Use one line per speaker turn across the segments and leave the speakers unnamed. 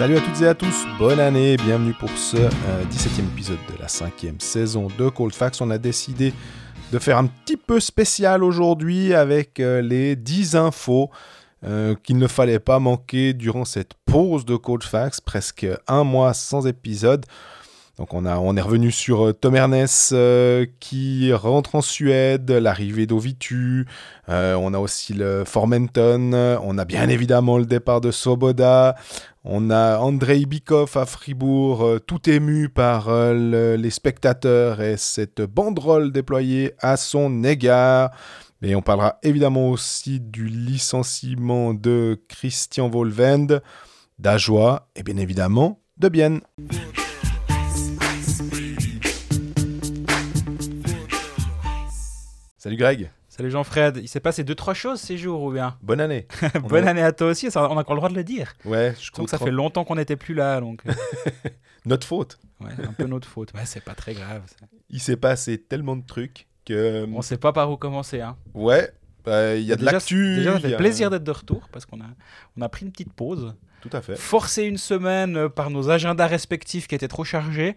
Salut à toutes et à tous, bonne année, bienvenue pour ce 17e épisode de la 5e saison de Cold Facts. On a décidé de faire un petit peu spécial aujourd'hui avec les 10 infos qu'il ne fallait pas manquer durant cette pause de Cold Facts, presque un mois sans épisode. Donc on, a, on est revenu sur euh, Tom Ernest euh, qui rentre en Suède, l'arrivée d'Ovitu, euh, on a aussi le Formenton, on a bien évidemment le départ de Soboda, on a Andrei Bikov à Fribourg, tout ému par les spectateurs et cette banderole déployée à son égard. Et on parlera évidemment aussi du licenciement de Christian Volvend, d'Ajoie et bien évidemment de Bienne. Salut Greg.
Salut Jean-Fred. Il s'est passé deux, trois choses ces jours ou bien?
Bonne année.
Bonne année à toi aussi. on a encore le droit de le dire.
Ouais,
je trouve que ça fait longtemps qu'on n'était plus là. donc. Euh.
notre faute.
Ouais, un peu notre faute. Ouais, c'est pas très grave.
Il s'est passé tellement de trucs que. Euh,
on sait pas par où commencer. Hein.
Ouais, bah, il y a de l'actu.
Déjà, ça fait plaisir d'être de retour parce qu'on a, on a pris une petite pause.
Tout à fait.
Forcé une semaine par nos agendas respectifs qui étaient trop chargés.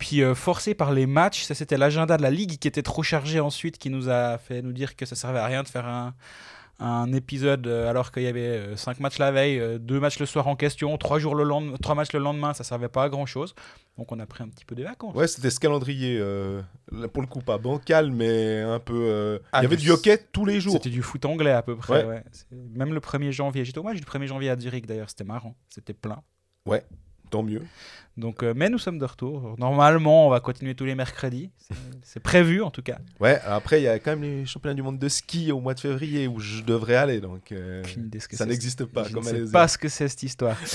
Puis euh, forcé par les matchs, ça c'était l'agenda de la ligue qui était trop chargé ensuite, qui nous a fait nous dire que ça servait à rien de faire un, un épisode euh, alors qu'il y avait 5 euh, matchs la veille, 2 matchs le soir en question, 3 jours le lendemain, 3 matchs le lendemain, ça servait pas à grand chose. Donc on a pris un petit peu de vacances.
Ouais, c'était ce calendrier, pour le coup pas bancal, mais un peu. Ah, il y avait du hockey tous les jours.
C'était du foot anglais à peu près. Ouais. Même le 1er janvier, j'étais au match du 1er janvier à Zurich d'ailleurs, c'était marrant, c'était plein.
Ouais, tant mieux.
Donc, euh, mais nous sommes de retour. Normalement, on va continuer tous les mercredis. C'est prévu en tout cas.
Ouais, après, il y a quand même les championnats du monde de ski au mois de février où je devrais aller. Donc, euh, ça n'existe pas.
Je ne sais pas ce que c'est cette histoire.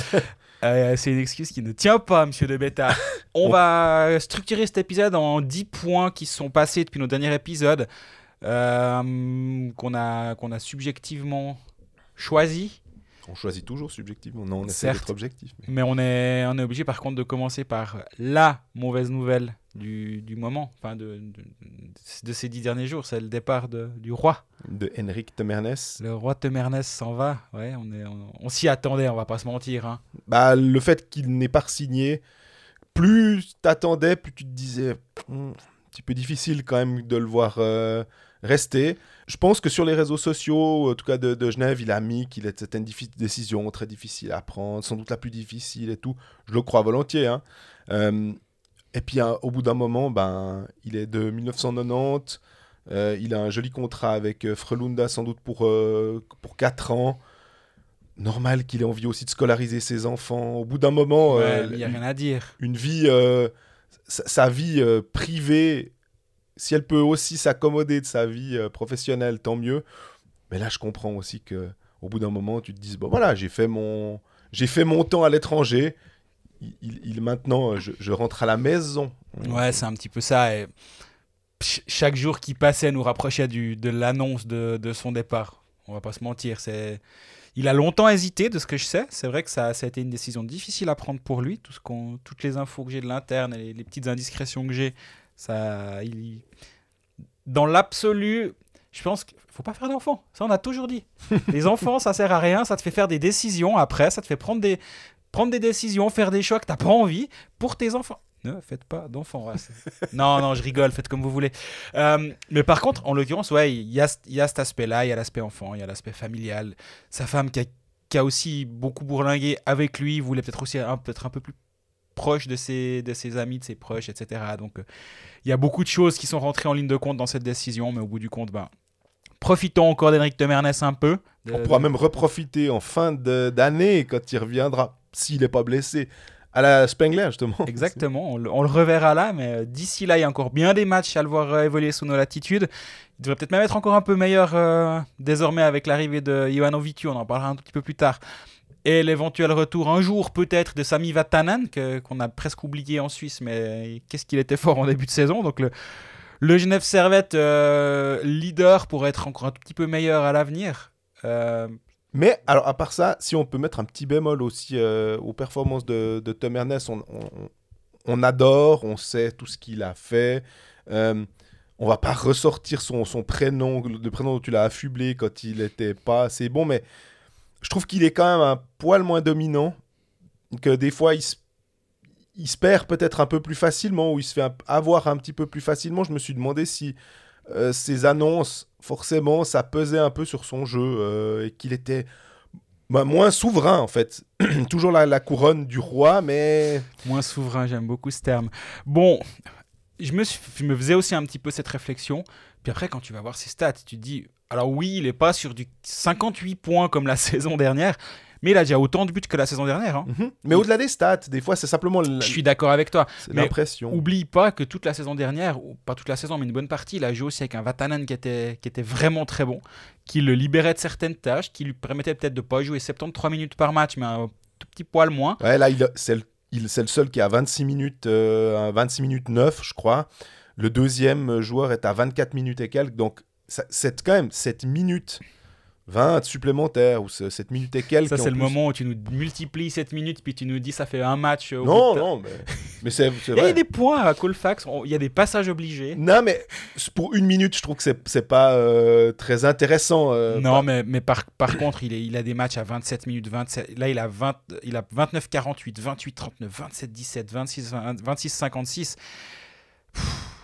Euh, c'est une excuse qui ne tient pas, monsieur de Beta. On, va structurer cet épisode en 10 points qui sont passés depuis nos derniers épisodes, qu'on a, qu'on a subjectivement choisi
on choisit toujours subjectivement. Non, on essaie d'être objectif.
Mais... on, est, on est obligé par contre de commencer par la mauvaise nouvelle du, du moment, enfin de, de, ces dix derniers jours. C'est le départ de, du roi.
De Henrik Temernes.
Le roi Temernes s'en va. Ouais, on, est, on, s'y attendait, on va pas se mentir. Hein.
Bah, le fait qu'il n'ait pas signé, plus t'attendais, plus tu te disais, hmm, un petit peu difficile quand même de le voir euh, rester. Je pense que sur les réseaux sociaux, en tout cas de, Genève, il a mis qu'il a certaines décisions très difficiles à prendre, sans doute la plus difficile et tout. Je le crois volontiers. Hein. Euh, et puis hein, au bout d'un moment, ben, il est de 1990. Euh, il a un joli contrat avec euh, Frelunda, sans doute pour, pour 4 ans. Normal qu'il ait envie aussi de scolariser ses enfants. Au bout d'un moment,
il n'y a rien à dire.
Une vie, sa, vie privée si elle peut aussi s'accommoder de sa vie euh, professionnelle, tant mieux. Mais là, je comprends aussi que au bout d'un moment, tu te dises bon voilà, j'ai fait mon j'ai fait mon temps à l'étranger. Il, maintenant, je, rentre à la maison.
Ouais, c'est un petit peu ça. Et chaque jour qui passait nous rapprochait de l'annonce de, son départ. On va pas se mentir. C'est il a longtemps hésité, de ce que je sais. C'est vrai que ça, a été une décision difficile à prendre pour lui. Tout ce toutes les infos que j'ai de l'interne et les petites indiscrétions que j'ai, ça, il... Dans l'absolu, je pense qu'il faut pas faire d'enfants. Ça, on a toujours dit. Les enfants, ça sert à rien. Ça te fait faire des décisions après. Ça te fait prendre des, prendre des décisions, faire des choix que t'as pas envie pour tes enfants. Ne faites pas d'enfants. non, non, je rigole. Faites comme vous voulez. Euh, mais par contre, en l'occurrence, ouais, il y a, y a cet aspect-là. Il y a l'aspect enfant, il y a l'aspect familial. Sa femme qui a, qui a, aussi beaucoup bourlingué avec lui voulait peut-être aussi peut-être un peu plus proche de ses, de ses amis, de ses proches, etc. Donc, euh, il y a beaucoup de choses qui sont rentrées en ligne de compte dans cette décision, mais au bout du compte, ben, profitons encore d'Henrik Temernes un peu.
On pourra même reprofiter en fin d'année quand il reviendra, s'il n'est pas blessé. À la Spengler, justement.
Exactement, on, le reverra là, mais euh, d'ici là, il y a encore bien des matchs à le voir euh, évoluer sous nos latitudes. Il devrait peut-être même être encore un peu meilleur désormais avec l'arrivée de Ivanovic, on en parlera un petit peu plus tard et l'éventuel retour un jour peut-être de Sami Vatanen, qu'on a presque oublié en Suisse, mais qu'est-ce qu'il était fort en début de saison. Donc le, le Genève Servette euh, leader pourrait être encore un petit peu meilleur à l'avenir.
Euh, mais alors à part ça, si on peut mettre un petit bémol aussi euh, aux performances de, de Tom Ernest, on, on, adore, on sait tout ce qu'il a fait. on va pas ressortir son, son prénom, le prénom dont tu l'as affublé quand il était pas assez bon, mais je trouve qu'il est quand même un poil moins dominant que des fois il se, perd peut-être un peu plus facilement ou il se fait avoir un petit peu plus facilement. Je me suis demandé si euh, ces annonces, forcément, ça pesait un peu sur son jeu euh, et qu'il était bah, moins souverain en fait. Toujours la, la couronne du roi, mais
Moins souverain, j'aime beaucoup ce terme. Bon, je me, suis- je me faisais aussi un petit peu cette réflexion. Puis après, quand tu vas voir ses stats, tu te dis, alors oui, il n'est pas sur du 58 points comme la saison dernière, mais il a déjà autant de buts que la saison dernière. hein.
Mhm. mais au-delà des stats, des fois c'est simplement l-
Je suis d'accord avec toi.
l'impression.
Oublie pas que toute la saison dernière, ou pas toute la saison, mais une bonne partie, il a joué aussi avec un Vatanen qui était, qui était vraiment très bon, qui le libérait de certaines tâches, qui lui permettait peut-être de pas jouer 73 minutes par match, mais un tout petit poil moins.
Ouais, là, c'est le, le seul qui a 26 minutes, euh, un 26 minutes 9, je crois. Le deuxième joueur est à 24 minutes et quelques. Donc, c'est quand même 7 minutes 20 supplémentaires ou ce- 7 minutes et quelques.
Ça, c'est le
plus.
moment où tu nous multiplies 7 minutes, puis tu nous dis ça fait un match. au
Non,
bout de-
non, mais, mais c'est c'est
Il y a
vrai.
des points à Colfax, on- il y a des passages obligés.
Non, mais pour une minute, je trouve que c'est c'est pas euh, très intéressant. euh,
non,
pas-
mais, mais par, par contre, il, est, il a des matchs à 27 minutes, 27. Là, il a, 20, il a 29, 48, 28, 39, 27, 17, 26, 20, 26, 56.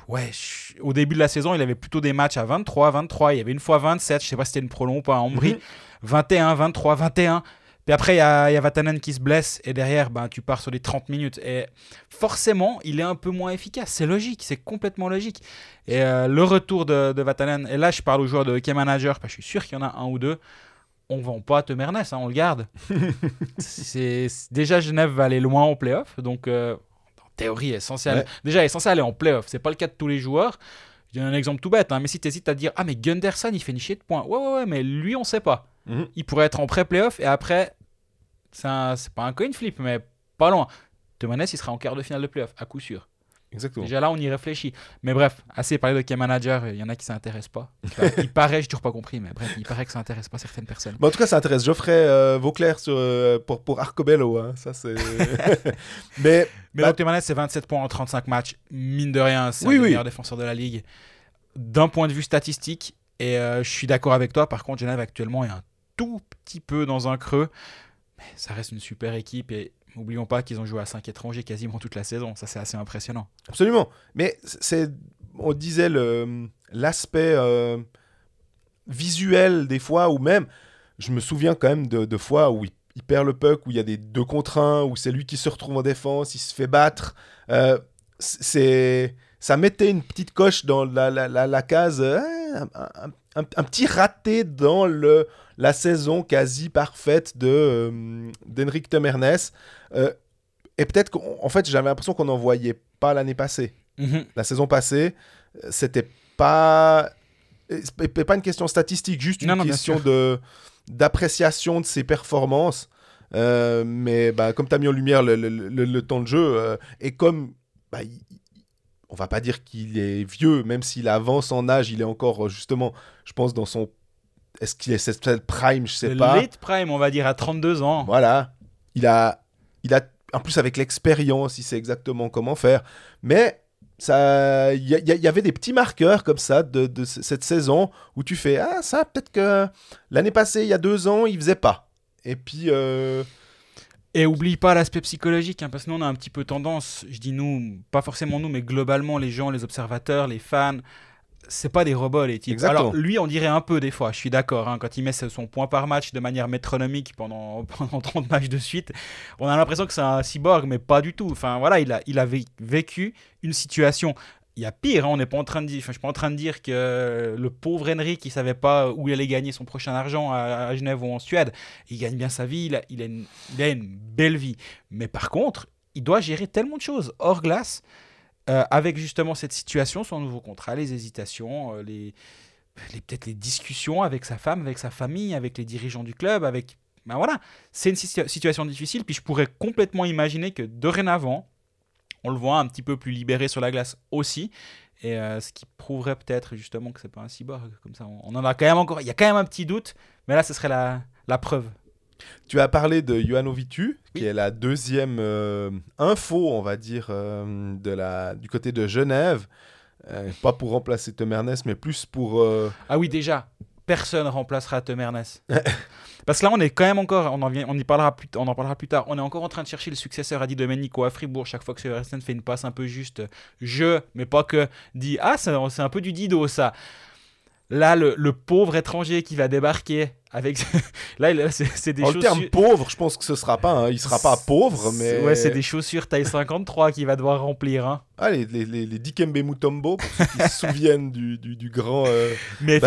Ouais, je- au début de la saison, il avait plutôt des matchs à 23, 23. Il y avait une fois 27, je sais pas si c'était une prolong ou pas à Ambry.
Mhm.
21, 23, 21. Puis après, il y y a Vatanen qui se blesse. Et derrière, ben, tu pars sur les 30 minutes. Et forcément, il est un peu moins efficace. C'est logique, c'est complètement logique. Et euh, le retour de, de Vatanen, et là, je parle aux joueurs de hockey manager, parce que je suis sûr qu'il y en a un ou deux. On vend pas Temernes, hein, on le garde. c'est, déjà, Genève va aller loin en playoff. Donc, euh, théorie, est censé aller-
Ouais.
déjà, il est en playoff. C'est pas le cas de tous les joueurs. Je donne un exemple tout bête, hein, mais si tu hésites à dire Ah, mais Gunderson, il fait une chier de points. Ouais, ouais, ouais, mais lui, on sait pas.
Mhm.
Il pourrait être en pré-playoff et après, c'est, pas un coin flip, mais pas loin. Temernes, il sera en quart de finale de playoff, à coup sûr.
Exactement.
Déjà là, on y réfléchit. Mais bref, assez parlé de Key Manager, il y en a qui s'intéressent pas. Enfin, il paraît, j'ai toujours pas compris, mais bref, il paraît que ça intéresse pas certaines personnes.
Mais en tout cas, ça intéresse Geoffrey euh, Vauclair sur, euh, pour, pour Arcobello. hein, Ça, c'est... mais
Mais
Bah-
donc c'est 27 points en 35 matchs. Mine de rien, c'est
Oui, oui.
meilleurs défenseurs de la ligue. D'un point de vue statistique, et euh, je suis d'accord avec toi, par contre, Genève actuellement est un tout petit peu dans un creux. Mais ça reste une super équipe et n'oublions pas qu'ils ont joué à 5 étrangers quasiment toute la saison. Ça, c'est assez impressionnant.
Absolument. Mais c'est, on disait l'aspect euh, visuel des fois, ou même, je me souviens quand même de, fois où il, perd le puck, où il y a des deux contre un, où c'est lui qui se retrouve en défense, il se fait battre. Euh, c'est, ça mettait une petite coche dans la, la, la, case, euh, un petit raté dans le, la saison quasi parfaite de, euh, d'Henrik Temernes. Euh, et peut-être qu'en en fait, j'avais l'impression qu'on n'en voyait pas l'année passée.
Mhm.
La saison passée, euh, c'était pas. euh, pas une question statistique, juste une
Non,
question de d'appréciation de ses performances. Euh, mais bah, comme tu as mis en lumière le, le- le- le temps de jeu, euh, et comme bah, il- on va pas dire qu'il est vieux, même s'il avance en âge, il est encore justement, je pense, dans son. Est-ce qu'il est cette prime Je sais
Le
pas.
late prime, on va dire, à 32 ans.
Voilà. Il a, il a, en plus avec l'expérience, il sait exactement comment faire. Mais ça, il y, avait des petits marqueurs comme ça de, cette saison où tu fais ah ça peut-être que l'année passée, il y a deux ans, il faisait pas. Et puis euh,
Et oublie pas l'aspect psychologique, hein, parce que nous, on a un petit peu tendance, je dis nous, pas forcément nous, mais globalement, les gens, les observateurs, les fans, c'est pas des robots, les types.
Exactement.
Alors, lui, on dirait un peu des fois, je suis d'accord, hein, quand il met son point par match de manière métronomique pendant, pendant 30 matchs de suite, on a l'impression que c'est un cyborg, mais pas du tout. Enfin, voilà, il a, il a vé- vécu une situation. Il y a pire, hein, on n'est pas en train de dire, je suis pas en train de dire que le pauvre Henry qui savait pas où il allait gagner son prochain argent à, à Genève ou en Suède, il gagne bien sa vie, il a, il a une, il a une belle vie. Mais par contre, il doit gérer tellement de choses hors glace, euh, avec justement cette situation, son nouveau contrat, les hésitations, euh, les, peut-être les discussions avec sa femme, avec sa famille, avec les dirigeants du club, avec... Ben voilà, c'est une situa- situation difficile, puis je pourrais complètement imaginer que dorénavant, on le voit un petit peu plus libéré sur la glace aussi, et euh, ce qui prouverait peut-être justement que c'est pas un cyborg, comme ça, on, en a quand même encore, il y a quand même un petit doute, mais là, ce serait la preuve.
Tu as parlé de Johan Vitu, qui est la deuxième euh, info, on va dire, euh, de la, du côté de Genève. Euh, pas pour remplacer Temernes, mais plus pour.
Ah oui, déjà, personne remplacera Tom Ernest. Parce que là, on est quand même encore, on en, vient, on, y parlera plus, on en parlera plus tard, on est encore en train de chercher le successeur à Di Domenico à Fribourg. Chaque fois que Seversen fait une passe un peu juste, je, mais pas que, dit Ah, c'est un peu du Dido ça. Là, le, le pauvre étranger qui va débarquer avec là, c'est des
chaussures. Le terme pauvre, je pense que ce sera pas. Hein. Il sera pas pauvre, mais.
Ouais, c'est des chaussures taille 53 qu'il va devoir remplir. Hein.
Ah, les, les, les, Dikembe Mutombo, pour ceux qui se souviennent du, du, du grand. Euh,
mais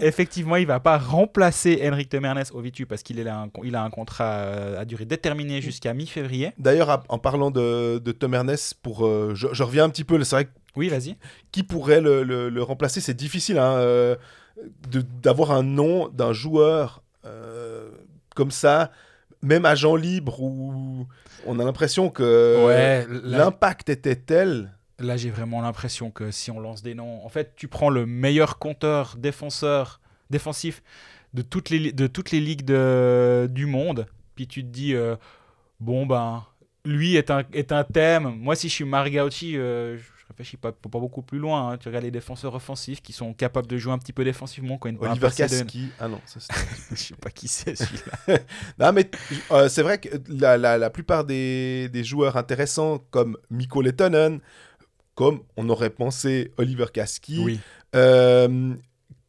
effectivement, il va pas remplacer Henrik Temernes au Vitu parce qu'il a, un, il a un contrat euh, à durée déterminée jusqu'à mi-février.
D'ailleurs, en parlant de, de Temernes, pour, euh, je, je, reviens un petit peu. C'est vrai
Oui, vas-y.
Qui pourrait le, le, remplacer? C'est difficile. Hein, d'avoir un nom d'un joueur euh, comme ça, même agent libre, où on a l'impression que l'impact était tel.
Là, j'ai vraiment l'impression que si on lance des noms, en fait, tu prends le meilleur compteur défenseur défensif de toutes les, de toutes les ligues de, du monde, puis tu te dis, euh, bon, ben, lui est un, est un thème. Moi, si je suis Margauchi, euh, réfléchis pas, pas beaucoup plus loin. Hein. Tu regardes les défenseurs offensifs qui sont capables de jouer un petit peu défensivement quand
une Oliver Kaski. Ah non, ça
je sais pas qui c'est celui-là.
non, mais euh, c'est vrai que la, la, la plupart des, des, joueurs intéressants comme Mikko Lettonen, comme on aurait pensé Oliver Kaski,
oui.
euh,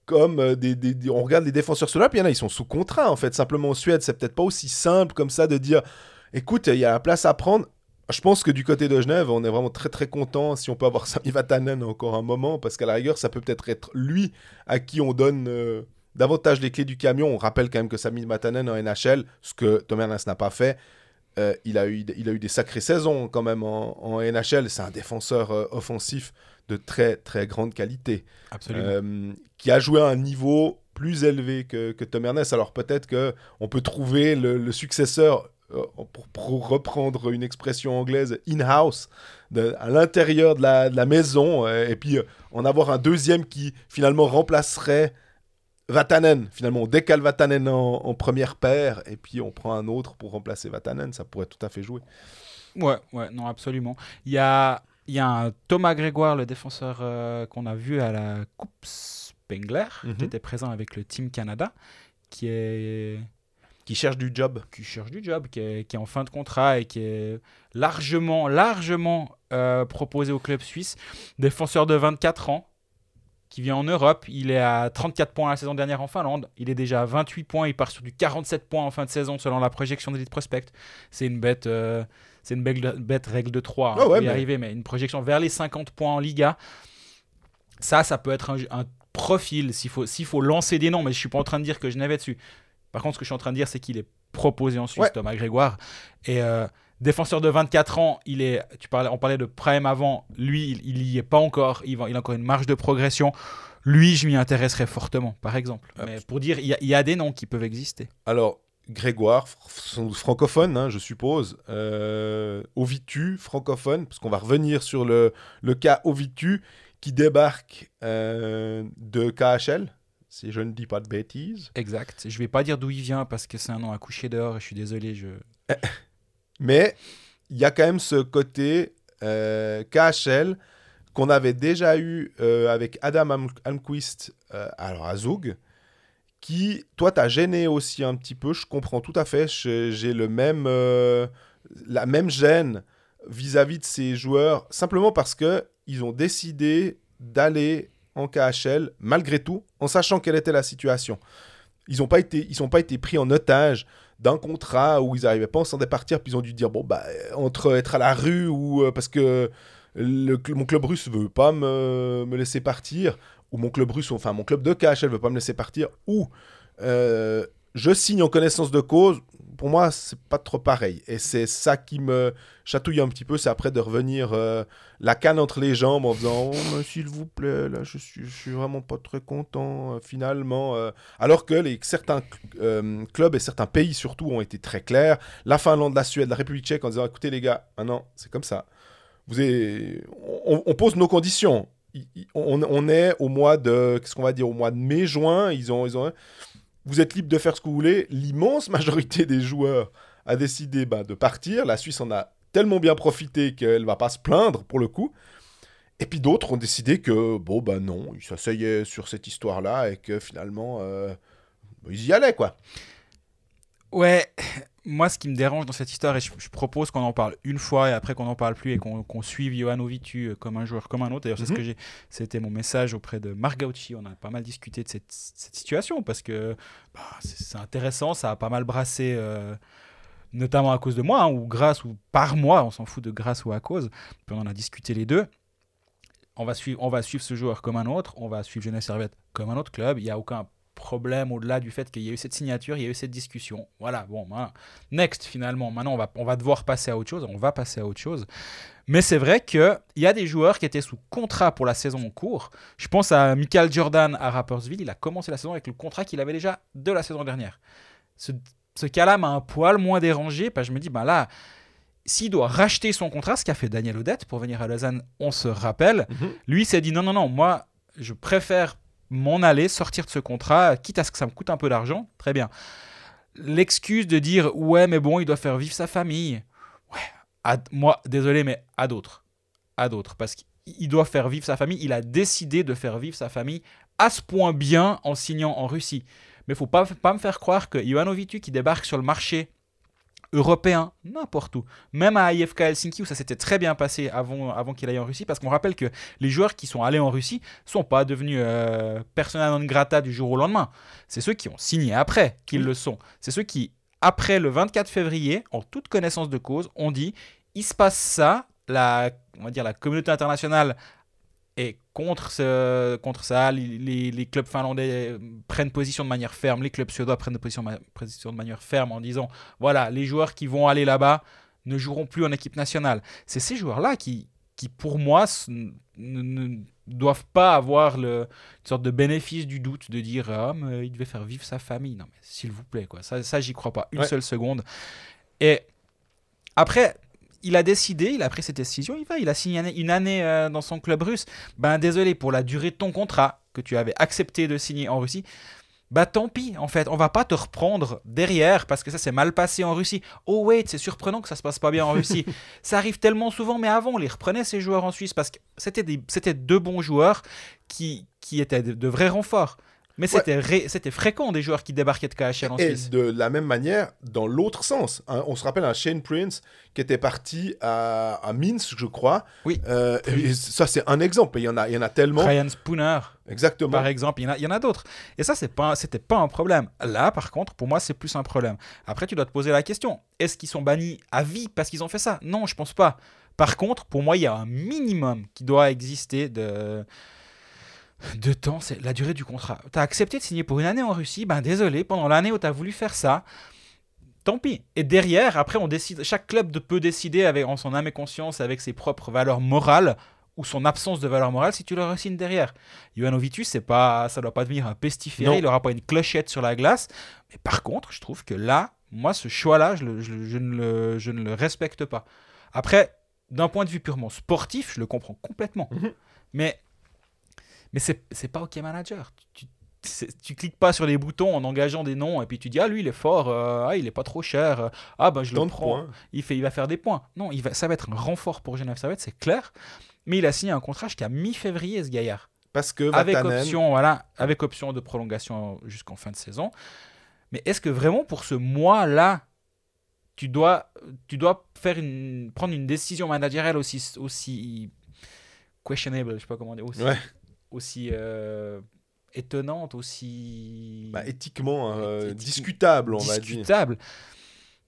comme euh, des, des, on regarde les défenseurs sur puis il y en a, ils sont sous contrat en fait. Simplement en Suède, c'est peut-être pas aussi simple comme ça de dire écoute, il y a la place à prendre. Je pense que du côté de Genève, on est vraiment très très content si on peut avoir Sami Vatanen encore un moment, parce qu'à la rigueur, ça peut peut-être être lui à qui on donne euh, davantage les clés du camion. On rappelle quand même que Sami Vatanen en NHL, ce que Tom Ernest n'a pas fait, euh, il, a eu, il a eu des sacrées saisons quand même en, NHL. C'est un défenseur euh, offensif de très très grande qualité.
Absolument.
qui a joué à un niveau plus élevé que, que Tom Ernest. Alors peut-être qu'on peut trouver le successeur euh, pour, reprendre une expression anglaise, in-house, à l'intérieur de la, maison, euh, et puis euh, en avoir un deuxième qui finalement remplacerait Vatanen. Finalement, on décale Vatanen en, première paire, et puis on prend un autre pour remplacer Vatanen. Ça pourrait tout à fait jouer.
Ouais, ouais, non, absolument. Il y a, y a un Thomas Grégoire, le défenseur qu'on a vu à la Coupe Spengler, qui mhm. était présent avec le Team Canada, qui est
qui cherche du job.
Qui cherche du job, qui est, en fin de contrat et qui est largement, largement euh, proposé au club suisse. Défenseur de 24 ans, qui vient en Europe. Il est à 34 points la saison dernière en Finlande. Il est déjà à 28 points. Il part sur du 47 points en fin de saison selon la projection d'Elite Prospect. C'est une bête. Euh, c'est une bête, règle de 3. Hein,
oh
y arriver, mais une projection vers les 50 points en Liga. Ça, ça peut être un, profil s'il faut, s'il faut lancer des noms, mais je suis pas en train de dire que je n'avais dessus. Par contre, ce que je suis en train de dire, c'est qu'il est proposé en Suisse, Thomas Grégoire. Et euh, défenseur de 24 ans, il est, tu parlais, on parlait de Prime avant, lui, il n'y est pas encore, il, il, a encore une marge de progression. Lui, je m'y intéresserais fortement, par exemple. Mais pour dire, il y, a des noms qui peuvent exister.
Alors, Grégoire, francophone, hein, je suppose. Euh, Ovitu, francophone, parce qu'on va revenir sur le, le cas Ovitu qui débarque euh, de KHL, si je ne dis pas de bêtises.
Exact. Je vais pas dire d'où il vient parce que c'est un nom à coucher dehors et je suis désolé. Je...
Mais il y a quand même ce côté euh, KHL qu'on avait déjà eu euh, avec Adam Almquist euh, alors à Zug, qui, toi, t'as gêné aussi un petit peu. Je comprends tout à fait. J'ai le même, la même gêne vis-à-vis -vis de ces joueurs, simplement parce que ils ont décidé d'aller en KHL, malgré tout, en sachant quelle était la situation. Ils n'ont pas, été, pas été pris en otage d'un contrat où ils n'arrivaient pas à s'en départir, puis ils ont dû dire, bon, bah, entre être à la rue ou euh, parce que le, mon club russe veut pas me, me, laisser partir, ou mon club russe, enfin mon club de KHL veut pas me laisser partir, ou euh, je signe en connaissance de cause, pour moi, c'est pas trop pareil. Et c'est ça qui me chatouille un petit peu, c'est après de revenir euh, la canne entre les jambes en disant oh, s'il vous plaît, là, je suis, suis vraiment pas très content euh, finalement. Euh. alors que certains clubs et certains pays surtout ont été très clairs. La Finlande, la Suède, la République tchèque en disant écoutez les gars, maintenant c'est comme ça. Vous on, pose nos conditions. On, on, est au mois de, qu'est-ce qu'on va dire, au mois de mai-juin. Ils ont, ils ont, vous êtes libre de faire ce que vous voulez. L'immense majorité des joueurs a décidé bah, de partir. La Suisse en a tellement bien profité qu'elle va pas se plaindre pour le coup. Et puis d'autres ont décidé que, bon, bah non, ils s'asseyaient sur cette histoire-là et que finalement, euh, ils y allaient, quoi.
Ouais, moi, ce qui me dérange dans cette histoire, et je, je propose qu'on en parle une fois et après qu'on n'en parle plus et qu'on qu'on suive Johan Ovitu euh, comme un joueur comme un autre. D'ailleurs, c'est ce
Mhm.
que j'ai. C'était mon message auprès de Marc Gauchi. On a pas mal discuté de cette, cette situation parce que bah, c'est intéressant, ça a pas mal brassé. euh, notamment à cause de moi, hein, ou grâce, ou par moi, on s'en fout de grâce ou à cause. Puis on en a discuté les deux. On va, suivre, on va suivre ce joueur comme un autre, on va suivre Genève Servette comme un autre club. Il n'y a aucun problème au-delà du fait qu'il y a eu cette signature, il y a eu cette discussion. Voilà, bon, voilà. next finalement. Maintenant, on va, on va devoir passer à autre chose, on va passer à autre chose. Mais c'est vrai qu'il y a des joueurs qui étaient sous contrat pour la saison en cours. Je pense à Michael Jordan à Rappersville, il a commencé la saison avec le contrat qu'il avait déjà de la saison dernière. Ce, ce cas-là m'a un poil moins dérangé, parce que je me dis, bah là, s'il doit racheter son contrat, ce qu'a fait Daniel Odette pour venir à Lausanne, on se rappelle,
Mhm.
lui s'est dit non, non, non, moi, je préfère m'en aller, sortir de ce contrat, quitte à ce que ça me coûte un peu d'argent, très bien. L'excuse de dire ouais, mais bon, il doit faire vivre sa famille. Ouais, à- moi, désolé, mais à d'autres. À d'autres. Parce qu'il doit faire vivre sa famille. Il a décidé de faire vivre sa famille à ce point bien en signant en Russie. Mais faut pas, pas me faire croire que Ivanovic qui débarque sur le marché européen, n'importe où, même à IFK Helsinki où ça s'était très bien passé avant, avant qu'il aille en Russie, parce qu'on rappelle que les joueurs qui sont allés en Russie sont pas devenus euh, persona non grata du jour au lendemain. C'est ceux qui ont signé après qu'ils le sont. C'est ceux qui, après le 24 février, en toute connaissance de cause, ont dit il se passe ça, la, on va dire la communauté internationale est contre, ce, contre ça, les, les- les clubs finlandais euh, prennent position de manière ferme, les clubs suédois prennent position, ma- position de manière ferme en disant voilà, les joueurs qui vont aller là-bas ne joueront plus en équipe nationale. C'est ces joueurs-là qui, qui, pour moi, ne, ne doivent pas avoir le, une sorte de bénéfice du doute de dire ah, mais il devait faire vivre sa famille. Non, mais s'il vous plaît, quoi. Ça, ça j'y crois pas une
Ouais.
seule seconde. Et après, il a décidé, il a pris cette décision, il va, il a signé une année, euh, dans son club russe. Ben désolé pour la durée de ton contrat que tu avais accepté de signer en Russie. Bah tant pis, en fait, on va pas te reprendre derrière parce que ça s'est mal passé en Russie. Oh wait, c'est surprenant que ça se passe pas bien en Russie. ça arrive tellement souvent, mais avant on les reprenait ces joueurs en Suisse parce que c'était deux bons joueurs qui, qui étaient de, de vrais renforts. Mais c'était ré- c'était fréquent des joueurs qui débarquaient de KHL en
Et
Suisse.
de la même manière, dans l'autre sens. hein, on se rappelle un Shane Prince qui était parti à, à Minsk, je crois.
Oui.
Euh, et ça, c'est un exemple. Il y en a, il y en a tellement.
Ryan Spooner,
Exactement.
par exemple, il y en a, il y en a d'autres. Et ça, c'est pas, c'était pas un problème. Là, par contre, pour moi, c'est plus un problème. Après, tu dois te poser la question est-ce qu'ils sont bannis à vie parce qu'ils ont fait ça? Non, je pense pas. Par contre, pour moi, il y a un minimum qui doit exister de de temps, c'est la durée du contrat. Tu as accepté de signer pour une année en Russie, ben désolé, pendant l'année où tu as voulu faire ça, tant pis. Et derrière, après, on décide, chaque club de- peut décider avec, en son âme et conscience, avec ses propres valeurs morales ou son absence de valeur morale, si tu le signes derrière. Ivanovic, c'est pas, ça doit pas devenir un pestiféré, il aura pas une clochette sur la glace. Mais par contre, je trouve que là, moi, ce choix-là, je, le- je le- je ne le, je ne le respecte pas. Après, d'un point de vue purement sportif, je le comprends complètement.
Mhm.
Mais, mais c'est pas OK Manager. Tu, tu cliques pas sur les boutons en engageant des noms et puis tu dis ah lui il est fort euh, ah il est pas trop cher euh, ah ben je
Tant
le prends
points.
il fait il va faire des points non il va ça va être un renfort pour Genève Servette c'est clair mais il a signé un contrat jusqu'à mi-février ce gaillard
Parce que
avec
Vatanen,
option voilà avec option de prolongation jusqu'en fin de saison mais est-ce que vraiment pour ce mois là tu dois tu dois faire une prendre une décision managériale aussi aussi questionable je sais pas comment dire aussi
Ouais.
Aussi euh, étonnante aussi
bah, éthiquement euh,
Éthique-
discutable, on va dire.
discutable.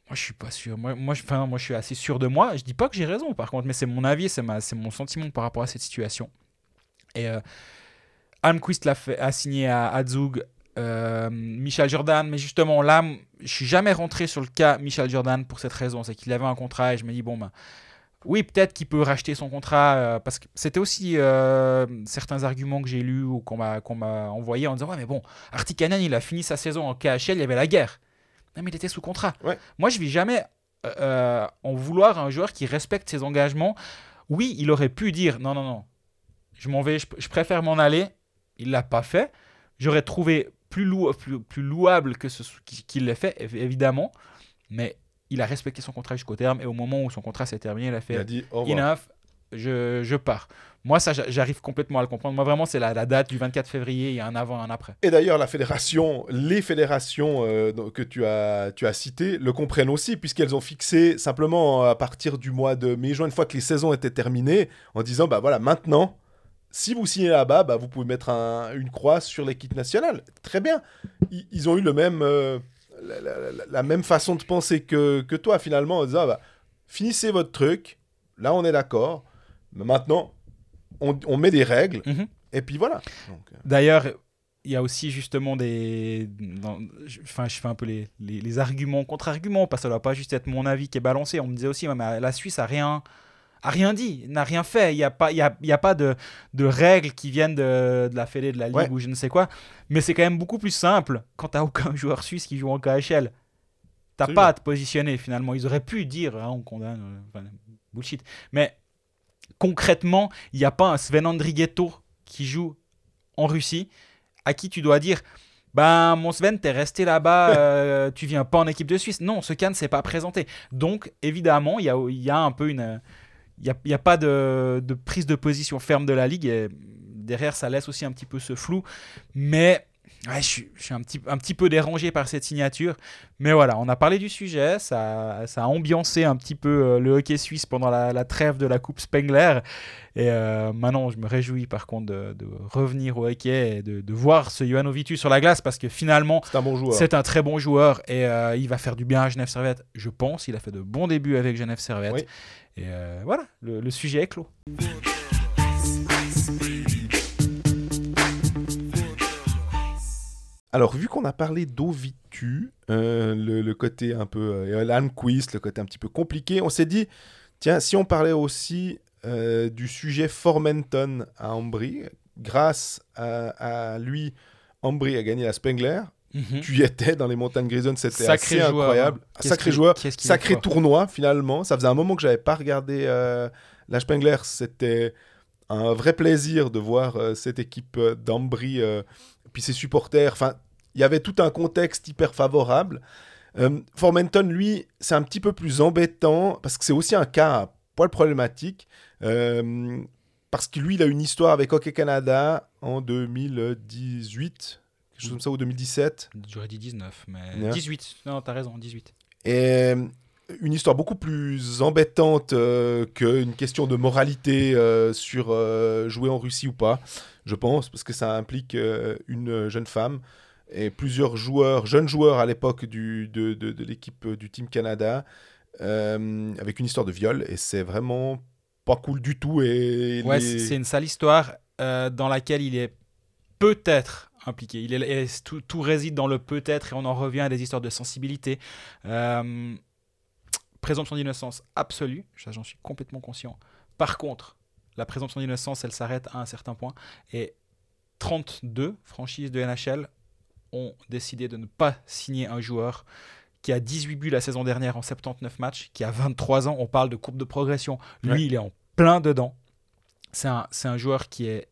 Moi, je suis pas sûr. Moi, moi, je, enfin, moi, je suis assez sûr de moi. Je dis pas que j'ai raison, par contre, mais c'est mon avis, c'est ma, c'est mon sentiment par rapport à cette situation. Et euh, Almquist l'a fait, a signé à, à Zug, euh, Michel Jordan, mais justement là, je suis jamais rentré sur le cas Michel Jordan pour cette raison, c'est qu'il avait un contrat et je me dis bon ben. Oui, peut-être qu'il peut racheter son contrat euh, parce que c'était aussi euh, certains arguments que j'ai lus ou qu'on m'a qu'on m'a envoyé en disant ouais mais bon Artikanen il a fini sa saison en KHL il y avait la guerre. Non mais il était sous contrat.
Ouais.
moi je vais jamais euh, en vouloir à un joueur qui respecte ses engagements. Oui il aurait pu dire non non non je m'en vais je, je préfère m'en aller. Il l'a pas fait. J'aurais trouvé plus, lou- plus, plus louable que ce qu'il l'ait fait évi- évidemment. Mais il a respecté son contrat jusqu'au terme et au moment où son contrat s'est terminé il a fait
Il a dit au
enough, je, je pars. Moi, ça, j'a- j'arrive complètement à le comprendre. Moi, vraiment, c'est la, la date du 24 février. Il y a un avant, un après.
Et d'ailleurs, la fédération, les fédérations euh, que tu as, tu as citées le comprennent aussi, puisqu'elles ont fixé simplement à partir du mois de mai-juin, une fois que les saisons étaient terminées, en disant bah voilà, maintenant, si vous signez là-bas, bah, vous pouvez mettre un- une croix sur l'équipe nationale. Très bien. Ils, ils ont eu le même, euh, la, la- la- la même façon de penser que, que toi, finalement, en disant bah, finissez votre truc, là on est d'accord, mais maintenant, on, on met des règles,
Mhm.
et puis voilà. Euh,
D'ailleurs, il y a aussi justement des. dans- Enfin, je fais un peu les, les- les arguments contre-arguments, parce que ça doit pas juste être mon avis qui est balancé. On me disait aussi, ouais, mais la Suisse a rien, a rien dit, n'a rien fait. Il n'y a pas, il y a, il y a pas de, de règles qui viennent de, de la Fédé, de la Ligue
Ouais.
ou je ne sais quoi. Mais c'est quand même beaucoup plus simple quand tu aucun joueur suisse qui joue en KHL. T'as pas à te positionner finalement. Ils auraient pu dire, hein, on condamne, euh, enfin, bullshit. Mais concrètement, il n'y a pas un Sven Andrighetto qui joue en Russie à qui tu dois dire ben mon Sven t'es resté là-bas euh, tu viens pas en équipe de Suisse non ce can s'est pas présenté donc évidemment il y a, il y a un peu une il y a, a pas de, de prise de position ferme de la ligue et derrière ça laisse aussi un petit peu ce flou. Mais ouais, je, suis, je suis un petit, un petit peu dérangé par cette signature mais voilà on a parlé du sujet ça, ça a ambiancé un petit peu euh, le hockey suisse pendant la, la trêve de la coupe Spengler et euh, maintenant, je me réjouis par contre de, de revenir au hockey et de, de voir ce Johan Ovitu sur la glace parce que finalement,
c'est un bon joueur.
c'est un très bon joueur et euh, il va faire du bien à Genève Servette, je pense. Il a fait de bons débuts avec Genève Servette.
Oui.
Et euh, voilà, le, le sujet est clos.
Alors, vu qu'on a parlé d'Ovitu, euh, le, le côté un peu euh, le côté un petit peu compliqué, on s'est dit, tiens, si on parlait aussi euh, du sujet Formenton à Ambry, grâce à, à lui, Ambry a gagné la Spengler. Tu y étais dans les montagnes grisonnes, c'était
Sacré
assez
joueur,
incroyable.
hein. Qu'est-ce
Sacré joueur, sacré tournoi finalement. Ça faisait un moment que j'avais pas regardé euh, la Spengler. C'était un vrai plaisir de voir euh, cette équipe d'Ambry, puis ses supporters. Enfin, il y avait tout un contexte hyper favorable. Euh, Formenton, lui, c'est un petit peu plus embêtant parce que c'est aussi un cas à poil problématique. euh, parce que lui, il a une histoire avec Hockey Canada en 2018, quelque chose comme ça, ou 2017.
J'aurais dit 19, mais
Ouais.
18. Non, t'as raison, 18.
Et euh, une histoire beaucoup plus embêtante euh, qu'une question de moralité euh, sur euh, jouer en Russie ou pas, je pense, parce que ça implique une jeune femme et plusieurs joueurs, jeunes joueurs à l'époque de, de- de l'équipe du Team Canada, avec une histoire de viol, et c'est vraiment pas cool du tout. Et
Ouais, c'est une sale histoire dans laquelle il est peut-être impliqué. Il est, tout, tout réside dans le peut-être et on en revient à des histoires de sensibilité. Présomption d'innocence absolue, ça j'en suis complètement conscient. Par contre, la présomption d'innocence, elle s'arrête à un certain point et 32 franchises de NHL ont décidé de ne pas signer un joueur qui a 18 buts la saison dernière en 79 matchs, qui a 23 ans, on parle de courbe de progression. Lui,
Ouais.
il est en plein dedans. C'est un, c'est un joueur qui est,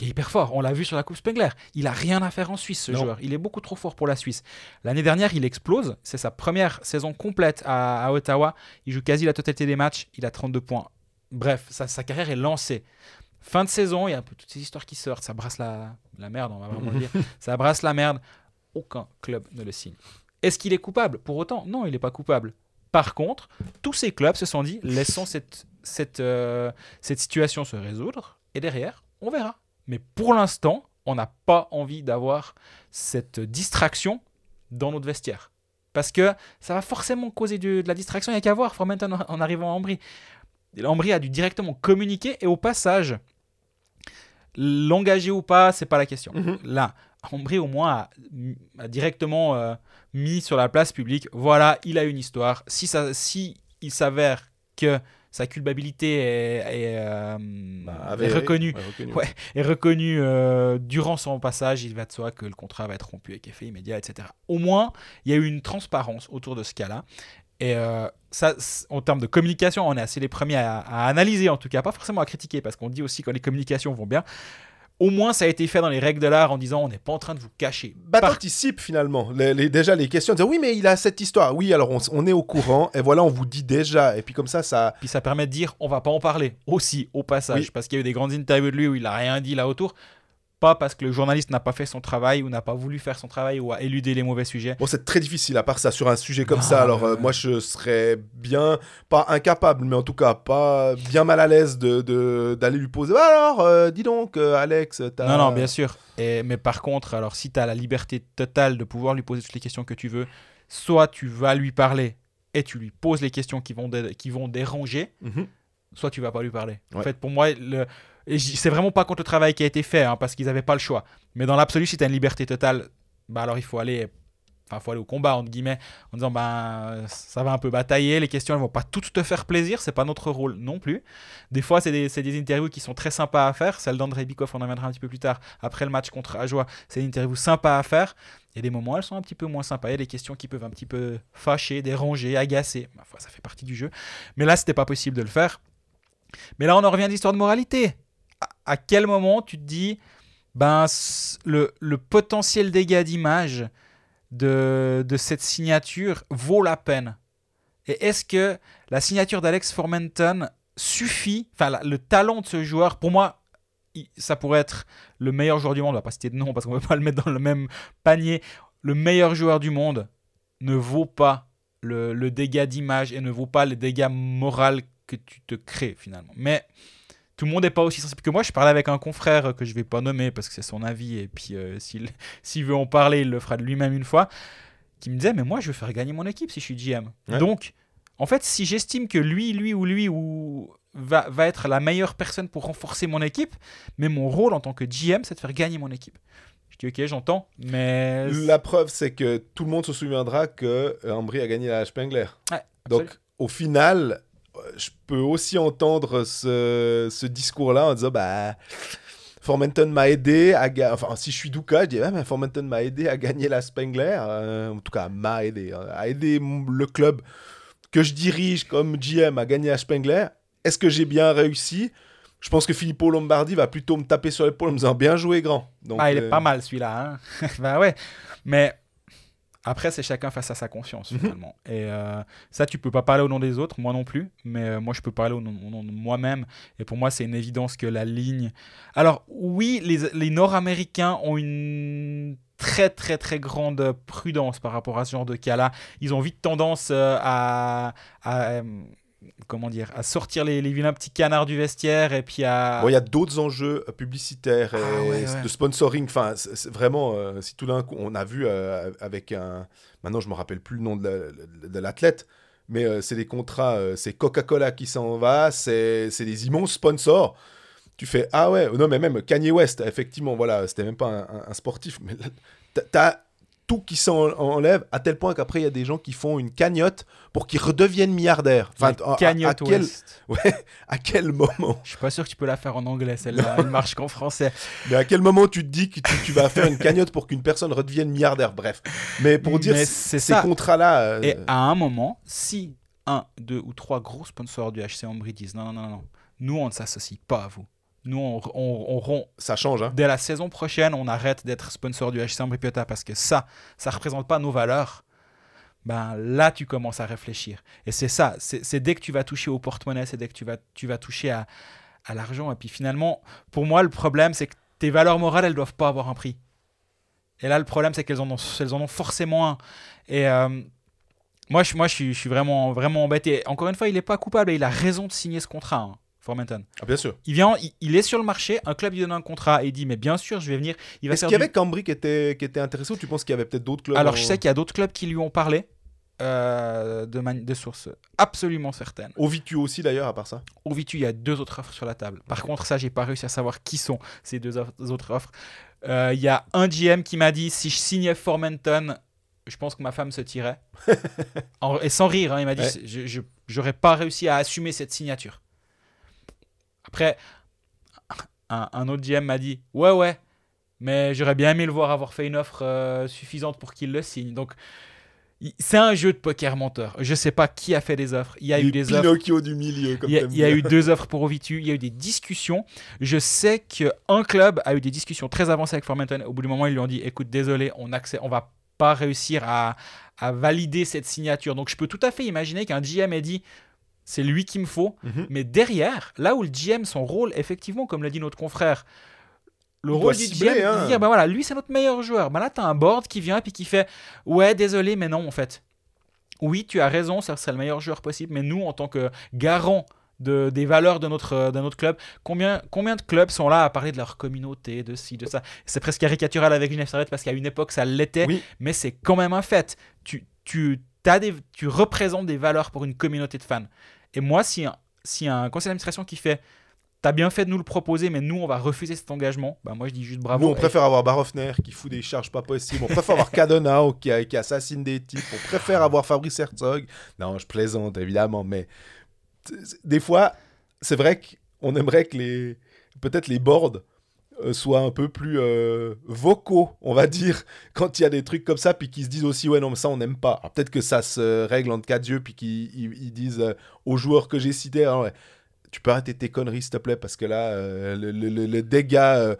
qui est hyper fort. On l'a vu sur la Coupe Spengler. Il a rien à faire en Suisse, ce
Non.
joueur. Il est beaucoup trop fort pour la Suisse. L'année dernière, il explose. C'est sa première saison complète à, à Ottawa. Il joue quasi la totalité des matchs. Il a 32 points. Bref, sa, sa carrière est lancée. Fin de saison, il y a un peu toutes ces histoires qui sortent. Ça brasse la, la merde, on va vraiment le dire. Ça brasse la merde. Aucun club ne le signe. Est-ce qu'il est coupable? Pour autant, non, il n'est pas coupable. Par contre, tous ces clubs se sont dit, laissons cette, cette, euh, cette situation se résoudre, et derrière, on verra. Mais pour l'instant, on n'a pas envie d'avoir cette distraction dans notre vestiaire. Parce que ça va forcément causer de, de la distraction. Il n'y a qu'à voir, Formenton en, arrivant à Ambry. Ambry a dû directement communiquer, et au passage, l'engager ou pas, c'est pas la question.
Mhm.
Là, Ambry au moins a, a directement euh, mis sur la place publique, voilà, il a une histoire. Si, ça, si il s'avère que sa culpabilité est, est, euh,
Bah,
est reconnue,
Ouais, reconnu.
Ouais. est reconnue euh, durant son passage, il va de soi que le contrat va être rompu avec effet immédiat, etc. Au moins, il y a eu une transparence autour de ce cas-là. Et euh, ça, en termes de communication, on est assez les premiers à, à analyser, en tout cas, pas forcément à critiquer, parce qu'on dit aussi quand les communications vont bien. Au moins ça a été fait dans les règles de l'art en disant on n'est pas en train de vous cacher.
Bah,
Par-
t'anticipes finalement. Les, les- déjà, les questions, dire oui, mais il a cette histoire. Oui, alors on, on est au courant, et voilà, on vous dit déjà. Et puis comme ça, ça.
Puis ça permet de dire on va pas en parler aussi au passage
Oui.
parce qu'il y a eu des grandes interviews de lui où il a rien dit là autour. Pas parce que le journaliste n'a pas fait son travail ou n'a pas voulu faire son travail ou a éludé les mauvais sujets.
Bon, c'est très difficile à part ça sur un sujet comme
Ah,
ça. Alors, euh, moi, je serais bien, pas incapable, mais en tout cas, pas bien mal à l'aise de de- d'aller lui poser. Ah, alors, euh, dis donc, euh, Alex, t'as.
Non, non, bien sûr. Et, mais par contre, alors si tu as la liberté totale de pouvoir lui poser toutes les questions que tu veux, soit tu vas lui parler et tu lui poses les questions qui vont, dé- qui vont déranger,
Mhm.
soit tu vas pas lui parler. En fait, pour moi, le... et c'est vraiment pas contre le travail qui a été fait, hein, parce qu'ils n'avaient pas le choix. Mais dans l'absolu, si tu as une liberté totale, bah alors il faut aller, faut aller au combat, entre guillemets, en disant, ben, ça va un peu batailler, les questions, elles vont pas toutes te faire plaisir, c'est pas notre rôle non plus. Des fois, c'est des, interviews qui sont très sympas à faire. Celle d'André Bikoff, on en reviendra un petit peu plus tard, après le match contre Ajoie, c'est une interview sympa à faire. A des moments, elles sont un petit peu moins sympas. Il y a des questions qui peuvent un petit peu fâcher, déranger, agacer. Foi, ça fait partie du jeu. Mais là, c'était pas possible de le faire. Mais là, on en revient à l'histoire de moralité. À, quel moment tu te dis, ben, le, potentiel dégât d'image de, de cette signature vaut la peine Et est-ce que la signature d'Alex Formenton suffit Enfin, le talent de ce joueur, pour moi, ça pourrait être le meilleur joueur du monde. On va pas citer de nom parce qu'on ne peut pas le mettre dans le même panier. Le meilleur joueur du monde ne vaut pas le, dégât d'image et ne vaut pas le dégât moral que tu te crées finalement. Mais tout le monde n'est pas aussi sensible que moi. Je parlais avec un confrère que je vais pas nommer parce que c'est son avis et puis euh, s'il veut en parler, il le fera de lui-même une fois. Qui me disait mais moi je veux faire gagner mon équipe si je suis GM.
Ouais.
Donc en fait si j'estime que lui, lui ou lui ou va, va être la meilleure personne pour renforcer mon équipe, mais mon rôle en tant que GM c'est de faire gagner mon équipe. Je dis ok j'entends, mais
La preuve, c'est que tout le monde se souviendra que euh, Ambry a gagné la Spengler.
Ouais,
Donc, au final, je peux aussi entendre ce, ce discours-là en disant bah. Formenton m'a aidé à ga- Enfin, si je suis Douka, je dis ah, mais Formenton m'a aidé à gagner la Spengler. euh, en tout cas, m'a aidé. hein, a aidé le club que je dirige comme GM à gagner la Spengler. Est-ce que j'ai bien réussi? Je pense que Filippo Lombardi va plutôt me taper sur l'épaule en me disant bien joué, grand. Donc,
Ah, il est
euh,
pas mal celui-là. Hein bah ouais. Mais après, c'est chacun face à sa conscience
Mhm.
finalement. Et euh, ça, tu peux pas parler au nom des autres, moi non plus. Mais euh, moi, je peux parler au nom, au nom de moi-même. Et pour moi, c'est une évidence que la ligne. Alors, oui, les, les Nord-Américains ont une très très très grande prudence par rapport à ce genre de cas-là. Ils ont vite tendance euh, à, à, comment dire à sortir les, les vilains petits canards du vestiaire et puis à
Bon, il y a d'autres enjeux publicitaires et
Ah ouais, ouais.
de sponsoring. Enfin, c'est vraiment, euh, si tout d'un coup, on a vu euh, avec un. Maintenant, je me rappelle plus le nom de la- de l'athlète, mais euh, c'est des contrats. c'est Coca-Cola qui s'en va, c'est des immenses sponsors. Tu fais ah ouais, non mais même Kanye West, effectivement, voilà, c'était même pas un, un- un sportif, mais t'as tout qui s'enlève à tel point qu'après il y a des gens qui font une cagnotte pour qu'ils redeviennent milliardaires. Enfin, à- à- quel, ouais, à quel moment
Je suis pas sûr que tu peux la faire en anglais, celle-là. Elle marche qu'en français.
Mais à quel moment tu te dis que tu, tu vas faire une cagnotte pour qu'une personne redevienne milliardaire? Bref. Mais pour dire
Mais
ces
ça.
contrats-là. euh,
Et à un moment, si un, deux ou trois gros sponsors du HC Ambry disent non, non, non, non, nous on ne s'associe pas à vous. Nous on, on, on rompt.
Ça change, hein
Dès la saison prochaine, on arrête d'être sponsor du HC Ambry Piotta parce que ça, ça représente pas nos valeurs. Ben là, tu commences à réfléchir. Et c'est ça, c'est c'est dès que tu vas toucher au porte-monnaie, c'est dès que tu vas, tu vas toucher à, à l'argent. Et puis finalement, pour moi, le problème, c'est que tes valeurs morales, elles doivent pas avoir un prix. Et là, le problème, c'est qu'elles en, ont- elles en ont forcément un. Et euh, moi, je, moi je, suis, je suis vraiment, vraiment embêté. Encore une fois, il n'est pas coupable et il a raison de signer ce contrat, hein, Formenton.
Ah, Bien sûr.
Il, vient, il, il est sur le marché, un club lui donne un contrat et il dit Mais bien sûr, je vais venir.
Est-ce qu'il y
du-
avait Cambry qui était, qui était intéressé ou tu penses qu'il y avait peut-être d'autres clubs
Alors,
en-
je sais qu'il y a d'autres clubs qui lui ont parlé euh, de, mani- de sources absolument certaines.
Au Vitu aussi d'ailleurs, à part ça.
Au Vitu, il y a deux autres offres sur la table. Par contre, ça, j'ai pas réussi à savoir qui sont ces deux autres offres. Euh, Il y a un GM qui m'a dit si je signais Formenton, je pense que ma femme se tirait. En- et sans rire, hein, il m'a dit
Ouais.
je je- j'aurais pas réussi à assumer cette signature. Après, un, un autre GM m'a dit ouais, ouais, mais j'aurais bien aimé le voir avoir fait une offre euh, suffisante pour qu'il le signe. Donc, c'est un jeu de poker menteur. Je sais pas qui a fait des offres. Il y a eu des offres.
Pinocchio du milieu, comme
Il y, a, il y a eu deux offres pour Ovitu, il y a eu des discussions. Je sais qu'un club a eu des discussions très avancées avec Formenton. Au bout du moment, ils lui ont dit écoute, désolé, on accès, on va pas réussir à, à valider cette signature. Donc je peux tout à fait imaginer qu'un GM ait dit c'est lui qu'il me faut.
Mhm.
Mais derrière, là où le GM, son rôle, effectivement, comme l'a dit notre confrère, le rôle du
cibler,
GM, c'est
hein.
de dire, bah voilà, lui c'est notre meilleur joueur. Bah là, tu as un board qui vient et qui fait, ouais, désolé, mais non, en fait. Oui, tu as raison, ça serait le meilleur joueur possible, mais nous, en tant que garant de, des valeurs de notre, de notre club, combien, combien de clubs sont là à parler de leur communauté, de ci, de ça? C'est presque caricatural avec Genève Servette parce qu'à une époque, ça l'était,
Oui.
mais c'est quand même un fait. Tu, tu, t'as des, tu représentes des valeurs pour une communauté de fans. Et moi, si un, si un conseil d'administration qui fait T'as bien fait de nous le proposer, mais nous, on va refuser cet engagement. Bah, moi, je dis juste bravo.
Nous, on préfère avoir Barofner qui fout des charges pas possibles. On préfère avoir Cadonao qui, qui assassine des types. On préfère avoir Fabrice Herzog. Non, je plaisante, évidemment, mais des fois, c'est vrai qu'on aimerait que les peut-être les boards soient un peu plus euh, vocaux, on va dire, quand il y a des trucs comme ça, puis qu'ils se disent aussi, ouais, non, mais ça, on n'aime pas. Peut-être que ça se règle entre quatre yeux, puis qu'ils ils- ils disent euh, aux joueurs que j'ai cités, ouais, tu peux arrêter tes conneries, s'il te plaît, parce que là, euh, le, dégât euh,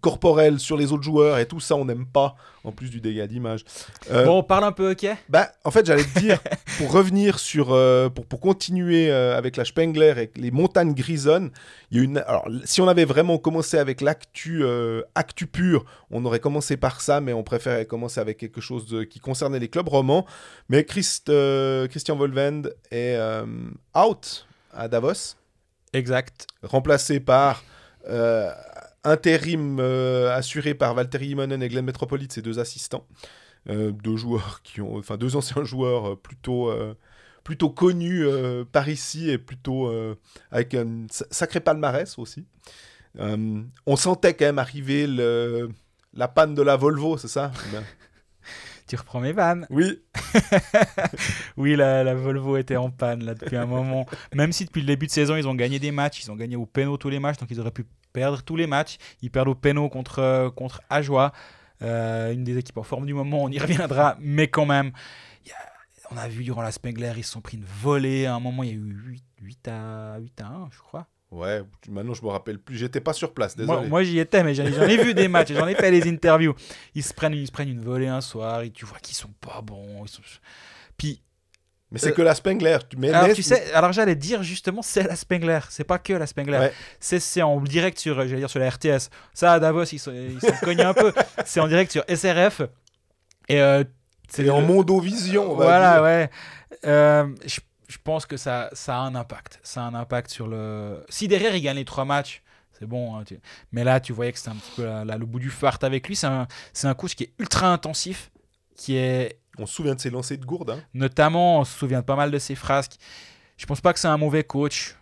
corporel sur les autres joueurs et tout ça, on n'aime pas, en plus du dégât d'image. Euh,
Bon, on parle un peu hockey.
bah, en fait, j'allais te dire, pour revenir sur, euh, pour, pour continuer euh, avec la Spengler et les montagnes grisonnes, il y a une. Alors, si on avait vraiment commencé avec l'actu, actu pur, on aurait commencé par ça, mais on préférait commencer avec quelque chose de- qui concernait les clubs romans. Mais Christ, Christian Volvend est out à Davos
Exact.
remplacé par intérim euh, assuré par Valtteri Immonen et Glenn Metropolite, ses deux assistants. Euh, deux joueurs qui ont, enfin deux anciens joueurs euh, plutôt, plutôt connus par ici et plutôt avec un sa- sacré palmarès aussi. On sentait quand même arriver le, la panne de la Volvo, c'est ça?
Tu reprends mes vannes.
Oui,
Oui, la, la Volvo était en panne là depuis un moment. Même si depuis le début de saison, ils ont gagné des matchs, ils ont gagné au péno tous les matchs, donc ils auraient pu perdre tous les matchs. Ils perdent au péno contre, euh, contre Ajoie, euh, une des équipes en forme du moment, on y reviendra, mais quand même. il y a- on a vu durant la Spengler, ils se sont pris une volée. À un moment, il y a eu 8, 8 à, 8 à 1, je crois.
Ouais. Maintenant, je me rappelle plus. J'étais pas sur place.
Moi,
Désolé.
moi, j'y étais, mais j'en ai, vu des matchs, j'en ai fait des interviews. Ils se prennent, ils se prennent une volée un soir, et tu vois qu'ils sont pas bons. Ils sont... Puis
mais c'est
euh,
que la Spengler. Tu
Alors, sais, alors j'allais dire justement, c'est la Spengler. C'est pas que la Spengler.
Ouais.
C'est, c'est en direct sur, j'allais dire sur la RTS. Ça, à Davos, ils s'en ils s'en cognent un peu. C'est en direct sur SRF. Et euh,
c'est
le-
en Mondovision. on va
Voilà,
dire.
ouais. Euh, je, je pense que ça, ça a un impact. Ça a un impact sur le. Si derrière, il gagne les trois matchs. C'est bon, hein, tu- mais là tu voyais que c'était un petit peu là, là, le bout du fart avec lui. C'est un, c'est un coach qui est ultra intensif, qui est
On se souvient de ses lancers de gourde. hein.
Notamment, on se souvient de pas mal de ses phrases. Je pense pas que c'est un mauvais coach.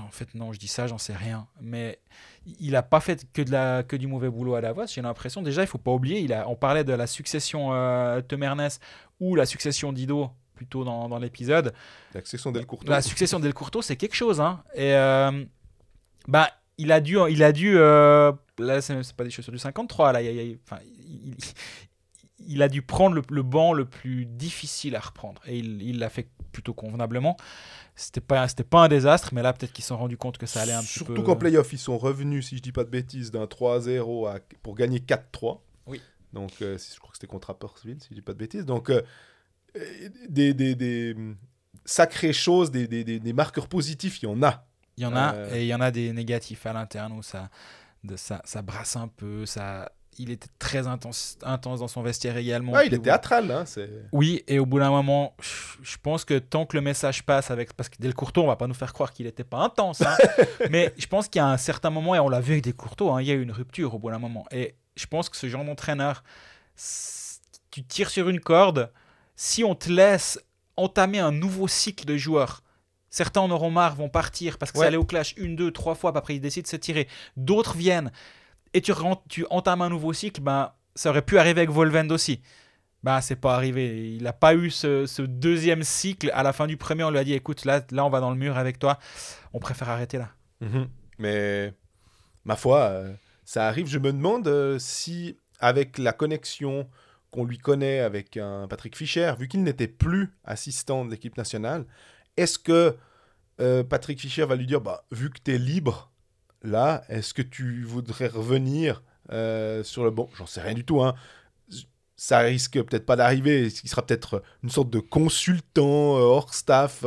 En fait, non, je dis ça, j'en sais rien. Mais il a pas fait que, de la, que du mauvais boulot à Davos, j'ai l'impression. Déjà, il faut pas oublier, il a, on parlait de la succession euh, Temernes ou la succession Dido, plutôt dans, dans l'épisode.
L'accession Del Courto.
La succession Del Curto, c'est quelque chose. Hein. Et euh, bah, il a dû. Il a dû euh, là, c'est pas des chaussures du 53. Là, il, a- il il- il- dû prendre le, le banc le plus difficile à reprendre. Et il l'a fait plutôt convenablement. C'était pas, c'était pas un désastre, mais là, peut-être qu'ils se sont rendus compte que ça allait un petit peu.
Surtout qu'en playoff, ils sont revenus, si je dis pas de bêtises, d'un 3-0 à- pour gagner 4-3.
Oui.
Donc, euh, je crois que c'était contre Rapperswil, si je dis pas de bêtises. Donc, euh, des, des, des, sacrées choses, des, des, des- des marqueurs positifs, il y en a.
Il y en a,
Euh.
et il y en a des négatifs à l'interne où ça, de, ça, ça brasse un peu. Ça, il était très intense, intense dans son vestiaire également.
Ouais, il est théâtral. Hein, c'est...
Oui, et au bout d'un moment, je- pense que tant que le message passe avec. Parce que Del Courto, on va pas nous faire croire qu'il n'était pas intense. hein. mais je pense qu'il y a un certain moment, et on l'a vu avec Del Courto, hein, il y a eu une rupture au bout d'un moment. Et je pense que ce genre d'entraîneur, tu tires sur une corde. Si on te laisse entamer un nouveau cycle de joueurs, certains en auront marre, vont partir parce que
Ouais.
ça allait au clash une, deux, trois fois, après ils décident de se tirer. D'autres viennent et tu, entames un nouveau cycle, ben, ça aurait pu arriver avec Volvend aussi. Bah, c'est pas arrivé. Il n'a pas eu ce, ce deuxième cycle. À la fin du premier, on lui a dit écoute, là, là, on va dans le mur avec toi. On préfère arrêter là.
Mhm. Mais, ma foi, euh, ça arrive. Je me demande euh, si, avec la connexion qu'on lui connaît avec un Patrick Fischer, vu qu'il n'était plus assistant de l'équipe nationale, est-ce que euh, Patrick Fischer va lui dire, bah, vu que tu es libre, là, est-ce que tu voudrais revenir euh, sur le bon J'en sais rien du tout. Hein. Ça risque peut-être pas d'arriver. Il sera peut-être une sorte de consultant euh, hors staff.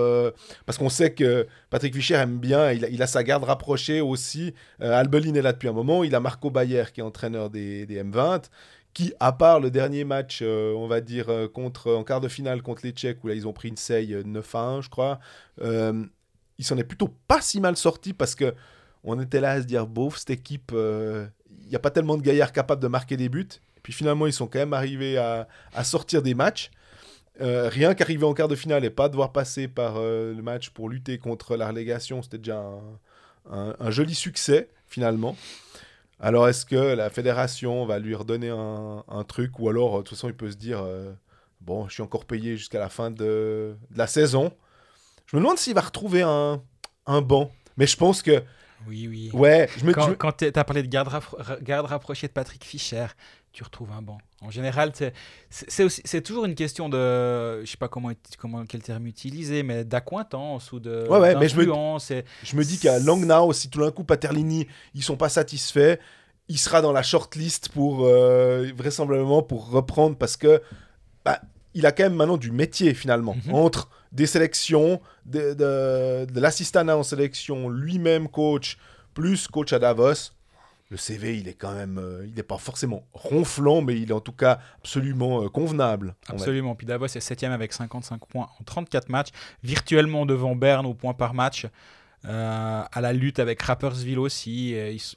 parce qu'on sait que Patrick Fischer aime bien. Il a, sa garde rapprochée aussi. Albelin est là depuis un moment. Il a Marco Bayer qui est entraîneur des M20 qui, à part le dernier match, on va dire, contre, en quart de finale contre les Tchèques, où là ils ont pris une seille 9 à 1, je crois, il s'en est plutôt pas si mal sorti parce que on était là à se dire, bof, cette équipe, il euh, n'y a pas tellement de gaillards capables de marquer des buts. Puis finalement, ils sont quand même arrivés à, sortir des matchs. Euh, rien qu'arriver en quart de finale et pas devoir passer par euh, le match pour lutter contre la relégation, c'était déjà un, joli succès finalement. Alors est-ce que la fédération va lui redonner un, truc ou alors de toute façon il peut se dire bon je suis encore payé jusqu'à la fin de la saison je me demande s'il va retrouver un, un banc. Mais je pense que.
Oui, oui.
Ouais,
je me Quand, tu as parlé de garde, garde rapprochée de Patrick Fischer, tu retrouves un banc. En général, c'est toujours une question de, je sais pas comment, comment quel terme utiliser, mais d'accointance ou de
ouais, ouais, mais je me, je me dis qu'à Langnau, si tout d'un coup Paterlini, ils sont pas satisfaits, il sera dans la shortlist pour euh, vraisemblablement pour reprendre parce que bah, il a quand même maintenant du métier finalement mhm. entre des sélections, de, de, l'assistant en sélection, lui-même coach, plus coach à Davos. Le CV, il est quand même, euh, il n'est pas forcément ronflant, mais il est en tout cas absolument euh, convenable.
Absolument. Puis Davos est septième avec 55 points en 34 matchs, virtuellement devant Berne au point par match. Euh, à la lutte avec Rappersville aussi.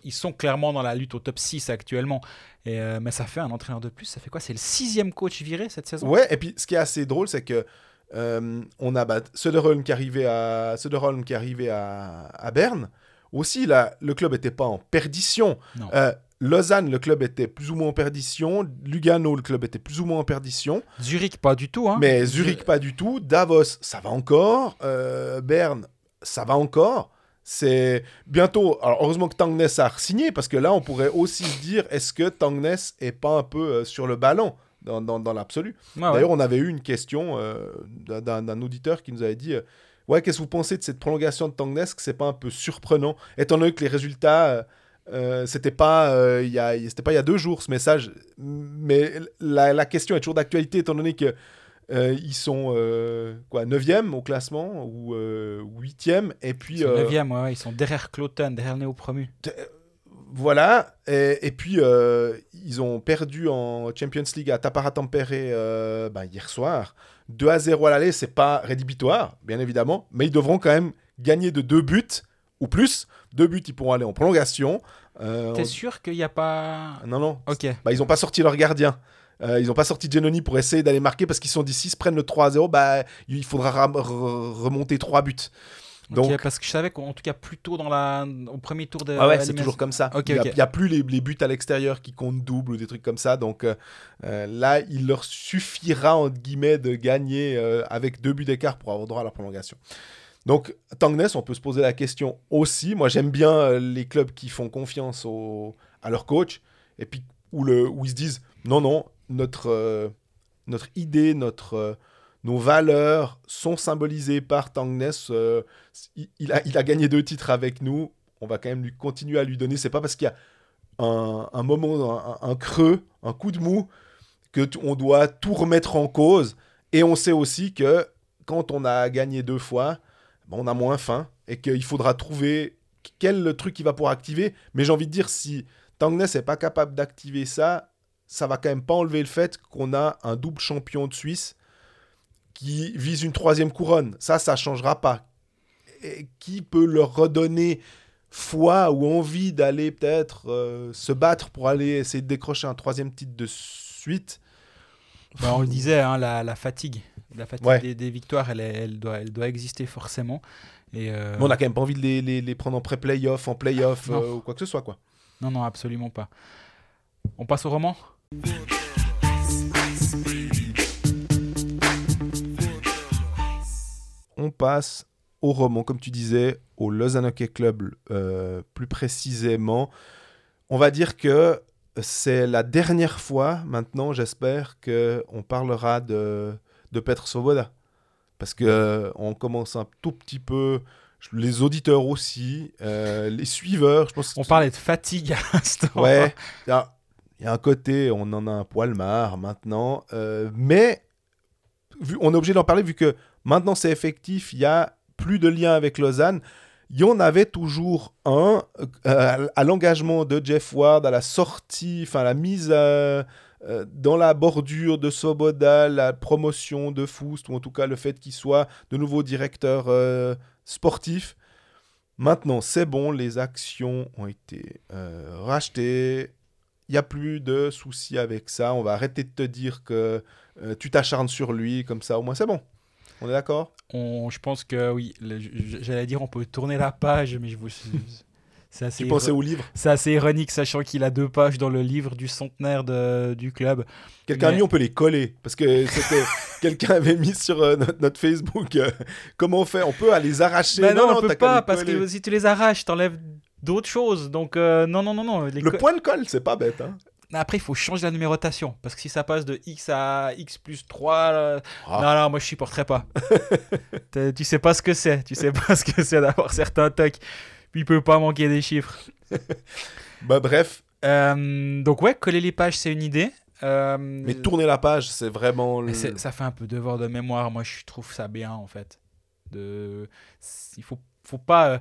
Ils, sont clairement dans la lutte au top 6 actuellement. Et, mais ça fait un entraîneur de plus. Ça fait quoi? C'est le sixième coach viré cette saison?
Ouais, et puis ce qui est assez drôle, c'est que on a bah, Söderholm qui arrivait à, Söderholm qui arrivait à, à Berne. Aussi, là, le club n'était pas en perdition. Euh, Lausanne, le club était plus ou moins en perdition. Lugano, le club était plus ou moins en perdition.
Zurich, pas du tout. Hein.
Mais Zurich, pas du tout. Davos, ça va encore. Euh, Berne, ça va encore. C'est bientôt. Alors, heureusement que Tangnes a signé parce que là, on pourrait aussi se dire est-ce que Tangnes est pas un peu sur le ballon dans, dans, l'absolu? D'ailleurs, on avait eu une question euh, d'un auditeur qui nous avait dit euh, Ouais, qu'est-ce que vous pensez de cette prolongation de Tangnes Que c'est pas un peu surprenant, étant donné que les résultats. Euh, c'était pas il y a c'était pas il y a deux jours ce message mais la, la question est toujours d'actualité étant donné que ils sont quoi 9e au classement ou 8e et puis
9e ouais, ils sont derrière Cloton derrière Néo promu
voilà, et, puis euh, ils ont perdu en Champions League à Tapara Tampere euh, ben, hier soir. 2 à 0 à l'aller, c'est pas rédhibitoire, bien évidemment, mais ils devront quand même gagner de deux buts ou plus. Deux buts, ils pourront aller en prolongation.
Euh, T'es sûr qu'il n'y a pas.
Non, non.
Ok.
Bah, ils n'ont pas sorti leur gardien. ils n'ont pas sorti Genoni pour essayer d'aller marquer parce qu'ils sont dit s'ils prennent le 3 à 0, bah, il faudra remonter trois buts.
Donc, parce que je savais qu'en tout cas plutôt dans la au premier tour de
ah ouais c'est toujours comme ça. Il n'y a, plus les, buts à l'extérieur qui comptent double ou des trucs comme ça. Donc euh, euh, là il leur suffira entre guillemets de gagner euh, avec deux buts d'écart pour avoir droit à la prolongation. Donc Tangnes on peut se poser la question aussi. Moi j'aime bien les clubs qui font confiance au, à leur coach. Et puis où, le, où ils se disent non non notre notre idée notre nos valeurs sont symbolisées par Tangnes. Euh, il, a, il, gagné deux titres avec nous. On va quand même lui continuer à lui donner. C'est pas parce qu'il y a un, moment, un, creux, un coup de mou, que on doit tout remettre en cause. Et on sait aussi que quand on a gagné deux fois, ben, on a moins faim et qu'il faudra trouver quel truc qui va pouvoir activer. Mais j'ai envie de dire, si Tangnes n'est pas capable d'activer ça, ça va quand même pas enlever le fait qu'on a un double champion de Suisse qui vise une troisième couronne. Ça, ça ne changera pas. Et qui peut leur redonner foi ou envie d'aller peut-être euh, se battre pour aller essayer de décrocher un troisième titre de suite?
Bah, On le disait, hein, la, fatigue. La fatigue des, victoires, elle, elle, doit, elle doit exister forcément. Et
euh, on n'a quand même pas envie de les, les, prendre en pré-playoff, en playoff euh, ou quoi que ce soit. quoi.
Non, non, absolument pas. On passe au roman?
On passe au roman, comme tu disais, au Lausanne Hockey Club euh, plus précisément. On va dire que c'est la dernière fois, maintenant, j'espère, qu'on parlera de, de Petr Svoboda. Parce que euh, on commence un tout petit peu, les auditeurs aussi, euh, les suiveurs. Je pense
On parlait de fatigue à l'instant.
Ouais, il y, a- il y a un côté, on en a un poil marre maintenant. euh, mais vu, on est obligé d'en parler vu que maintenant c'est effectif, il y a plus de lien avec Lausanne. Il y en avait toujours un euh, à l'engagement de Jeff Ward, à la sortie, enfin la mise euh, euh, dans la bordure de Soboda, la promotion de Foust, ou en tout cas le fait qu'il soit de nouveau directeur sportif. Maintenant, c'est bon, les actions ont été rachetées. Il n'y a plus de soucis avec ça. On va arrêter de te dire que tu t'acharnes sur lui, comme ça, au moins c'est bon. On est d'accord?
On- je pense que oui, j'allais dire on peut tourner la page, mais je vous. C'est assez,
Tu pensais au livre?
c'est assez ironique, sachant qu'il a deux pages dans le livre du centenaire de- du club.
Quelqu'un a mis, on peut les coller. Parce que c'était. Quelqu'un avait mis sur euh, notre, notre Facebook euh, comment on fait? On peut les arracher.
Bah non, on
t'as
peut pas, parce que si tu les arraches, t'enlèves d'autres choses. Donc, euh, non, non, non, non. les
Le point de colle, c'est pas bête. Hein.
Après, il faut changer la numérotation. Parce que si ça passe de X à X plus 3, euh,
Ah.
non, non, moi je supporterais pas. Tu sais pas ce que c'est. Tu sais pas ce que c'est d'avoir certains tocs. Puis il peut pas manquer des chiffres.
Bah bref,
Euh, donc, ouais, coller les pages, c'est une idée. Euh,
mais tourner la page, c'est vraiment. le-
mais ça fait un peu devoir de mémoire. Moi, je trouve ça bien, en fait. De... Il faut, faut pas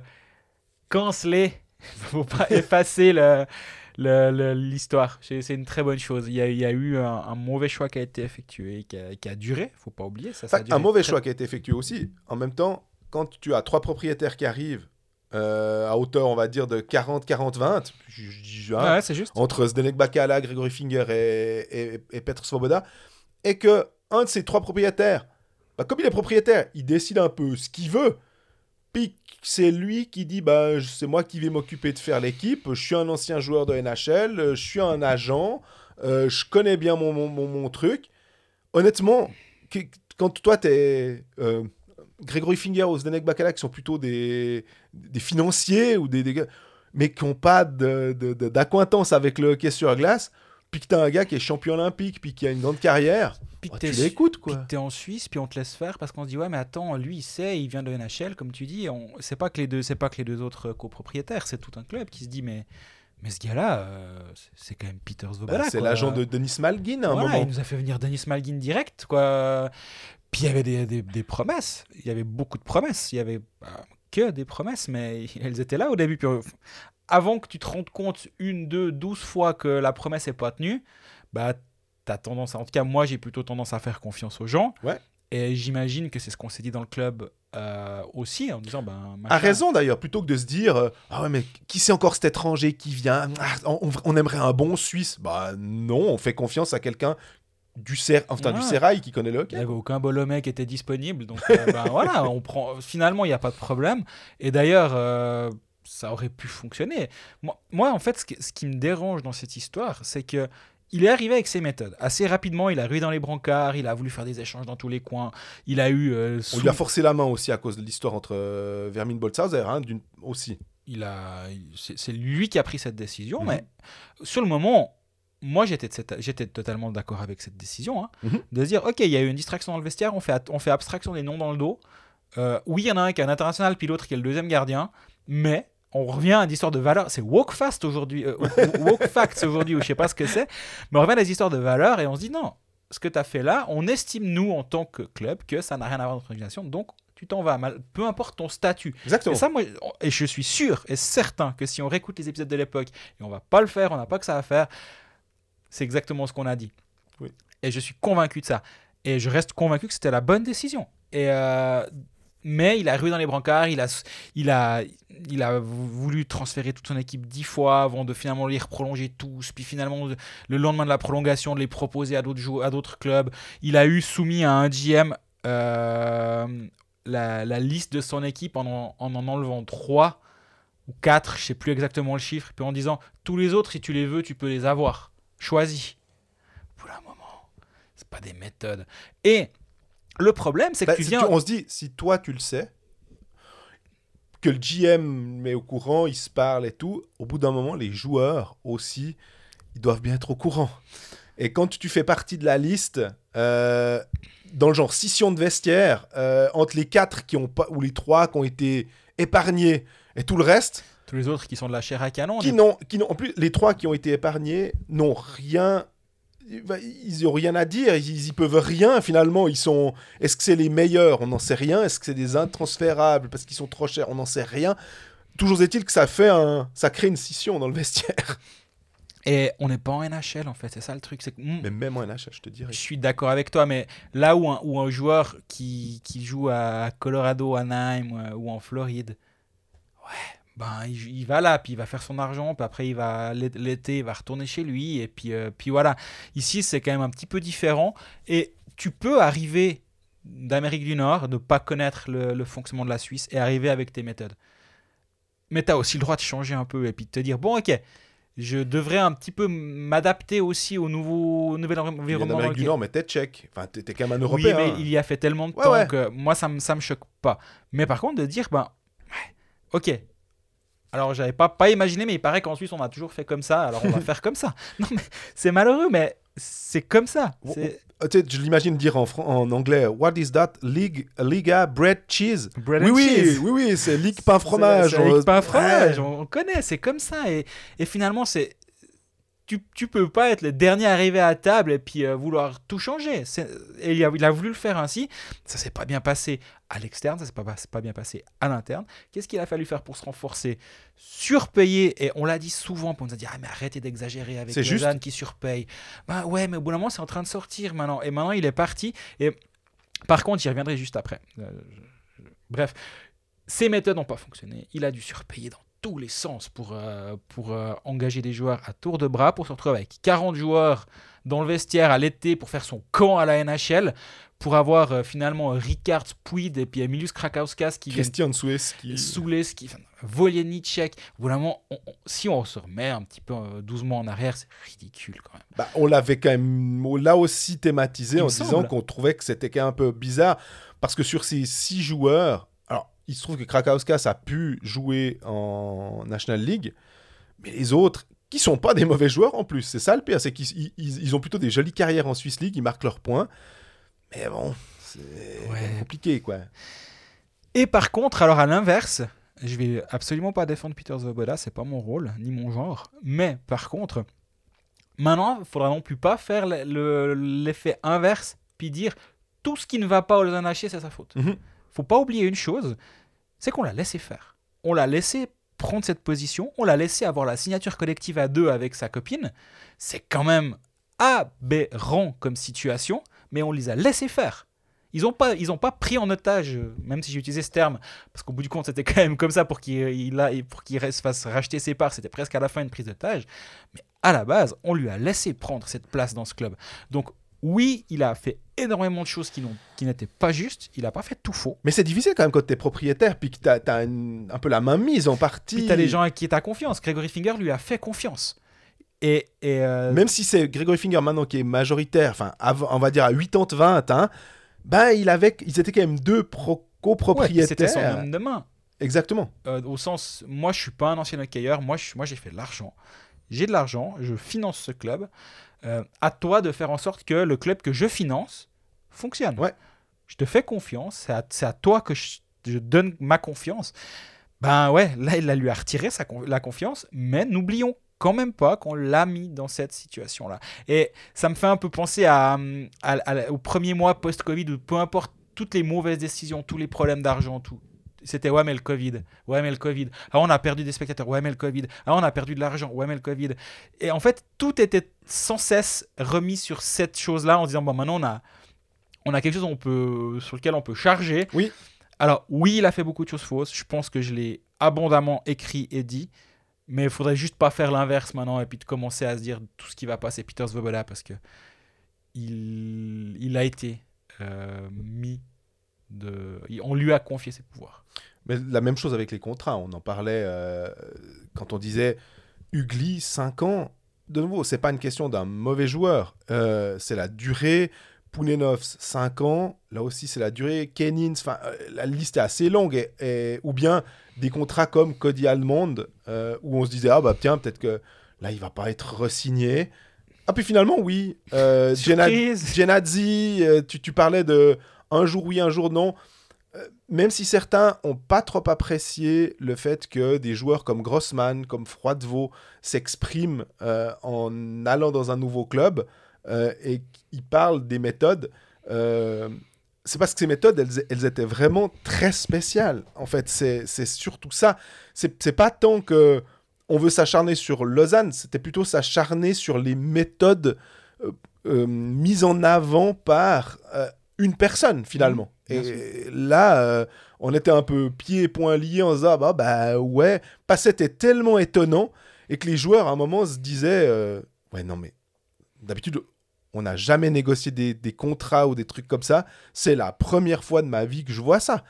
canceler, faut pas effacer le- l'histoire. C'est une très bonne chose. Il y a, il y a eu un, un mauvais choix qui a été effectué, qui a, qui a duré. faut pas oublier ça. ça a
Enfin,
duré
un mauvais
très-
choix qui a été effectué aussi. En même temps, quand tu as trois propriétaires qui arrivent euh, à hauteur, on va dire, de 40, 40, 20, je- je dis, hein,
Ouais, c'est juste.
entre Zdenek Bakala, Gregory Finger et, et, et Petr Svoboda, et que un de ces trois propriétaires, bah, comme il est propriétaire, il décide un peu ce qu'il veut. Puis c'est lui qui dit bah, c'est moi qui vais m'occuper de faire l'équipe. Je suis un ancien joueur de NHL, euh, je suis un agent, euh, je connais bien mon, mon, truc. Honnêtement, quand toi t'es euh, Gregory Finger ou Zdenek Bakala qui sont plutôt des, des financiers ou des, mais qui n'ont pas d'acquaintance avec le hockey sur glace, puis que t'as un gars qui est champion olympique, puis qui a une grande carrière,
Puis
oh, tu l'écoutes
Puis
quoi.
t'es en Suisse, puis on te laisse faire parce qu'on se dit ouais mais attends lui il sait, il vient de NHL comme tu dis, on... c'est pas que les deux, c'est pas que les deux autres copropriétaires, c'est tout un club qui se dit mais mais ce gars-là, euh, c'est- c'est quand même Peter
Bah,
Svoboda.
c'est
quoi.
l'agent de Denis Malgin à un
Voilà,
moment.
il nous a fait venir Denis Malgin direct quoi. Puis il y avait des, des- des promesses, il y avait beaucoup de promesses, il y avait bah, que des promesses, mais elles étaient là au début. Puis, euh, avant que tu te rendes compte une, deux, douze fois que la promesse n'est pas tenue, bah t'as tendance, à- en tout cas moi j'ai plutôt tendance à faire confiance aux gens.
Ouais.
Et j'imagine que c'est ce qu'on s'est dit dans le club euh, aussi, en disant ben.
A
machin.
raison d'ailleurs, plutôt que de se dire euh, Ah ouais, mais qui c'est encore cet étranger qui vient? Ah, on, on aimerait un bon Suisse. Bah non, on fait confiance à quelqu'un du, Ser enfin, du. Serail qui connaît le
Il
hockey.
n'y avait aucun Bolomé qui était disponible. Donc, euh, ben, voilà, on prend... finalement, il n'y a pas de problème. Et d'ailleurs, ça aurait pu fonctionner. Moi, moi en fait, ce qui me dérange dans cette histoire, c'est que il est arrivé avec ses méthodes. Assez rapidement, il a rué dans les brancards, il a voulu faire des échanges dans tous les coins. Il a eu. euh,
On lui a forcé la main aussi à cause de l'histoire entre euh, Vermin Boltzhauser, hein, d'une- aussi.
il a, c'est lui qui a pris cette décision,
Mhm.
mais sur le moment, moi j'étais, totalement d'accord avec cette décision, hein,
Mhm.
de dire, ok, il y a eu une distraction dans le vestiaire, on fait, at- on fait abstraction des noms dans le dos. Euh, oui, il y en a un qui est un international, puis l'autre qui est le deuxième gardien, mais on revient à l'histoire de valeur. C'est walk fast aujourd'hui, euh, walk facts aujourd'hui, ou je sais pas ce que c'est, mais on revient à des histoires de valeur et on se dit non, ce que tu as fait là, on estime nous en tant que club que ça n'a rien à voir avec notre organisation, donc tu t'en vas mal, peu importe ton statut.
Exactement.
Et ça, moi, et je suis sûr et certain que si on réécoute les épisodes de l'époque et on va pas le faire, on n'a pas que ça à faire, c'est exactement ce qu'on a dit.
Oui.
Et je suis convaincu de ça. Et je reste convaincu que c'était la bonne décision. Et euh, mais il a rué dans les brancards, il a, il, a, il a voulu transférer toute son équipe dix fois avant de finalement les prolonger tous. Puis finalement, le lendemain de la prolongation, de les proposer à d'autres, à d'autres clubs. Il a eu soumis à un GM euh, la, liste de son équipe en en, en, en enlevant trois ou quatre, je sais plus exactement le chiffre, puis en disant tous les autres, si tu les veux, tu peux les avoir. Choisis. Pour un moment, c'est pas des méthodes. Et le problème, c'est que
Bah,
tu
si
viens.
tu- on se dit, si toi tu le sais, que le GM met au courant, il se parle et tout, au bout d'un moment, les joueurs aussi, ils doivent bien être au courant. Et quand tu fais partie de la liste, euh, dans le genre scission de vestiaire, euh, entre les quatre qui ont pas, ou les trois qui ont été épargnés et tout le reste,
Tous les autres qui sont de la chair à canon.
qui n'ont, qui n'ont, en plus, les trois qui ont été épargnés n'ont rien. Ils n'ont rien à dire, ils, ils peuvent rien finalement. Ils sont. Est-ce que c'est les meilleurs? On n'en sait rien. Est-ce que c'est des intransférables parce qu'ils sont trop chers? On n'en sait rien. Toujours est-il que ça fait un, ça crée une scission dans le vestiaire.
Et on n'est pas en NHL en fait, c'est ça le truc. Que,
Mais même en NHL, je te dirais.
Je suis d'accord avec toi, mais là où un, où un joueur qui, qui joue à Colorado, Anaheim ou, euh, ou en Floride, ouais, ben il, il va là, puis il va faire son argent, puis après il va l'é- l'été, il va retourner chez lui, et puis, euh, puis voilà. Ici, c'est quand même un petit peu différent, et tu peux arriver d'Amérique du Nord, de pas connaître le, le fonctionnement de la Suisse, et arriver avec tes méthodes. Mais tu as aussi le droit de changer un peu, et puis de te dire, bon ok, je devrais un petit peu m'adapter aussi au nouveau au nouvel
Il
environnement.
d'Amérique du Nord, mais t'es tchèque. Enfin, t'es, t'es quand même un
oui,
Européen.
mais
hein.
il y a fait tellement de
Ouais,
temps
ouais.
que moi, ça me, ça me choque pas. Mais par contre, de dire, ben, ok. Alors, j'avais pas, pas imaginé, mais il paraît qu'en Suisse, on a toujours fait comme ça, alors on va faire comme ça. Non, mais c'est malheureux, mais c'est comme ça.
Euh, je l'imagine dire en, en anglais What is that? League, Liga bread cheese?
bread
oui,
and
oui,
cheese.
oui, oui, c'est Ligue pain fromage.
C'est-
on-
pain fromage, on connaît, c'est comme ça. Et, et finalement, c'est. Tu, tu peux pas être le dernier arrivé à table et puis euh, vouloir tout changer. Et il a, il a voulu le faire ainsi. Ça s'est pas bien passé à l'externe, ça s'est pas, bien passé à l'interne. Qu'est-ce qu'il a fallu faire pour se renforcer? Surpayer, et on l'a dit souvent, pour nous dire ah, mais arrêtez d'exagérer avec les
juste.
qui surpayent. Bah ouais, mais au bout d'un moment, c'est en train de sortir maintenant. Et maintenant, il est parti. Et par contre, j'y reviendrai juste après. Euh, je- Bref, ces méthodes n'ont pas fonctionné. Il a dû surpayer dans tous les sens pour, euh, pour euh, engager des joueurs à tour de bras, pour se retrouver avec 40 joueurs dans le vestiaire à l'été pour faire son camp à la NHL, pour avoir euh, finalement Ricard Puid et puis Emilius Krakauskas qui
Christian Sueski.
Soules, qui, enfin, Voljenicek. Vraiment, on- on- si on se remet un petit peu doucement en arrière, c'est ridicule quand même.
Bah, on l'avait quand même là aussi thématisé
Il
en disant qu'on trouvait que c'était quand même un peu bizarre parce que sur ces six joueurs, il se trouve que Krakauskas a pu jouer en National League, mais les autres qui sont pas des mauvais joueurs en plus, c'est ça le pire, c'est qu'ils ils- ils- ils ont plutôt des jolies carrières en Swiss League, ils marquent leurs points, mais bon, c'est
Ouais.
compliqué quoi.
Et par contre, alors à l'inverse, je vais absolument pas défendre Peter Svoboda, c'est pas mon rôle ni mon genre. Mais par contre, maintenant, il faudra non plus pas faire le- le- l'effet inverse puis dire tout ce qui ne va pas au Lausanne HC, c'est sa faute.
Mhm.
Faut pas oublier une chose, c'est qu'on l'a laissé faire. On l'a laissé prendre cette position, on l'a laissé avoir la signature collective à deux avec sa copine. C'est quand même aberrant comme situation, mais on les a laissés faire. Ils n'ont pas, pas pris en otage, même si j'ai utilisé ce terme, parce qu'au bout du compte, c'était quand même comme ça pour qu'il pour qu'il reste- fasse racheter ses parts. C'était presque à la fin une prise d'otage. Mais à la base, on lui a laissé prendre cette place dans ce club. Donc, oui, il a fait énormément de choses qui, n'étaient pas justes. Il n'a pas fait tout faux.
Mais c'est difficile quand même quand t'es propriétaire puis que t'as as un peu la main mise en partie.
Puis tu as les gens à qui tu as confiance. Gregory Finger lui a fait confiance. Et, et, euh,
Même si c'est Gregory Finger maintenant qui est majoritaire, enfin, on va dire à 80-20, hein, ben, il avait, ils étaient quand même deux
ouais,
copropriétaires.
c'était son homme de main.
Exactement.
Euh, au sens, moi je suis pas un ancien hockeyeur, moi j'ai fait de l'argent. J'ai de l'argent, je finance ce club. Euh, à toi de faire en sorte que le club que je finance fonctionne.
Ouais.
Je te fais confiance, c'est à, c'est à toi que je, je donne ma confiance. Ben ouais, là il a lui a retiré sa, la confiance, mais n'oublions quand même pas qu'on l'a mis dans cette situation-là. Et ça me fait un peu penser à, hum, à- à- au premier mois post-Covid, où peu importe toutes les mauvaises décisions, tous les problèmes d'argent, tout. C'était ouais, mais le Covid. Ouais, mais le Covid. Ah, on a perdu des spectateurs. Ouais, mais le Covid. Ah, on a perdu de l'argent. Ouais, mais le Covid. Et en fait, tout était sans cesse remis sur cette chose-là en disant bon, maintenant on a, on a quelque chose on peut, sur lequel on peut charger.
Oui.
Alors, oui, il a fait beaucoup de choses fausses. Je pense que je l'ai abondamment écrit et dit. Mais il faudrait juste pas faire l'inverse maintenant et puis de commencer à se dire tout ce qui va pas, c'est Peter Svoboda parce que il, il a été euh, mis de. On lui a confié ses pouvoirs.
Mais la même chose avec les contrats. On en parlait euh, quand on disait Ugly, 5 ans. De nouveau, c'est pas une question d'un mauvais joueur. Euh, c'est la durée. Pounenovs, 5 ans. Là aussi, c'est la durée. Kenins, enfin, euh, la liste est assez longue. Et, et- ou bien des contrats comme Cody Almond, euh, où on se disait, ah bah tiens, peut-être que Là, il va pas être resigné. Ah, puis finalement, oui. Genadzi, tu, tu parlais de un jour oui, un jour non. Euh, Même si certains ont pas trop apprécié le fait que des joueurs comme Grossman, comme Froidevaux s'expriment euh, en allant dans un nouveau club euh, et qu'ils parlent des méthodes, c'est parce que ces méthodes, elles, elles étaient vraiment très spéciales. En fait, c'est surtout ça. C'est pas tant que on veut s'acharner sur Lausanne, c'était plutôt s'acharner sur les méthodes mises en avant par une personne, finalement. Et là, euh, on était un peu pieds et poings liés en se disant, bah, bah ouais, parce que c'était tellement étonnant et que les joueurs, à un moment, se disaient, euh, ouais, non, mais d'habitude, on n'a jamais négocié des, des contrats ou des trucs comme ça. C'est la première fois de ma vie que je vois ça.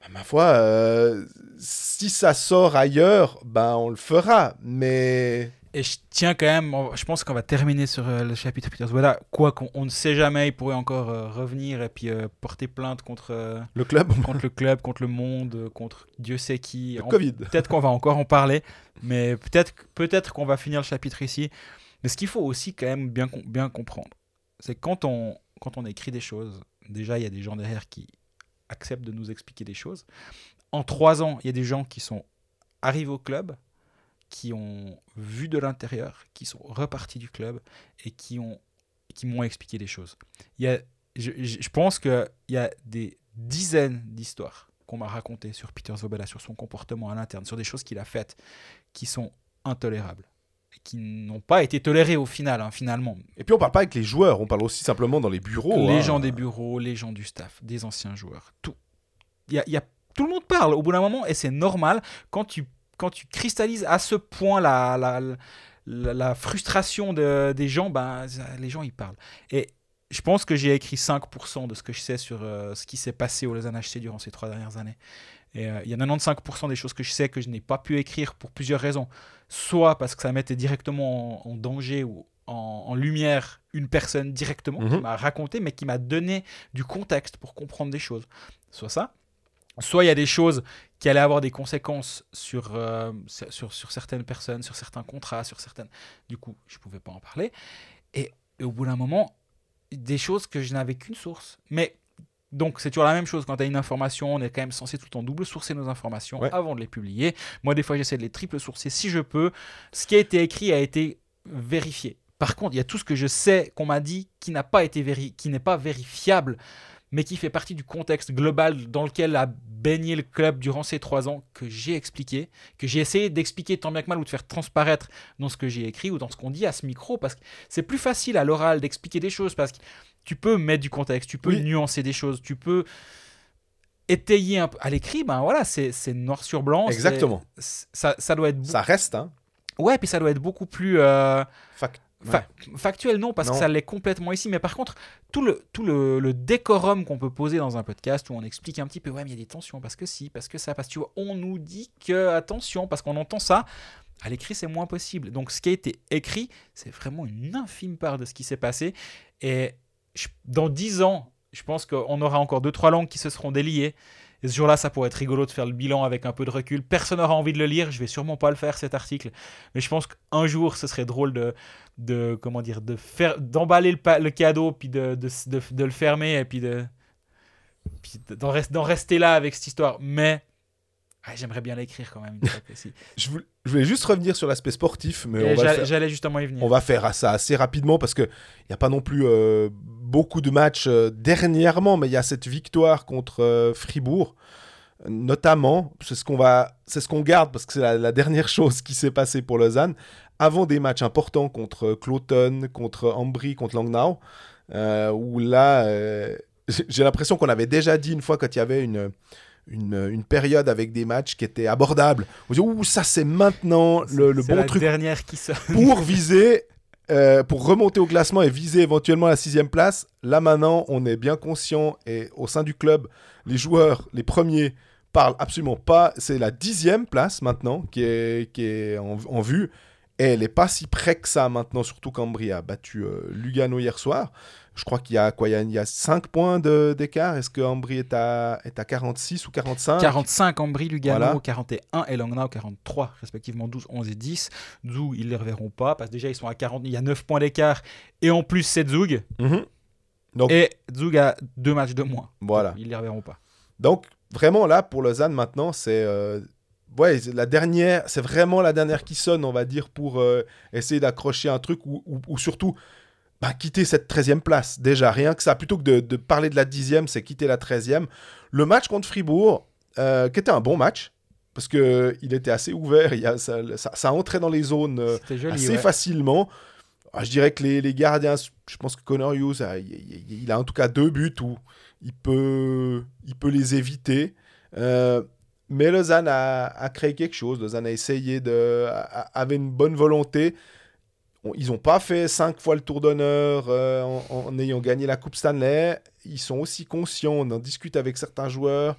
Bah, ma foi, euh, si ça sort ailleurs, ben on le fera. Mais
Et je tiens quand même, je pense qu'on va terminer sur euh, le chapitre Peter Voilà, quoi qu'on on ne sait jamais, il pourrait encore euh, revenir et puis euh, porter plainte contre, euh,
le club,
contre le club, contre le monde, contre Dieu sait qui.
le Covid.
Peut-être qu'on va encore en parler, mais peut-être peut-être qu'on va finir le chapitre ici. Mais ce qu'il faut aussi quand même bien, bien comprendre, c'est que quand on, quand on écrit des choses, déjà il y a des gens derrière qui acceptent de nous expliquer des choses. En trois ans, il y a des gens qui sont arrivés au club, qui ont vu de l'intérieur, qui sont repartis du club et qui ont qui m'ont expliqué des choses. Il y a, je, je- pense qu'il y a des dizaines d'histoires qu'on m'a racontées sur Peter Zobela, sur son comportement à l'interne, sur des choses qu'il a faites qui sont intolérables, et qui n'ont pas été tolérées au final, hein, finalement.
Et puis on parle pas avec les joueurs, on parle aussi simplement dans les bureaux.
les
hein.
gens des bureaux, les gens du staff, des anciens joueurs, tout. Y a, y a- tout le monde parle au bout d'un moment et c'est normal quand tu, quand tu cristallises à ce point la, la, la, la frustration de- des gens, ben, les gens ils parlent. Et je pense que j'ai écrit 5% de ce que je sais sur euh, ce qui s'est passé au Lausanne HC durant ces trois dernières années. Et euh, il y a 95% des choses que je sais que je n'ai pas pu écrire pour plusieurs raisons. Soit parce que ça mettait directement en, en danger ou en, en lumière une personne directement qui
Mhm.
m'a raconté, mais qui m'a donné du contexte pour comprendre des choses. Soit ça. Soit il y a des choses qui allaient avoir des conséquences sur, euh, sur, sur- sur certaines personnes, sur certains contrats, sur certaines. Du coup, je ne pouvais pas en parler. Et, et au bout d'un moment, des choses que je n'avais qu'une source. Mais donc, c'est toujours la même chose. Quand tu as une information, on est quand même censé tout le temps double sourcer nos informations
Ouais.
avant de les publier. Moi, des fois, j'essaie de les triple sourcer si je peux. Ce qui a été écrit a été vérifié. Par contre, il y a tout ce que je sais qu'on m'a dit qui n'a pas été véri- qui n'est pas vérifiable, mais qui fait partie du contexte global dans lequel a baigné le club durant ces trois ans que j'ai expliqué, que j'ai essayé d'expliquer tant bien que mal ou de faire transparaître dans ce que j'ai écrit ou dans ce qu'on dit à ce micro, parce que c'est plus facile à l'oral d'expliquer des choses, parce que tu peux mettre du contexte, tu peux
Oui.
nuancer des choses, tu peux étayer un peu. À l'écrit, ben voilà, c'est noir sur blanc.
Exactement.
Ça, ça doit être.
Ça reste, hein.
Ouais, puis ça doit être beaucoup plus. euh, Fa- Factuel, non, parce
Non.
que ça l'est complètement ici. Mais par contre, tout le, tout le, le décorum qu'on peut poser dans un podcast où on explique un petit peu, ouais, mais il y a des tensions, parce que si, parce que ça, parce que tu vois, on nous dit que, attention, parce qu'on entend ça. À l'écrit, c'est moins possible. Donc, ce qui a été écrit, c'est vraiment une infime part de ce qui s'est passé. Et je- dans dix ans, je pense qu'on aura encore deux, trois langues qui se seront déliées. Et ce jour-là, ça pourrait être rigolo de faire le bilan avec un peu de recul. Personne n'aura envie de le lire. Je vais sûrement pas le faire, cet article. Mais je pense qu'un jour, ce serait drôle de, de comment dire de faire d'emballer le, cadeau puis de, de, de, le fermer et puis de d'en rester là avec cette histoire mais ah, j'aimerais bien l'écrire quand même une fois que si.
Je voulais, juste revenir sur l'aspect sportif, mais
j'allais justement y venir
on va faire ça assez rapidement parce qu'il n'y a pas non plus euh, beaucoup de matchs euh, dernièrement, mais il y a cette victoire contre euh, Fribourg, notamment. C'est ce qu'on va, c'est ce qu'on garde parce que c'est la, la dernière chose qui s'est passée pour Lausanne. Avant des matchs importants contre Cloton, contre Ambry, contre Langnau, où là, j'ai l'impression qu'on avait déjà dit une fois quand il y avait une, une, une période avec des matchs qui étaient abordables. On dit, ouh, ça c'est maintenant le, le bon
la
truc
dernière qui sort
pour viser, euh, pour remonter au classement et viser éventuellement la sixième place. Là maintenant, on est bien conscient et au sein du club, les joueurs, les premiers, parlent absolument pas. C'est la dixième place maintenant qui est, qui est en, en vue. Et elle n'est pas si près que ça maintenant, surtout qu'Ambry a battu euh, Lugano hier soir. Je crois qu'il y a quoi Il y a, 5 points d'écart. Est-ce que Ambry est à, est à 46 ou 45
45 Ambry, Lugano 41 et Langnau 43, respectivement 12, 11 et 10. Zou, ils ne les reverront pas parce que déjà ils sont à 40, il y a 9 points d'écart et en plus c'est Zoug.
Mhm.
Donc, et Zoug a deux matchs de moins.
Voilà.
ils ne les reverront pas.
Donc vraiment là pour Lausanne maintenant c'est euh, ouais, la dernière, c'est vraiment la dernière qui sonne, on va dire, pour euh, essayer d'accrocher un truc ou, surtout bah, quitter cette 13e place. Déjà, rien que ça, plutôt que de, parler de la 10e, c'est quitter la 13e. Le match contre Fribourg, euh, qui était un bon match, parce qu'il était assez ouvert, il y a, ça, ça, entrait dans les zones euh, assez facilement. Ah, je dirais que les, les, gardiens, je pense que Connor Hughes, il, a en tout cas deux buts où il peut, il peut les éviter. Euh, mais Lausanne a, créé quelque chose. Lausanne a essayé de. avait une bonne volonté. Ils n'ont pas fait cinq fois le tour d'honneur euh, en, ayant gagné la Coupe Stanley. Ils sont aussi conscients, on en discute avec certains joueurs,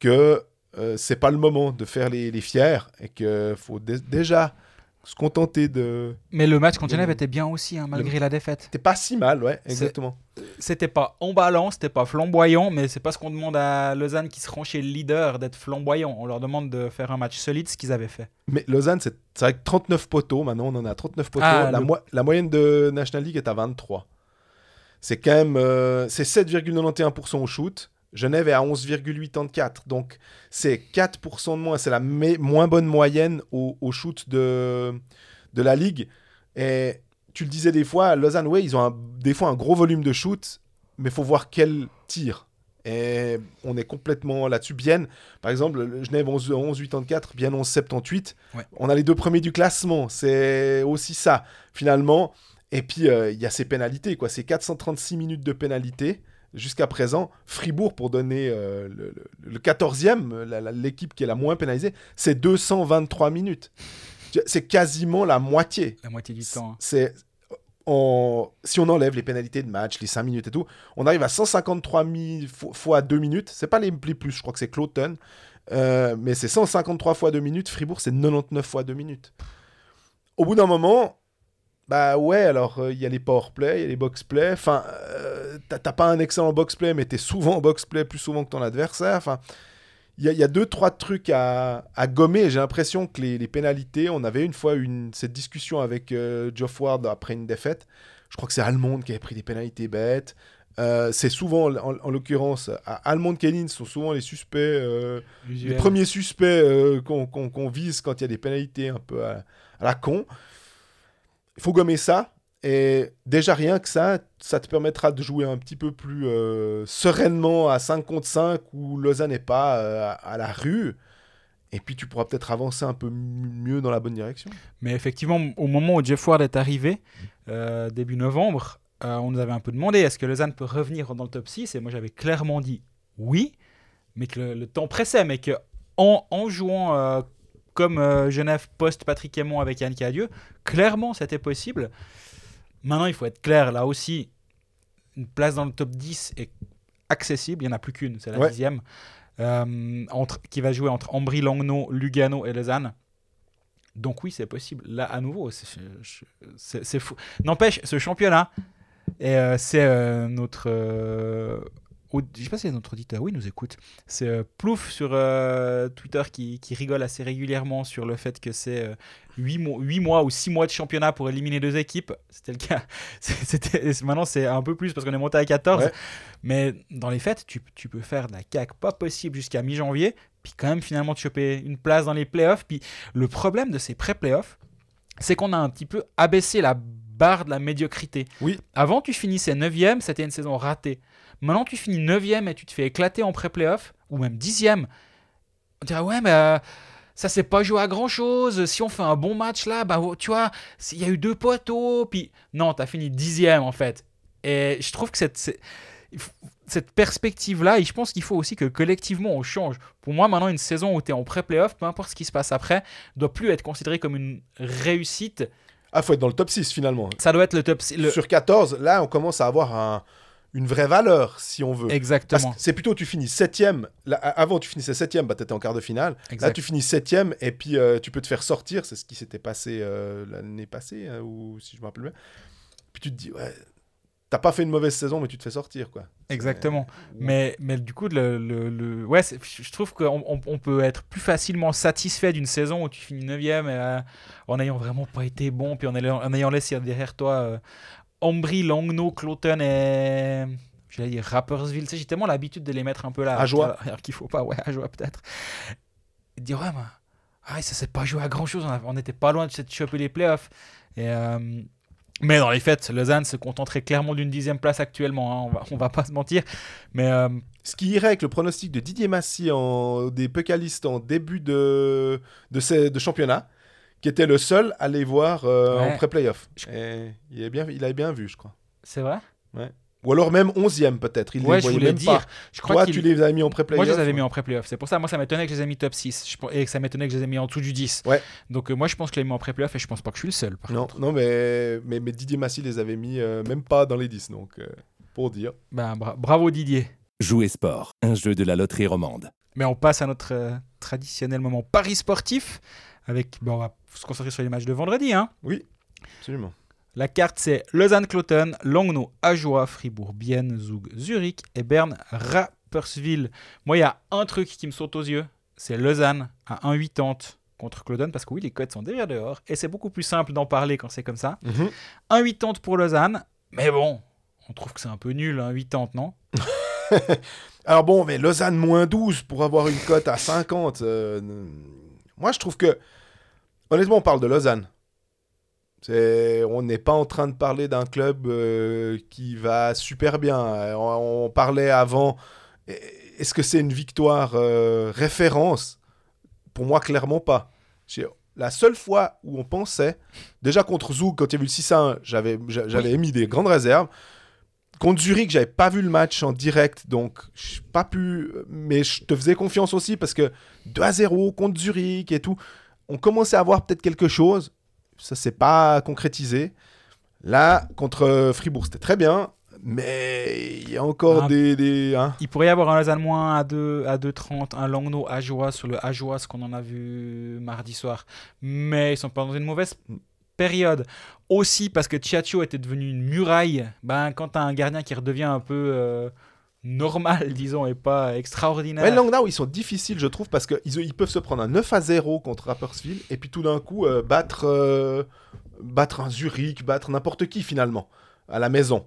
que euh, c'est pas le moment de faire les, les fiers et qu'il faut déjà se contenter de.
Mais le match contre Genève était bien aussi, hein, malgré la défaite.
C'était pas si mal, ouais, exactement.
C'était pas emballant, c'était pas flamboyant, mais c'est pas ce qu'on demande à Lausanne qui se rend chez le leader d'être flamboyant. On leur demande de faire un match solide, ce qu'ils avaient fait.
Mais Lausanne, c'est avec 39 poteaux. Maintenant, on en a 39 poteaux. Ah, la, la, moyenne de National League est à 23. C'est quand même. Euh, c'est 7,91% au shoot. Genève est à 11,84. Donc, c'est 4% de moins. C'est la moins bonne moyenne au, shoot de, de la ligue. Et tu le disais des fois, Lausanne, ouais, ils ont des fois un gros volume de shoot, mais il faut voir quel tir. Et on est complètement là-dessus. Bien, par exemple, Genève 11, 11 84, Bien 11 78. On a les deux premiers du classement. C'est aussi ça, finalement. Et puis, euh, il y a ces pénalités, quoi. C'est 436 minutes de pénalité jusqu'à présent, Fribourg, pour donner euh, le, 14e, l'équipe qui est la moins pénalisée, c'est 223 minutes. C'est quasiment la moitié.
La moitié du temps. Hein.
C'est si on enlève les pénalités de match, les 5 minutes et tout, on arrive à 153 000 fois 2 minutes. C'est pas les, plus, je crois que c'est Cloton. Euh, mais c'est 153 fois 2 minutes. Fribourg, c'est 99 fois 2 minutes. Au bout d'un moment, bah ouais, alors euh, il y a les powerplay, il y a les box-play. Enfin, euh, t'as pas un excellent box-play, mais t'es souvent en box-play plus souvent que ton adversaire. Enfin, il y, a deux, trois trucs à, à gommer. J'ai l'impression que les, les, pénalités, on avait une fois une, cette discussion avec euh, Geoff Ward après une défaite. Je crois que c'est Almond qui avait pris des pénalités bêtes. C'est souvent, en, l'occurrence, Almond Kennings sont souvent les suspects, les premiers suspects qu'on vise quand il y a des pénalités un peu à la con. Il faut gommer ça. Et déjà rien que ça, ça te permettra de jouer un petit peu plus euh, sereinement à 5 contre 5 où Lausanne n'est pas euh, à la rue. Et puis tu pourras peut-être avancer un peu mieux dans la bonne direction.
Mais effectivement, au moment où Jeff Ward est arrivé, euh, début novembre, on nous avait un peu demandé est-ce que Lausanne peut revenir dans le top 6 Et moi j'avais clairement dit oui, mais que le, temps pressait, mais que en, en jouant comme euh, Genève post Patrick Aymon avec Yann Cadieux, clairement c'était possible. Maintenant, il faut être clair, là aussi, une place dans le top 10 est accessible, il n'y en a plus qu'une, c'est la dixième, euh, entre, qui va jouer entre Ambry, Langnau, Lugano et Lausanne. Donc oui, c'est possible. Là, à nouveau, c'est fou. N'empêche, ce championnat, euh, c'est notre je sais pas si c'est notre auditeur, oui, il nous écoute. C'est euh, Plouf sur euh, Twitter qui, rigole assez régulièrement sur le fait que c'est 8, euh, mois, ou 6 mois de championnat pour éliminer deux équipes. C'était le cas. maintenant, c'est un peu plus parce qu'on est monté à 14. Mais dans les faits, tu, tu, peux faire de la cac pas possible jusqu'à mi-janvier, puis quand même finalement te choper une place dans les playoffs. Puis le problème de ces pré-playoffs, c'est qu'on a un petit peu abaissé la barre de la médiocrité.
Oui.
Avant, tu finissais 9ème, c'était une saison ratée. Maintenant, tu finis 9ème et tu te fais éclater en pré-playoff, ou même 10ème. On dirait, ouais, mais euh, ça s'est pas joué à grand chose. Si on fait un bon match là, bah, tu vois, il y a eu deux poteaux. Puis non, tu as fini 10ème en fait. Et je trouve que cette, cette perspective-là, et je pense qu'il faut aussi que collectivement on change. Pour moi, maintenant, une saison où tu es en pré-playoff, peu importe ce qui se passe après, doit plus être considérée comme une réussite.
Ah, faut être dans le top 6 finalement.
Ça doit être le top 6.
Sur 14, là, on commence à avoir un une vraie valeur, si on veut.
Exactement.
C'est plutôt tu finis septième. Là, avant, tu finissais septième, bah, tu étais en quart de finale.
Exact.
Là, tu finis septième et puis euh, tu peux te faire sortir. C'est ce qui s'était passé euh, l'année passée, hein, ou si je me rappelle bien. Puis tu te dis, ouais, t'as pas fait une mauvaise saison, mais tu te fais sortir, quoi.
Exactement.
Euh,
Mais, mais du coup, le, le, le- ouais, je trouve qu'on on, on peut être plus facilement satisfait d'une saison où tu finis 9ème en ayant vraiment pas été bon, puis en ayant, en ayant laissé derrière toi euh, Ambry, Langnau, Cloton et. J'allais dire Rappersville. Tu sais, j'ai tellement l'habitude de les mettre un peu là.
Ajoie.
Alors qu'il faut pas, ouais, Ajoie peut-être. Et dire, ouais, mais. Ah, ça s'est pas joué à grand chose. On n'était pas loin de choper les playoffs. Et. euh, mais dans les faits, Lausanne se contenterait clairement d'une dixième place actuellement. hein, on, va, on va pas se mentir. Mais euh,
Ce qui irait avec le pronostic de Didier Massy en, des Pécalistes en début de, de championnat, qui était le seul à les voir euh,
Ouais.
en pré-playoff.
Je-
Il, est bien, il avait bien vu, je crois.
c'est vrai?
Ou alors même 11e peut-être. Il
Ouais,
les
je voulais
même
dire.
pas.
Je crois
Toi, tu les as mis en pré-playoff.
Moi, je les avais mis en pré-playoff. C'est pour ça, moi, ça m'étonnait que je les ai mis top 6 je pen- et que ça m'étonnait que je les ai mis en dessous du 10.
Ouais.
Donc, euh, moi, je pense que je les ai mis en pré-playoff et je pense pas que je suis le seul. Par
Non,
contre.
non mais, mais, mais Didier Massy les avait mis euh, même pas dans les 10, donc euh, pour dire.
Ben, bra- bravo Didier.
Jouer sport, un jeu de la loterie romande.
Mais on passe à notre euh, traditionnel moment Paris sportif. Avec, bon, on va se concentrer sur les matchs de vendredi. Hein.
Oui, absolument.
La carte, c'est Lausanne-Cloton, Langnau, Ajoie, Fribourg, Bienne, Zug, Zurich et Berne, Rapperswil. Moi, il y a un truc qui me saute aux yeux, c'est Lausanne à 1,80 contre Cloton, parce que oui, les codes sont derrière dehors, et c'est beaucoup plus simple d'en parler quand c'est comme ça.
Mhm.
1,80 pour Lausanne, mais bon, on trouve que c'est un peu nul, 1,80, non?
Alors bon, mais Lausanne moins 12 pour avoir une cote à 50. euh, moi, je trouve que. Honnêtement, on parle de Lausanne. On n'est pas en train de parler d'un club euh, qui va super bien. On, parlait avant. Est-ce que c'est une victoire euh, référence? Pour moi, clairement pas. La seule fois où on pensait, déjà contre Zoug, quand il y a eu le 6 à 1, j'avais j'a- j'avais émis des grandes réserves. Contre Zurich, j'avais pas vu le match en direct, donc j'ai pas pu. Mais je te faisais confiance aussi parce que 2 à 0 contre Zurich et tout, on commençait à voir peut-être quelque chose. Ça s'est pas concrétisé. Là, contre Fribourg, c'était très bien, mais il y a encore
Ah.
des. des hein.
Il pourrait y avoir un Lausanne moins à 2 à 2,30, un Langnau Ajoie sur le Ajoie, ce qu'on en a vu mardi soir. Mais ils sont pas dans une mauvaise période. Aussi parce que Tchatcho était devenu une muraille. Ben, quand tu as un gardien qui redevient un peu euh, normal, disons, et pas extraordinaire.
Ouais, Langnau, ils sont difficiles, je trouve, parce qu'ils ils peuvent se prendre un 9 à 0 contre Rapperswil et puis tout d'un coup euh, battre, euh, battre un Zurich, battre n'importe qui finalement, à la maison.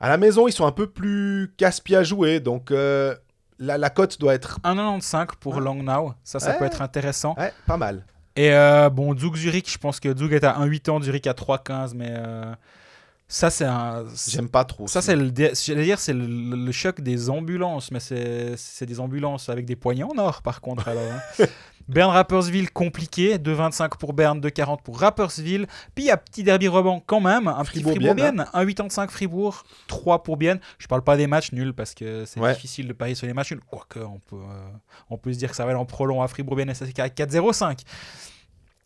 À la maison, ils sont un peu plus casse-pieds à jouer, donc euh, la, la cote doit être
1,95 pour
Ouais.
Langnau. Ça, ça
Ouais.
peut être intéressant.
ouais, pas mal.
Et bon, Zug Zurich, je pense que Zug est à 1,80, Zurich à 3,15, mais ça, c'est un.
J'aime pas trop.
Ça, c'est le, j'allais dire, c'est le, le choc des ambulances, mais c'est des ambulances avec des poignées en or, par contre. Alors, hein. Berne Rappersville compliqué, 2,25 pour Berne, 2,40 pour Rappersville. Puis il y a petit derby rebond quand même, un petit
Fribourg-Bienne,
Fribourg-Bienne, 1,85 Fribourg, 3 pour Bienne. Je parle pas des matchs nuls parce que c'est
Ouais.
difficile de parier sur les matchs nuls. Quoique, on peut, euh, on peut se dire que ça va aller en prolong à Fribourg-Bienne et ça c'est qu'à 4,05.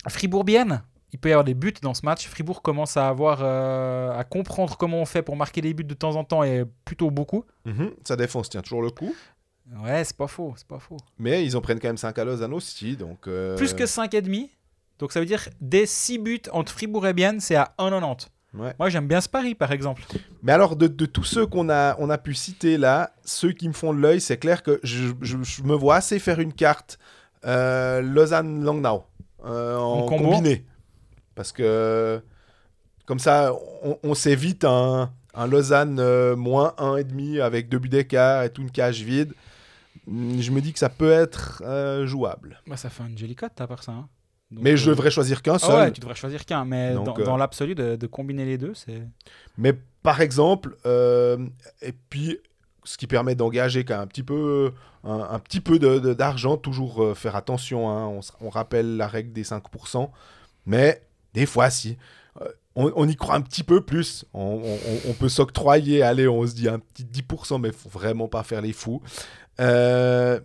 Fribourg-Bienne, il peut y avoir des buts dans ce match. Fribourg commence à avoir euh, à comprendre comment on fait pour marquer des buts de temps en temps et plutôt beaucoup.
Mhm, Sa défense tient toujours le coup,
Ouais, c'est pas faux, c'est pas faux.
mais ils en prennent quand même 5 à Lausanne aussi, donc... euh,
Plus que 5,5. Donc ça veut dire des 6 buts entre Fribourg et Bienne, c'est à 1,90.
Ouais.
Moi j'aime bien ce pari par exemple.
Mais alors, de, de tous ceux qu'on a, on a pu citer là, ceux qui me font de l'œil, c'est clair que je, je- je me vois assez faire une carte euh, Lausanne-Langnau euh, en,
En
combiné. Parce que, comme ça, on, on s'évite un, un Lausanne euh, moins 1,5 avec deux buts d'écart et tout une cage vide. Hum, Je me dis que ça peut être euh, jouable.
Bah, ça fait un joli cote à part ça. hein. Donc,
Mais je
euh,
devrais choisir qu'un
ah
seul.
ouais, tu devrais choisir qu'un, mais
Donc,
dans,
euh,
dans l'absolu de, de combiner les deux, c'est.
Mais par exemple, et puis ce qui permet d'engager quand même un petit peu, un, un petit peu de- de- d'argent, toujours faire attention, hein, on, on rappelle la règle des 5%, mais des fois si. euh, on, y croit un petit peu plus. On, peut s'octroyer, allez, on se dit un petit 10%, mais faut vraiment pas faire les fous. Euh,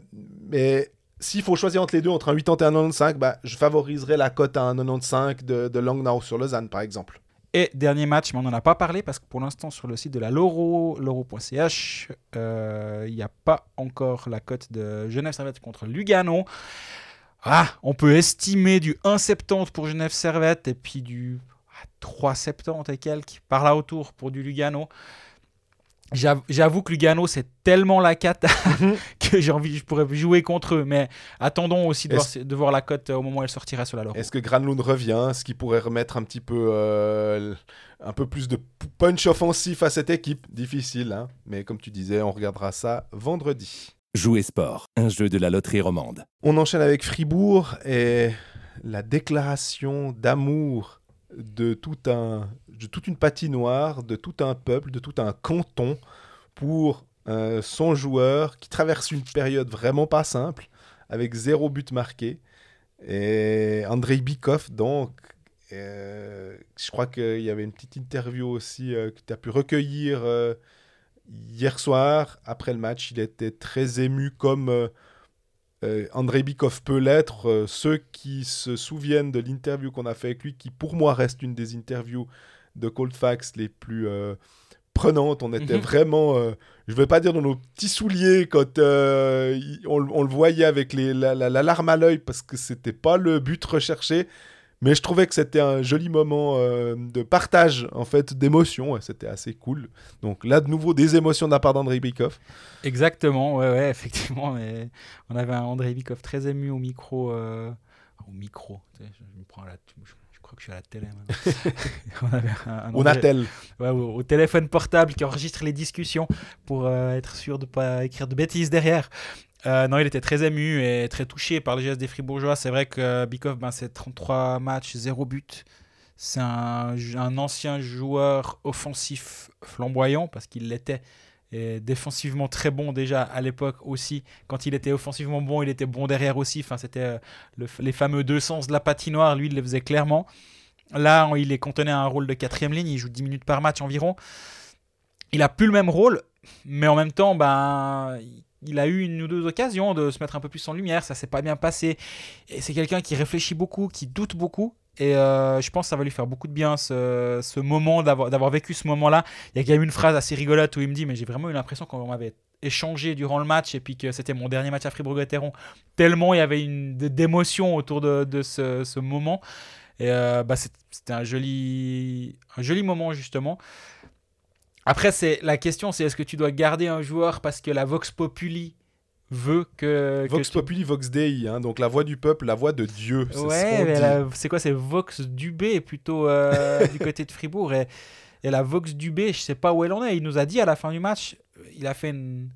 mais s'il faut choisir entre les deux, entre un 80 et un 95, bah, je favoriserais la cote à un 95 de, de Langnau sur Lausanne, par exemple.
Et dernier match, mais on n'en a pas parlé parce que pour l'instant sur le site de la Loro, loro.ch, euh, il n'y a pas encore la cote de Genève Servette contre Lugano. Ah, on peut estimer du 1,70 pour Genève Servette et puis du 3,70 et quelques par là autour pour du Lugano. J'avoue que Lugano, c'est tellement la cata mhm. que j'ai envie, je pourrais jouer contre eux. Mais attendons aussi de, voir, la cote au moment où elle sortira sur la.
Est-ce que Granlund revient Ce qui pourrait remettre un petit peu, euh, un peu plus de punch offensif à cette équipe? Difficile, hein mais comme tu disais, on regardera ça vendredi.
Jouer sport, un jeu de la loterie romande.
On enchaîne avec Fribourg et la déclaration d'amour de tout un de toute une patinoire, de tout un peuple, de tout un canton pour euh, son joueur qui traverse une période vraiment pas simple, avec zéro but marqué. Et Andrei Bikov, donc, euh, je crois qu'il y avait une petite interview aussi euh, que tu as pu recueillir hier soir. Après le match, il était très ému comme Andrei Bikov peut l'être. ceux qui se souviennent de l'interview qu'on a fait avec lui, qui pour moi reste une des interviews de Cold Facts les plus euh, prenantes. On était mhm. vraiment, euh, je ne vais pas dire dans nos petits souliers quand euh, on, le voyait avec les, la, larme à l'œil parce que c'était pas le but recherché. Mais je trouvais que c'était un joli moment de partage en fait d'émotions. C'était assez cool. Donc là, de nouveau, des émotions de la part d'André Bikov.
Exactement, ouais, ouais, effectivement. Mais on avait un André Bikov très ému au micro. Au micro, je me prends la crois que je suis à la télé.
on avait un, on a tel.
Ouais, au, téléphone portable qui enregistre les discussions pour euh, être sûr de ne pas écrire de bêtises derrière. Euh, non, il était très ému et très touché par les gestes des Fribourgeois. C'est vrai que Bikov, ben, c'est 33 matchs, 0 but. C'est un, ancien joueur offensif flamboyant parce qu'il l'était. Et défensivement très bon déjà à l'époque aussi. Quand il était offensivement bon, il était bon derrière aussi. Enfin, c'était euh, les fameux deux sens de la patinoire. Lui, il les faisait clairement. Là, il est contenait à un rôle de quatrième ligne. Il joue 10 minutes par match environ. Il a plus le même rôle, mais en même temps, ben, il a eu une ou deux occasions de se mettre un peu plus en lumière. Ça s'est pas bien passé. Et c'est quelqu'un qui réfléchit beaucoup, qui doute beaucoup. Et euh, je pense que ça va lui faire beaucoup de bien ce, moment, d'avoir vécu ce moment-là. Il y a quand même une phrase assez rigolote où il me dit Mais j'ai vraiment eu l'impression qu'on m'avait échangé durant le match et puis que c'était mon dernier match à Fribourg-Gotteron. Tellement il y avait une d'émotion autour de, ce, moment. Et euh, bah, c'était un joli moment, justement. Après, c'est la question c'est est-ce que tu dois garder un joueur parce que la Vox Populi veut que.
Vox Populi, Vox Dei, hein, donc la voix du peuple, la voix de Dieu.
Ouais, c'est quoi C'est Vox Dubé plutôt euh, du côté de Fribourg. Et, et la Vox Dubé, je sais pas où elle en est. Il nous a dit à la fin du match, il a fait une.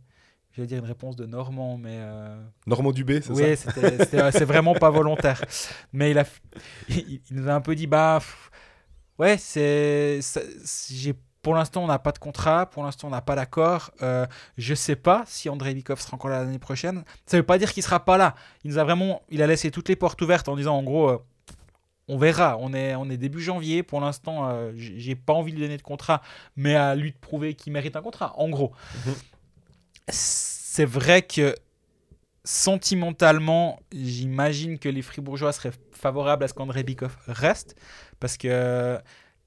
Je vais dire une réponse de Normand, mais. Euh...
Normand Dubé, c'est
oui, ça? Oui, c'est vraiment pas volontaire. Mais il, a, il, nous a un peu dit bah. Ouais, c'est. J'ai pour l'instant, on n'a pas de contrat. Pour l'instant, on n'a pas d'accord. Euh, je ne sais pas si André Bikov sera encore là l'année prochaine. Ça ne veut pas dire qu'il sera pas là. Il nous a vraiment, il a laissé toutes les portes ouvertes en disant, en gros, euh, on verra. On est, on est début janvier. Pour l'instant, euh, j'ai pas envie de lui donner de contrat, mais à lui de prouver qu'il mérite un contrat. En gros, c'est vrai que sentimentalement, j'imagine que les Fribourgeois seraient favorables à ce qu'André Bikov reste, parce que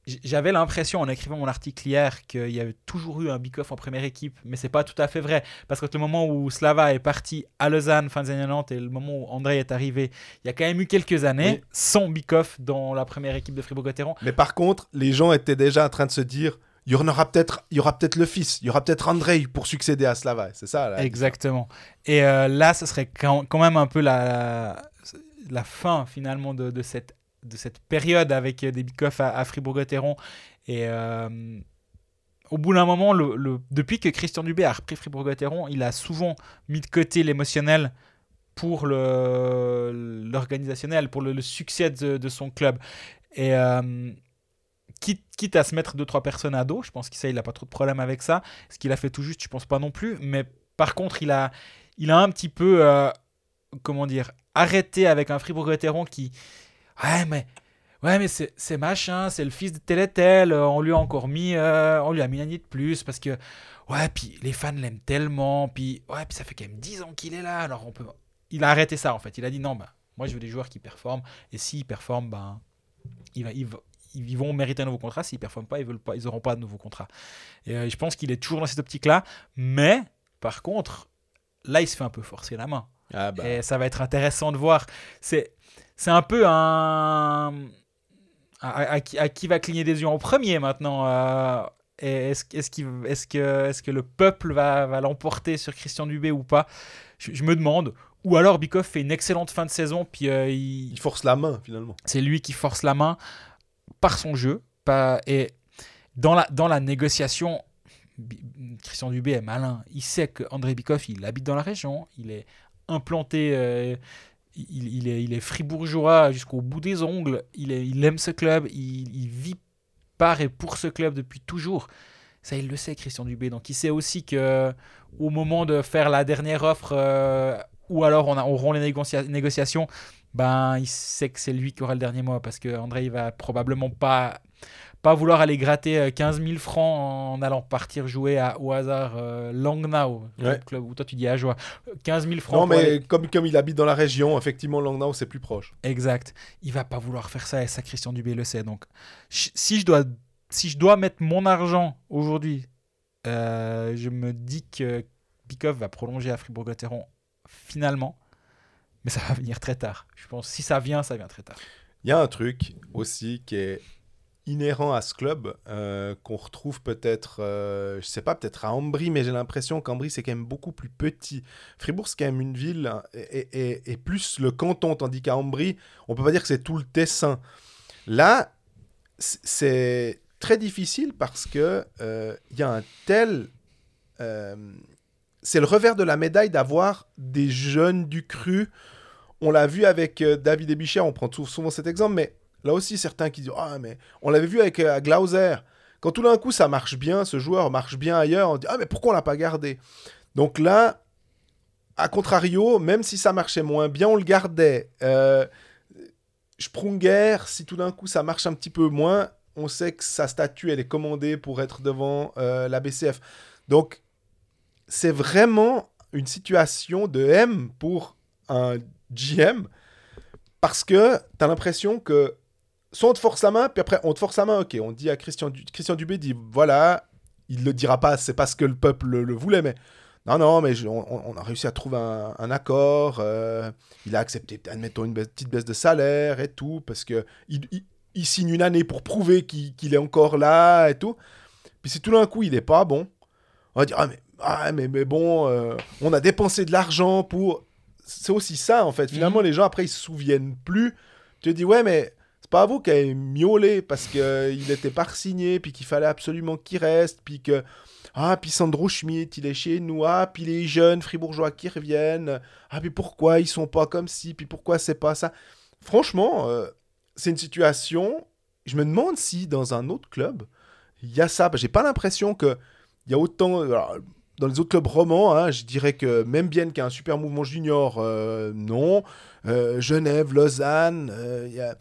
j'avais l'impression en écrivant mon article hier qu'il y avait toujours eu un Bikoff en première équipe, mais c'est pas tout à fait vrai. Parce que le moment où Slava est parti à Lausanne fin des années 90 et le moment où André est arrivé, il y a quand même eu quelques années sans Bikoff dans la première équipe de Fribourg-Gotteron.
Mais par contre, les gens étaient déjà en train de se dire il y aura peut-être il y aura peut-être le fils, il y aura peut-être André pour succéder à Slava. C'est ça là,
Exactement. Et euh, là, ce serait quand même un peu la, la fin finalement de, de cette de cette période avec des big à, Fribourg-Gotteron. Et euh, au bout d'un moment, le, depuis que Christian Dubé a repris Fribourg-Gotteron, il a souvent mis de côté l'émotionnel pour l'organisationnel, pour le, succès de, son club. Et euh, quitte, quitte, à se mettre deux, trois personnes à dos, je pense qu'il n'a pas trop de problème avec ça. Ce qu'il a fait tout juste, je pense pas non plus. Mais par contre, il a, il a un petit peu, euh, comment dire, arrêté avec un Fribourg-Gotteron qui, Ouais, mais. Ouais, mais c'est machin, c'est le fils de tel et tel, euh, on lui a encore mis, euh, on lui a mis un année de plus parce que, ouais, puis les fans l'aiment tellement, puis, ouais, puis ça fait quand même 10 ans qu'il est là, alors on peut. Il a arrêté ça en fait, il a dit non, bah, moi je veux des joueurs qui performent, et s'ils performent, ben, il va, il ils vont mériter un nouveau contrat. S'ils ne performent pas, ils veulent pas, ils n'auront pas de nouveau contrat. Et euh, je pense qu'il est toujours dans cette optique-là. Mais, par contre, là, il se fait un peu forcer la main.
Ah bah.
Et ça va être intéressant de voir. C'est, c'est un peu un. À, à qui, à qui va cligner des yeux en premier maintenant euh, est-ce, est-ce que, est-ce que le peuple va, va l'emporter sur Christian Dubé ou pas? Je, je me demande. Ou alors Bikoff fait une excellente fin de saison, puis euh, il,
Il force la main finalement.
c'est lui qui force la main par son jeu. Pas, et dans la, dans la négociation, Christian Dubé est malin. Il sait que André Bikoff, il habite dans la région, il est implanté, euh, il, est, il est fribourgeois jusqu'au bout des ongles, il, aime ce club, il, vit par et pour ce club depuis toujours. Ça, il le sait, Christian Dubé. Donc, il sait aussi que au moment de faire la dernière offre, euh, ou alors on, a, on rompt les négocia- négociations, ben, il sait que c'est lui qui aura le dernier mot parce que André, il va probablement pas, pas vouloir aller gratter euh, 15 000 francs en allant partir jouer à, au hasard euh, Langnau,
Ouais.
club où toi tu dis à joie. 15 000 francs.
Non, mais
aller-
comme, comme il habite dans la région, effectivement, Langnau, c'est plus proche.
Exact. Il va pas vouloir faire ça et ça, Christian Dubé le sait. Donc, si je dois, si je dois mettre mon argent aujourd'hui, euh, je me dis que Bikov va prolonger à Fribourg-Gotteron finalement, mais ça va venir très tard. Je pense si ça vient, ça vient très tard.
Il y a un truc aussi qui est inhérent à ce club, euh, qu'on retrouve peut-être, euh, je sais pas, peut-être à Ambry, mais j'ai l'impression qu'Ambry, c'est quand même beaucoup plus petit. Fribourg, c'est quand même une ville hein, et, plus le canton, tandis qu'à Ambry, on peut pas dire que c'est tout le Tessin. Là, c'est très difficile parce que euh, il y a un tel... euh, c'est le revers de la médaille d'avoir des jeunes du cru. On l'a vu avec David Ebicher, on prend sou- souvent cet exemple, mais là aussi certains qui disent Ah, mais on l'avait vu avec euh, Glauser. Quand tout d'un coup ça marche bien, ce joueur marche bien ailleurs, on dit Ah, mais pourquoi on l'a pas gardé? Donc là, à contrario, même si ça marchait moins bien, on le gardait. Euh, Sprunger, si tout d'un coup ça marche un petit peu moins, on sait que sa statue elle est commandée pour être devant euh, la BCF. Donc c'est vraiment une situation de M pour un GM parce que tu as l'impression que soit on te force la main, puis après on te force la main, ok, on dit à Christian, Du- Christian Dubé, dit voilà, il le dira pas, c'est parce que le peuple le, le voulait, mais non, non, mais je- on, on a réussi à trouver un, un accord, euh, il a accepté, admettons, une baisse- petite baisse de salaire et tout, parce que il, il- il signe une année pour prouver qu'il est encore là et tout. Puis si tout d'un coup il est pas bon, on va dire ah mais, ah, mais, mais bon, euh, on a dépensé de l'argent pour. C'est aussi ça en fait. Finalement, les gens après ils se souviennent plus. Tu te dis ouais, mais c'est pas à vous qui avez miaulé parce qu'il était pas signé, puis qu'il fallait absolument qu'il reste, puis que. Ah, puis Sandro Schmidt, il est chez nous. Ah, puis les jeunes fribourgeois qui reviennent. Ah, puis pourquoi ils sont pas comme ci, puis pourquoi c'est pas ça? Franchement, euh, c'est une situation. Je me demande si dans un autre club, il y a ça. J'ai pas l'impression que il y a autant. alors, dans les autres clubs romans, hein, je dirais que même bien qu'il y a un super mouvement junior, euh, non. Euh, Genève, Lausanne, euh, il y a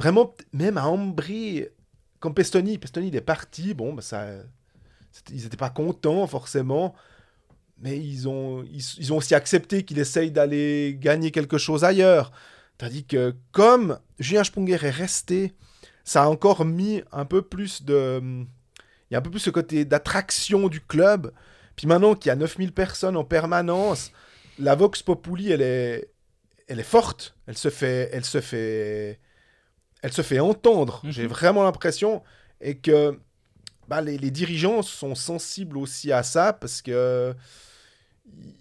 vraiment, même à Ambry, comme Pestoni, Pestoni il est parti, bon, bah, ça, ils n'étaient pas contents forcément, mais ils ont, ils, ont aussi accepté qu'il essaye d'aller gagner quelque chose ailleurs. Tandis que comme Julien Sprunger est resté, ça a encore mis un peu plus de... Il y a un peu plus ce côté d'attraction du club. Puis maintenant qu'il y a 9000 personnes en permanence, la Vox Populi, elle est, elle est forte. Elle se fait, elle se fait, elle se fait entendre.
Mhm.
J'ai vraiment l'impression et que bah, les, les dirigeants sont sensibles aussi à ça parce que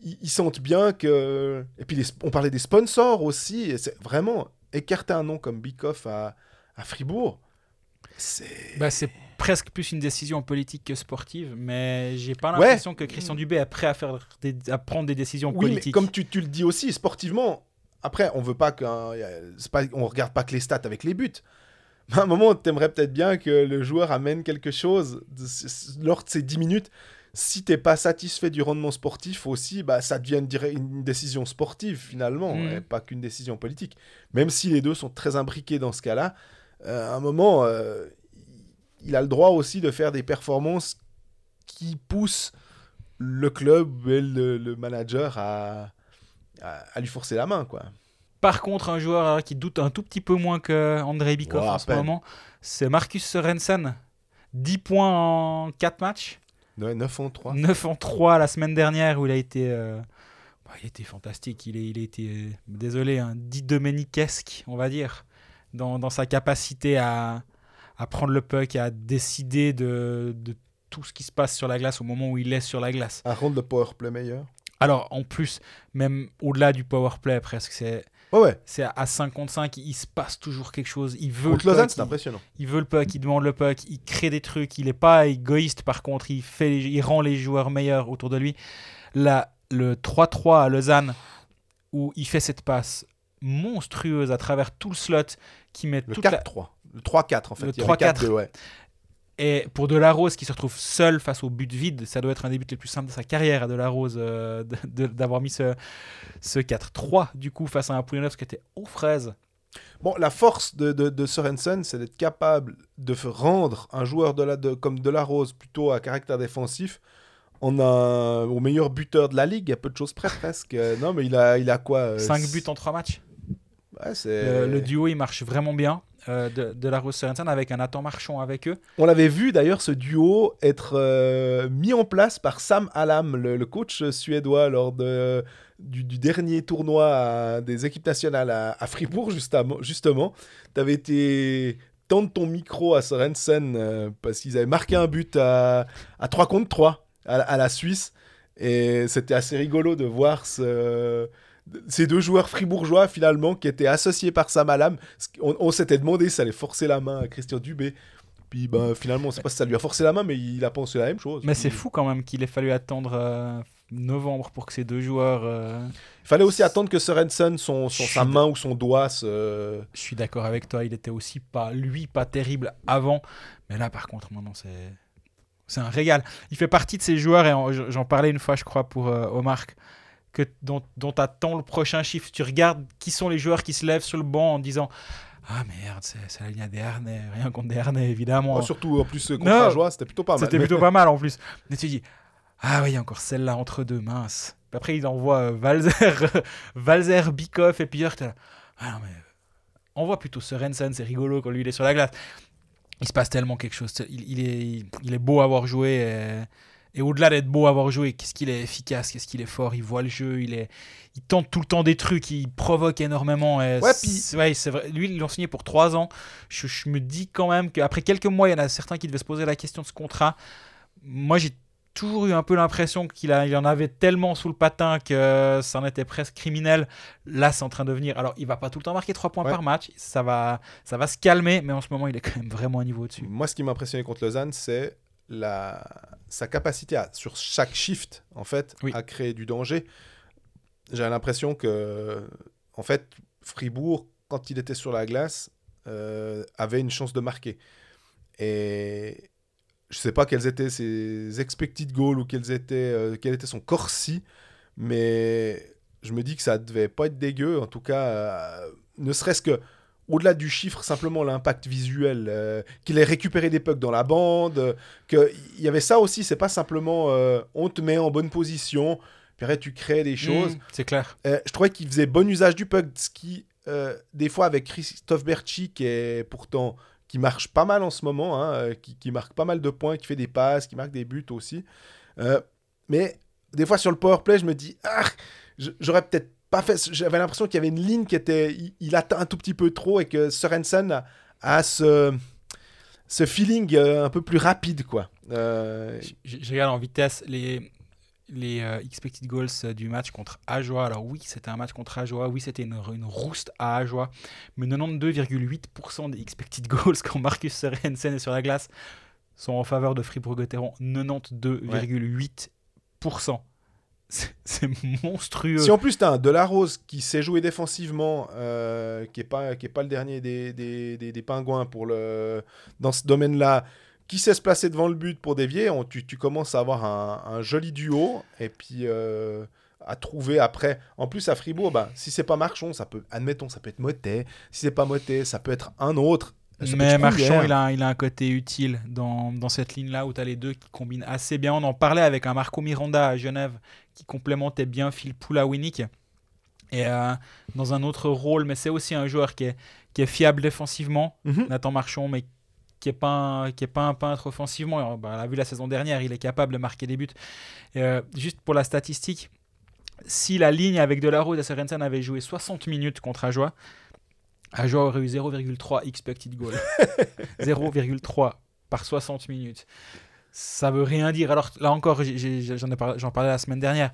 ils, ils sentent bien que. Et puis les- on parlait des sponsors aussi. et C'est vraiment écarter un nom comme Bikoff à, à Fribourg. C'est.
Bah, c'est presque plus une décision politique que sportive, mais j'ai pas
Ouais.
l'impression que Christian Dubé est prêt à, faire des, à prendre des décisions
Oui, mais
politiques.
comme tu, tu le dis aussi, sportivement, après, on veut pas qu'un. Pas, on regarde pas que les stats avec les buts. Mais à un moment, t'aimerais peut-être bien que le joueur amène quelque chose de- lors de ces 10 minutes. Si t'es pas satisfait du rendement sportif aussi, bah, ça devient une, une décision sportive finalement,
Mhm.
et pas qu'une décision politique. Même si les deux sont très imbriqués dans ce cas-là, euh, à un moment, euh, il a le droit aussi de faire des performances qui poussent le club et le, le manager à, à, à lui forcer la main, quoi.
Par contre, un joueur euh, qui doute un tout petit peu moins que Andrei Bikov
à
en ce moment, c'est Marcus Sorensen. 10 points en 4 matchs.
Ouais, 9 en 3.
9 en 3 la semaine dernière où il a été, euh, bah, il était fantastique. Il, est, il a été, désolé, un dit Domeniquesque, on va dire, dans, dans sa capacité à, à prendre le puck, à décider de, de tout ce qui se passe sur la glace au moment où il est sur la glace.
À rendre le powerplay meilleur.
Alors, en plus, même au-delà du power play, presque, c'est.
Ouais, ouais.
C'est à 5 contre 5, il se passe toujours quelque chose. Il veut
Contre
le
Lausanne, c'est
il-
impressionnant.
il veut le puck, il demande le puck, il crée des trucs, il n'est pas égoïste par contre, il, fait les- il rend les joueurs meilleurs autour de lui. Là, le 3-3 à Lausanne, où il fait cette passe monstrueuse à travers tout le slot, qui met
Le
toute la...
4-3. Le 3-4, en fait.
Le
Il y avait
3-4.
4-2, ouais.
Et pour Delarose qui se retrouve seul face au but vide, ça doit être un des buts les plus simples de sa carrière à Delarose euh, de- de- d'avoir mis ce, ce 4-3 du coup face à un Poulianov qui était aux fraises.
Bon, la force de, de, de Sorensen, c'est d'être capable de rendre un joueur de la, de, comme De La Rose plutôt à caractère défensif au meilleur buteur de la ligue, à peu de choses près presque. Euh, non, mais il a, il a quoi
5
5
buts en 3 matchs.
Ouais, c'est...
Le, le duo il marche vraiment bien. Euh, de, la Rose Sorensen avec un Nathan Marchand avec eux.
On l'avait vu d'ailleurs ce duo être euh, mis en place par Sam Alam, le, coach suédois, lors de, du, dernier tournoi des équipes nationales à, Fribourg, justement. Tu avais été tendre ton micro à Sorensen euh, parce qu'ils avaient marqué un but à, à 3 contre 3 à, à la Suisse. Et c'était assez rigolo de voir ce- ces deux joueurs fribourgeois finalement qui étaient associés par Sam Alam. On, on s'était demandé si ça allait forcer la main à Christian Dubé. Puis bah, finalement, on sait pas si ça lui a forcé la main, mais il a pensé la même chose.
Mais c'est fou quand même qu'il ait fallu attendre euh, novembre pour que ces deux joueurs. euh,
Il fallait aussi attendre que Sorensen, son, sa main ou son doigt se...
Je suis d'accord avec toi, il était aussi pas, lui, pas terrible avant. Mais là, par contre, maintenant, c'est. C'est un régal. Il fait partie de ces joueurs, et en- j'en parlais une fois, je crois, pour euh, Omar, que, dont, dont tu attends le prochain chiffre. Tu regardes qui sont les joueurs qui se lèvent sur le banc en disant Ah merde, c'est la ligne à des harnais. Rien contre des harnais, évidemment.
Surtout en plus contre
Non.
Ajoie, c'était plutôt pas mal.
C'était
Mais-
plutôt pas mal en plus. Mais tu dis, ah oui, il y a encore celle-là entre deux, mince. Puis Après, il envoie euh, Valzer, Valzer, Bikoff et t'es là, Ah non, mais euh, on voit plutôt Sorensen, c'est rigolo quand lui il est sur la glace. Il se passe tellement quelque chose. Il, il est, il est beau à avoir joué. Et, et au-delà d'être beau à avoir joué, qu'est-ce qu'il est efficace, qu'est-ce qu'il est fort, il voit le jeu, il, est, il tente tout le temps des trucs, il provoque énormément. Et
Ouais,
c'est- ouais, vrai. Lui, ils l'ont signé pour trois ans. Je, je me dis quand même qu'après quelques mois, il y en a certains qui devaient se poser la question de ce contrat. Moi, j'ai toujours eu un peu l'impression qu'il il en avait tellement sous le patin que ça en était presque criminel. Là, c'est en train de venir. Alors, il va pas tout le temps marquer 3 points
Ouais.
par match. Ça va, ça va se calmer, mais en ce moment, il est quand même vraiment un niveau au-dessus.
Moi, ce qui m'a impressionné contre Lausanne, c'est la... sa capacité à, sur chaque shift, en fait,
Oui.
à créer du danger. J'ai l'impression que, en fait, Fribourg, quand il était sur la glace, euh, avait une chance de marquer. Et je sais pas quels étaient ses expected goals ou quels étaient, euh, quel était son corsi, mais je me dis que ça devait pas être dégueu. En tout cas, euh, ne serait-ce que au-delà du chiffre, simplement l'impact visuel, euh, qu'il ait récupéré des pucks dans la bande, euh, qu'il y avait ça aussi, c'est pas simplement euh, on te met en bonne position, puis après tu crées des choses.
Mm, c'est clair.
Je trouvais qu'il faisait bon usage du puck, ce qui, des fois, avec Christophe Berchi, qui est pourtant qui marche pas mal en ce moment, hein, qui, qui marque pas mal de points, qui fait des passes, qui marque des buts aussi. Mais des fois sur le power play, je me dis, ah, j'aurais peut-être pas fait. J'avais l'impression qu'il y avait une ligne qui était, il, atteint un tout petit peu trop et que Sorensen a, ce, ce feeling euh, un peu plus rapide, quoi. Euh,
Je, regarde en vitesse les, les euh, expected goals euh, du match contre Ajoie. Alors oui, c'était un match contre Ajoie. Oui, c'était une, une rouste à Ajoie. Mais 92,8% des expected goals quand Marcus Sorensen est sur la glace sont en faveur de Fribourg-Gotteron. 92,8%. C'est- C'est monstrueux.
Si en plus tu as un Delarose qui sait jouer défensivement, euh, qui n'est pas, qui est pas le dernier des, des, des- des pingouins pour le, dans ce domaine-là, qui sait se placer devant le but pour dévier, on- tu, tu commences à avoir un, un joli duo. Et puis euh, à trouver après. En plus à Fribourg, bah, si c'est pas Marchon, ça peut, admettons, ça peut être Motet. Si c'est pas Motet, ça peut être un autre. Ça
Mais Marchand, il a, il a un côté utile dans, dans cette ligne-là où tu as les deux qui combinent assez bien. On en parlait avec un Marco Miranda à Genève qui complémentait bien Phil Poulawinick. Et euh, dans un autre rôle, mais c'est aussi un joueur qui est, qui est fiable défensivement,
Mhm.
Nathan Marchand, mais qui n'est pas, un- qui est pas un peintre offensivement. Alors, bah, on l'a vu la saison dernière, il est capable de marquer des buts. Et, euh, juste pour la statistique, si la ligne avec Delarose et Sorensen avait joué 60 minutes contre Ajoie, Ajoie aurait eu 0,3 expected goal. 0,3 par 60 minutes. Ça veut rien dire. Alors là encore, j'en parlé, parlais la semaine dernière.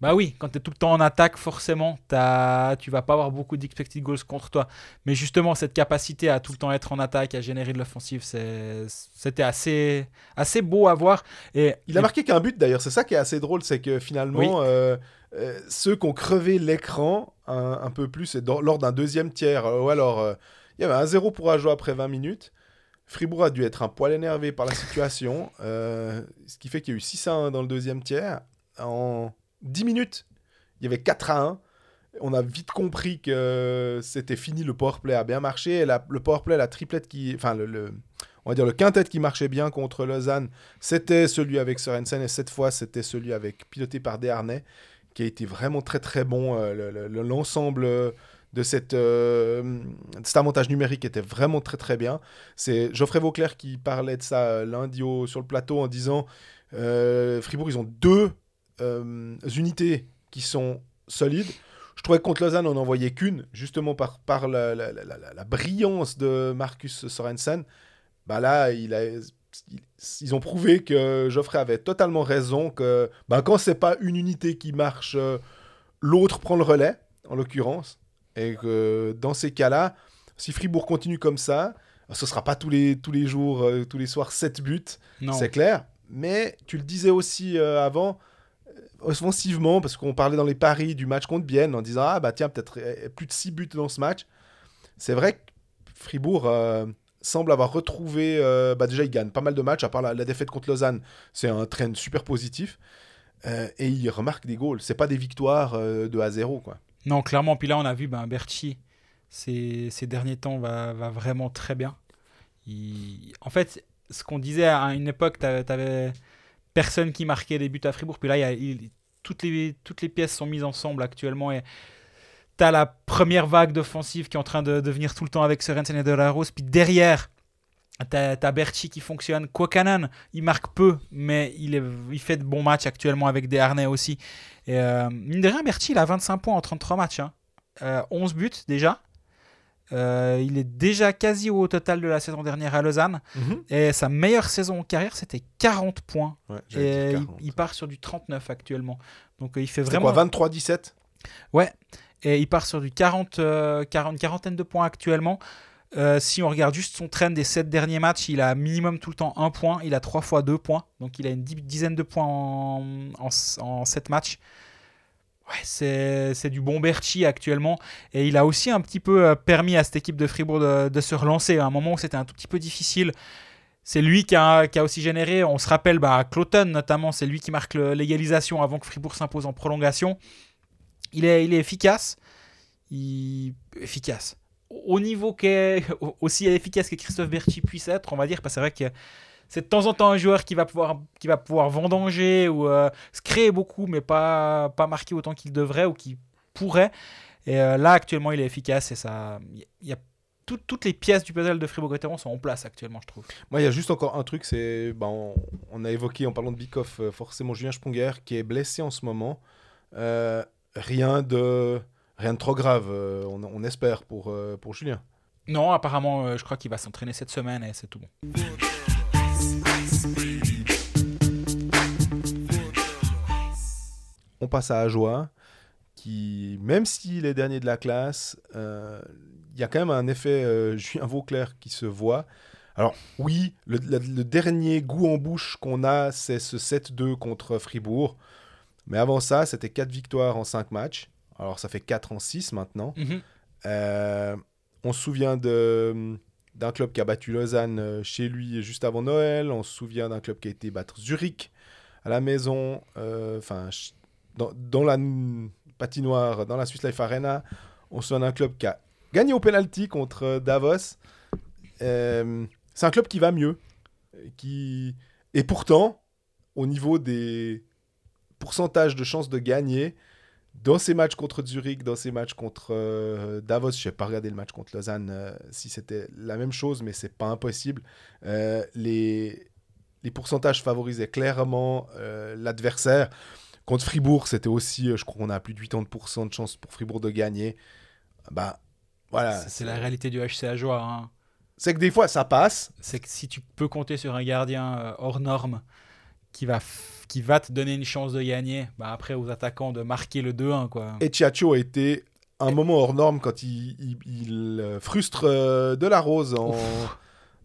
Bah oui, quand tu es tout le temps en attaque, forcément, t'as- tu vas pas avoir beaucoup d'expected goals contre toi. Mais justement, cette capacité à tout le temps être en attaque, à générer de l'offensive, c'était assez, assez beau à voir. Et
Il a marqué qu'un but d'ailleurs, c'est ça qui est assez drôle, c'est que finalement,
Oui.
euh, euh, ceux qui ont crevé l'écran un, un peu plus, c'est dans- lors d'un deuxième tiers, euh, ou alors euh, il y avait un 0 pour Ajoie après 20 minutes. Fribourg a dû être un poil énervé par la situation, euh, ce qui fait qu'il y a eu 6 à 1 dans le deuxième tiers. En 10 minutes, il y avait 4 à 1. On a vite compris que c'était fini, le powerplay a bien marché. Et la- le powerplay, la triplette qui. Enfin, le, on va dire le quintet qui marchait bien contre Lausanne, c'était celui avec Sorensen. Et cette fois, c'était celui avec piloté par Desharnais, qui a été vraiment très très bon. euh, le- le- le- L'ensemble euh, de, euh, cet avantage numérique était vraiment très très bien. C'est Geoffrey Vauclair qui parlait de ça euh, lundi au- sur le plateau en disant euh, Fribourg, ils ont deux euh, unités qui sont solides. Je trouvais que contre Lausanne, on n'en voyait qu'une, justement par, par la, la- la- la- la brillance de Marcus Sorensen. Bah là, ils ont prouvé que Geoffrey avait totalement raison, que bah, quand c'est pas une unité qui marche, euh, l'autre prend le relais, en l'occurrence. Et que dans ces cas-là, si Fribourg continue comme ça, ce sera pas tous les, tous les jours, euh, tous les soirs 7 buts, c'est clair. Mais tu le disais aussi euh, avant, euh, offensivement, parce qu'on parlait dans les paris du match contre Bienne en disant Ah bah tiens, peut-être plus de 6 buts dans ce match. C'est vrai que Fribourg euh, semble avoir retrouvé. bah déjà, il gagne pas mal de matchs, à part la, la défaite contre Lausanne. C'est un trend super positif. Et il remarque des goals. C'est pas des victoires de à 0 quoi.
Non, clairement. Puis là, on a vu ben, ces, derniers temps, va, va vraiment très bien. En fait, ce qu'on disait à une époque, tu avais personne qui marquait des buts à Fribourg. Puis là, toutes, les, pièces sont mises ensemble actuellement. Et tu as la première vague d'offensive qui est en train de, de venir tout le temps avec Sorensen et De. Puis derrière, tu as, Berchi qui fonctionne. Kokanen, il marque peu, mais il, est, il fait de bons matchs actuellement avec des harnais aussi. Et euh, mine de rien, Berti, il a 25 points en 33 matchs. hein. Euh, 11 buts déjà. Euh, il est déjà quasi au total de la saison dernière à Lausanne. Et sa meilleure saison en carrière, c'était 40 points.
Ouais,
Et il,
40.
il part sur du 39 actuellement. Donc euh, il fait vraiment.
quoi, 23-17
Et il part sur du 40, euh, 40 quarantaine de points actuellement. Euh, si on regarde juste son trend des 7 derniers matchs, il a minimum tout le temps un point. Il a 3 fois 2 points. Donc il a une di- dizaine de points en, en, en 7 matchs. Ouais, c'est du bon Berchi actuellement. Et il a aussi un petit peu euh, permis à cette équipe de Fribourg de, de se relancer. À un moment où c'était un tout petit peu difficile. C'est lui qui a, qui a aussi généré, on se rappelle, bah, Cloton notamment, c'est lui qui marque l'égalisation avant que Fribourg s'impose en prolongation. Il est, il est efficace. Il... Efficace. Au niveau qu'est aussi efficace que Christophe Berchi puisse être, on va dire, parce que c'est vrai que c'est de temps en temps un joueur qui va pouvoir, qui va pouvoir vendanger ou euh, se créer beaucoup, mais pas, pas marquer autant qu'il devrait ou qu'il pourrait. Et euh, là, actuellement, il est efficace et ça. Il y a tout- toutes les pièces du puzzle de Fribourg-Gotteron sont en place actuellement, je trouve.
Moi, il y a juste encore un truc, c'est, on, on a évoqué en parlant de Bikoff, euh, forcément Julien Sponger qui est blessé en ce moment. Euh, rien de rien de trop grave, euh, on, on espère pour euh, pour Julien.
Non, apparemment, euh, je crois qu'il va s'entraîner cette semaine et c'est tout bon.
On passe à Ajoie, qui même s'il est dernier de la classe, euh, il y a quand même un effet euh, Julien Vauclair qui se voit. Alors oui, le, le dernier goût en bouche qu'on a, c'est ce 7-2 contre Fribourg. Mais avant ça, c'était 4 victoires en 5 matchs. Alors ça fait 4 en 6 maintenant.
Mhm.
Euh, on se souvient de, d'un club qui a battu Lausanne euh, chez lui juste avant Noël. On se souvient d'un club qui a été battre Zurich à la maison, euh, enfin dans, dans la patinoire, dans la Swiss Life Arena. On se souvient d'un club qui a gagné au penalty contre Davos. Euh, c'est un club qui va mieux, qui et pourtant au niveau des pourcentages de chances de gagner, dans ces matchs contre Zurich, dans ces matchs contre euh, Davos, je n'ai pas regardé le match contre Lausanne euh, si c'était la même chose, mais c'est pas impossible. Euh, les, les pourcentages favorisaient clairement l'adversaire. Contre Fribourg, c'était aussi, je crois qu'on a plus de 80% de chances pour Fribourg de gagner. Bah, voilà.
C'est la réalité du HCA Joie. Hein.
C'est que des fois, ça passe.
C'est que si tu peux compter sur un gardien hors norme qui va qui va te donner une chance de gagner. Bah après, aux attaquants de marquer le 2-1. Quoi.
Et Chiacho a été un moment hors norme quand il, il, euh, frustre euh, de la rose en,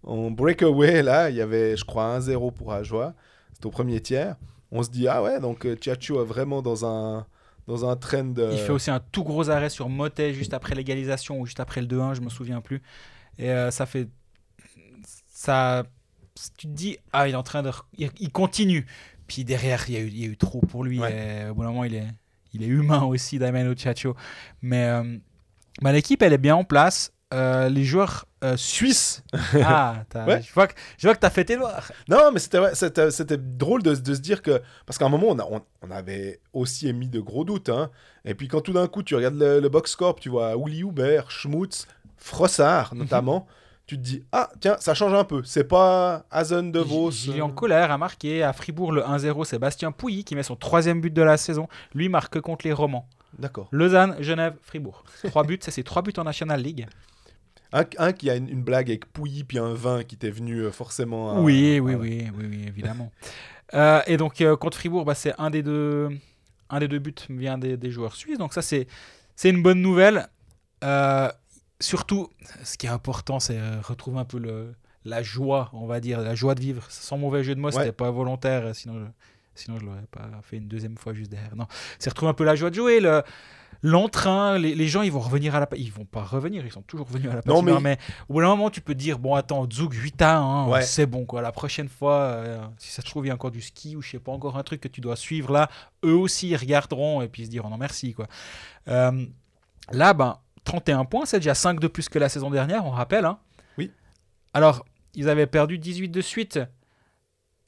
en, breakaway. Là, il y avait, je crois, 1-0 pour Ajoie. C'était au premier tiers. On se dit, ah ouais, donc Chiacho euh, est vraiment dans un, dans un trend.
Il fait aussi un tout gros arrêt sur Motet juste après l'égalisation ou juste après le 2-1, je me souviens plus. Et ça fait. Ça. Tu te dis, ah, il est en train de. Il continue. Puis derrière, il y, a eu, il y, a eu, trop pour lui. au bout d'un moment, il est, il est humain aussi, Damiano Chacho. Mais euh, bah, l'équipe, elle est bien en place. Euh, les joueurs euh, suisses. Ah, je vois que, je vois que tu as fait tes noirs.
Non, mais c'était, c'était, drôle de, de, se dire que. Parce qu'à un moment, on, a, on, avait aussi émis de gros doutes. Hein. Et puis quand tout d'un coup, tu regardes le, box score, tu vois Uli Hubert, Schmutz, Frossard mhm. notamment tu te dis ah tiens ça change un peu. C'est pas Hazen de Vos
Julien Colère a marqué à Fribourg le 1-0 Sébastien Pouilly qui met son troisième but de la saison. Lui marque contre les Romans.
D'accord.
Lausanne Genève Fribourg. Trois buts ça c'est trois buts en National League.
Un, qui a une, blague avec Pouilly puis un vin qui t'est venu euh, forcément
oui, oui, oui oui oui évidemment. Euh, et donc euh, contre Fribourg bah, c'est un des deux un des deux buts vient des, des joueurs suisses. Donc ça c'est c'est une bonne nouvelle surtout, ce qui est important, c'est euh, retrouver un peu le, la joie, on va dire, la joie de vivre. Sans mauvais jeu de mots, c'était pas volontaire, sinon je, sinon je l'aurais pas fait une deuxième fois juste derrière. Non, c'est retrouver un peu la joie de jouer, le, l'entrain, les, les, gens ils vont revenir à la ils vont pas revenir, ils sont toujours venus à la patinoire, non, mais... au bout d'un moment tu peux dire bon attends Zug 8 à 1, c'est bon quoi, la prochaine fois euh, si ça se trouve il y a encore du ski ou je sais pas encore un truc que tu dois suivre là, eux aussi ils regarderont et puis ils se diront non merci quoi. Euh, là ben 31 points, c'est déjà 5 de plus que la saison dernière, on rappelle. Hein.
Oui.
Alors, ils avaient perdu 18 de suite.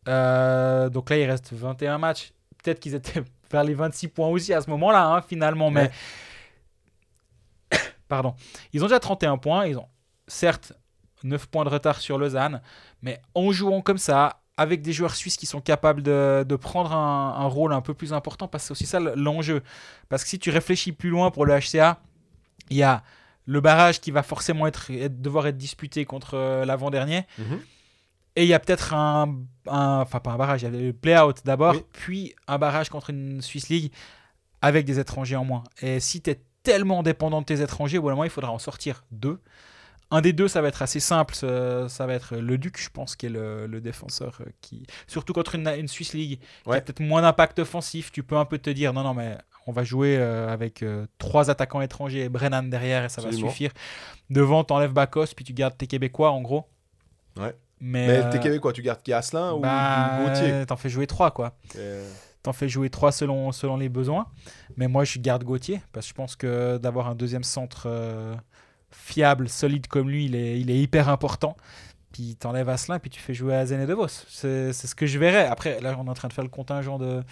Euh, donc là, il reste 21 matchs. Peut-être qu'ils étaient vers les 26 points aussi à ce moment-là, hein, finalement. Mais. Pardon. Ils ont déjà 31 points. Ils ont, certes, 9 points de retard sur Lausanne. Mais en jouant comme ça, avec des joueurs suisses qui sont capables de, prendre un, un, rôle un peu plus important, parce que c'est aussi ça l'enjeu. Parce que si tu réfléchis plus loin pour le HCA, il y a le barrage qui va forcément être, devoir être disputé contre euh, l'avant-dernier. Mhm. Et il y a peut-être un, Enfin, pas un barrage, il y a le play-out d'abord, puis un barrage contre une Swiss League avec des étrangers en moins. Et si tu es tellement dépendant de tes étrangers, au bout moment, il faudra en sortir deux. Un des deux, ça va être assez simple. Ça, va être le Duc, je pense, qui est le, défenseur. Euh, qui... Surtout contre une, une Swiss League qui a peut-être moins d'impact offensif. Tu peux un peu te dire non, non, mais on va jouer euh, avec euh, trois attaquants étrangers et Brennan derrière et ça va suffire. Devant, t'enlèves Bakos, puis tu gardes tes Québécois en gros.
Ouais. Mais, Mais tes euh, Québécois, tu gardes Kiaslin ou bah, Gauthier?
T'en fais jouer trois quoi. T'en fais jouer trois selon, selon les besoins. Mais moi, je garde Gauthier parce que je pense que d'avoir un deuxième centre fiable, solide comme lui, il est, il est hyper important puis t'enlèves Asselin, puis tu fais jouer à et De Vos. C'est ce que je verrais. Après, là, on est en train de faire le contingent de,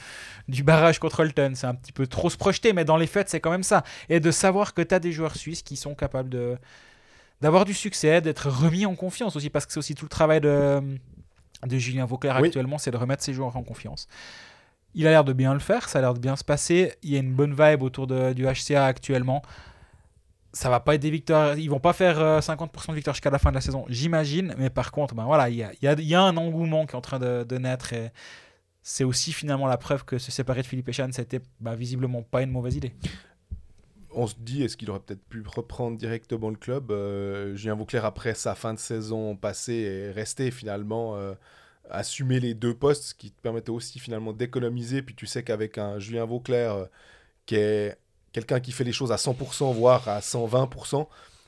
du barrage contre Holton. C'est un petit peu trop se projeter, mais dans les faits, c'est quand même ça. Et de savoir que tu as des joueurs suisses qui sont capables de d'avoir du succès, d'être remis en confiance aussi, parce que c'est aussi tout le travail de, de Julien Vauclair actuellement, c'est de remettre ses joueurs en confiance. Il a l'air de bien le faire, ça a l'air de bien se passer. Il y a une bonne vibe autour de, du HCA actuellement ça va pas être des victoires. Ils vont pas faire 50% euh, de victoires jusqu'à la fin de la saison, j'imagine. Mais par contre, ben voilà, il y a, un engouement qui est en train de, naître. C'est aussi finalement la preuve que se séparer de Philippe Echan, c'était bah, visiblement pas une mauvaise idée.
On se dit, est-ce qu'il aurait peut-être pu reprendre directement le club? Euh, Julien Vauclair, après sa fin de saison passée, est resté finalement. Euh, assumer les deux postes, ce qui te permettait aussi finalement d'économiser. Puis tu sais qu'avec un Julien Vauclair qui est quelqu'un qui fait les choses à 100%, voire à 120%,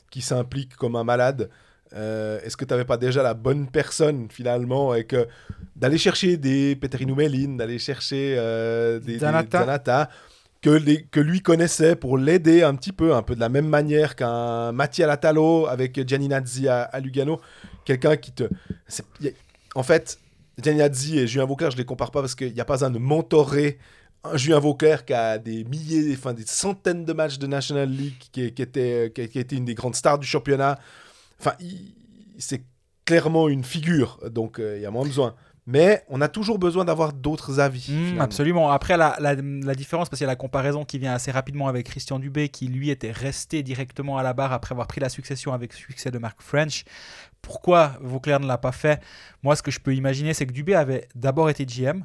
qui s'implique comme un malade. Euh, est-ce que tu n'avais pas déjà la bonne personne finalement et que d'aller chercher des Peterino Melin, d'aller chercher euh, des, Zanata, que, les, que lui connaissait pour l'aider un petit peu, un peu de la même manière qu'un Mattia Latalo avec Gianni Nazzi à, Lugano, quelqu'un qui te... En fait, Gianni Nazzi et Julien Vauclair, je les compare pas parce qu'il n'y a pas un de mentorer un Julien Vauclair qui a des milliers, enfin des centaines de matchs de National League, qui, qui était, qui, qui était une des grandes stars du championnat. Enfin, c'est clairement une figure, donc euh, il y a moins besoin. Mais on a toujours besoin d'avoir d'autres avis.
Mm,
finalement.
absolument. Après, la, la, la différence, parce qu'il y a la comparaison qui vient assez rapidement avec Christian Dubé, qui lui était resté directement à la barre après avoir pris la succession avec succès de Mark French. Pourquoi Vauclair ne l'a pas fait? Moi, ce que je peux imaginer, c'est que Dubé avait d'abord été GM,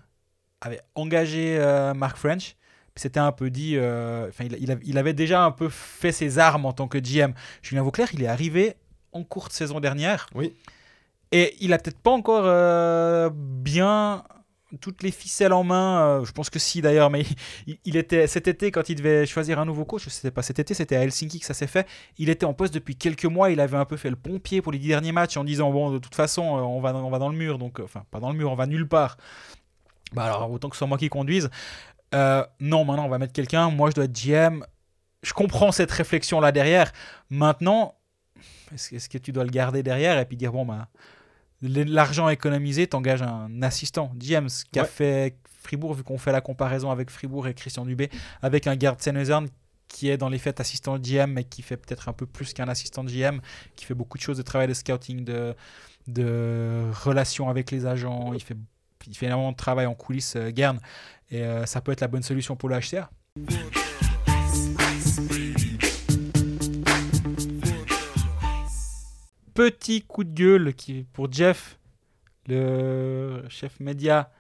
avait engagé euh, Mark French. C'était un peu dit, euh, enfin, il, il a- il avait déjà un peu fait ses armes en tant que GM. Julien Vauclair, il est arrivé en courte saison dernière.
Oui.
Et il a peut-être pas encore euh, bien toutes les ficelles en main. euh, je pense que si d'ailleurs, mais il, il était cet été quand il devait choisir un nouveau coach. Je sais pas cet été, c'était à Helsinki que ça s'est fait. Il était en poste depuis quelques mois. Il avait un peu fait le pompier pour les dix derniers matchs en disant bon, de toute façon, on va on va dans le mur. Donc, enfin, pas dans le mur, on va nulle part. Bah alors autant que ce soit moi qui conduise. Euh, non, maintenant on va mettre quelqu'un. Moi, je dois être GM. Je comprends cette réflexion là derrière. Maintenant, est-ce que tu dois le garder derrière et puis dire bon bah l'argent économisé, t'engages un assistant. James, qu'a
Ouais.
fait Fribourg, vu qu'on fait la comparaison avec Fribourg et Christian Dubé, avec un Gerd Senezern qui est dans les faits assistant GM, mais qui fait peut-être un peu plus qu'un assistant GM, qui fait beaucoup de choses de travail de scouting, de, de relations avec les agents. Il fait, il fait énormément de travail en coulisses, euh, Gern, et euh, ça peut être la bonne solution pour le HCR. Petit coup de gueule pour Jeff, le chef média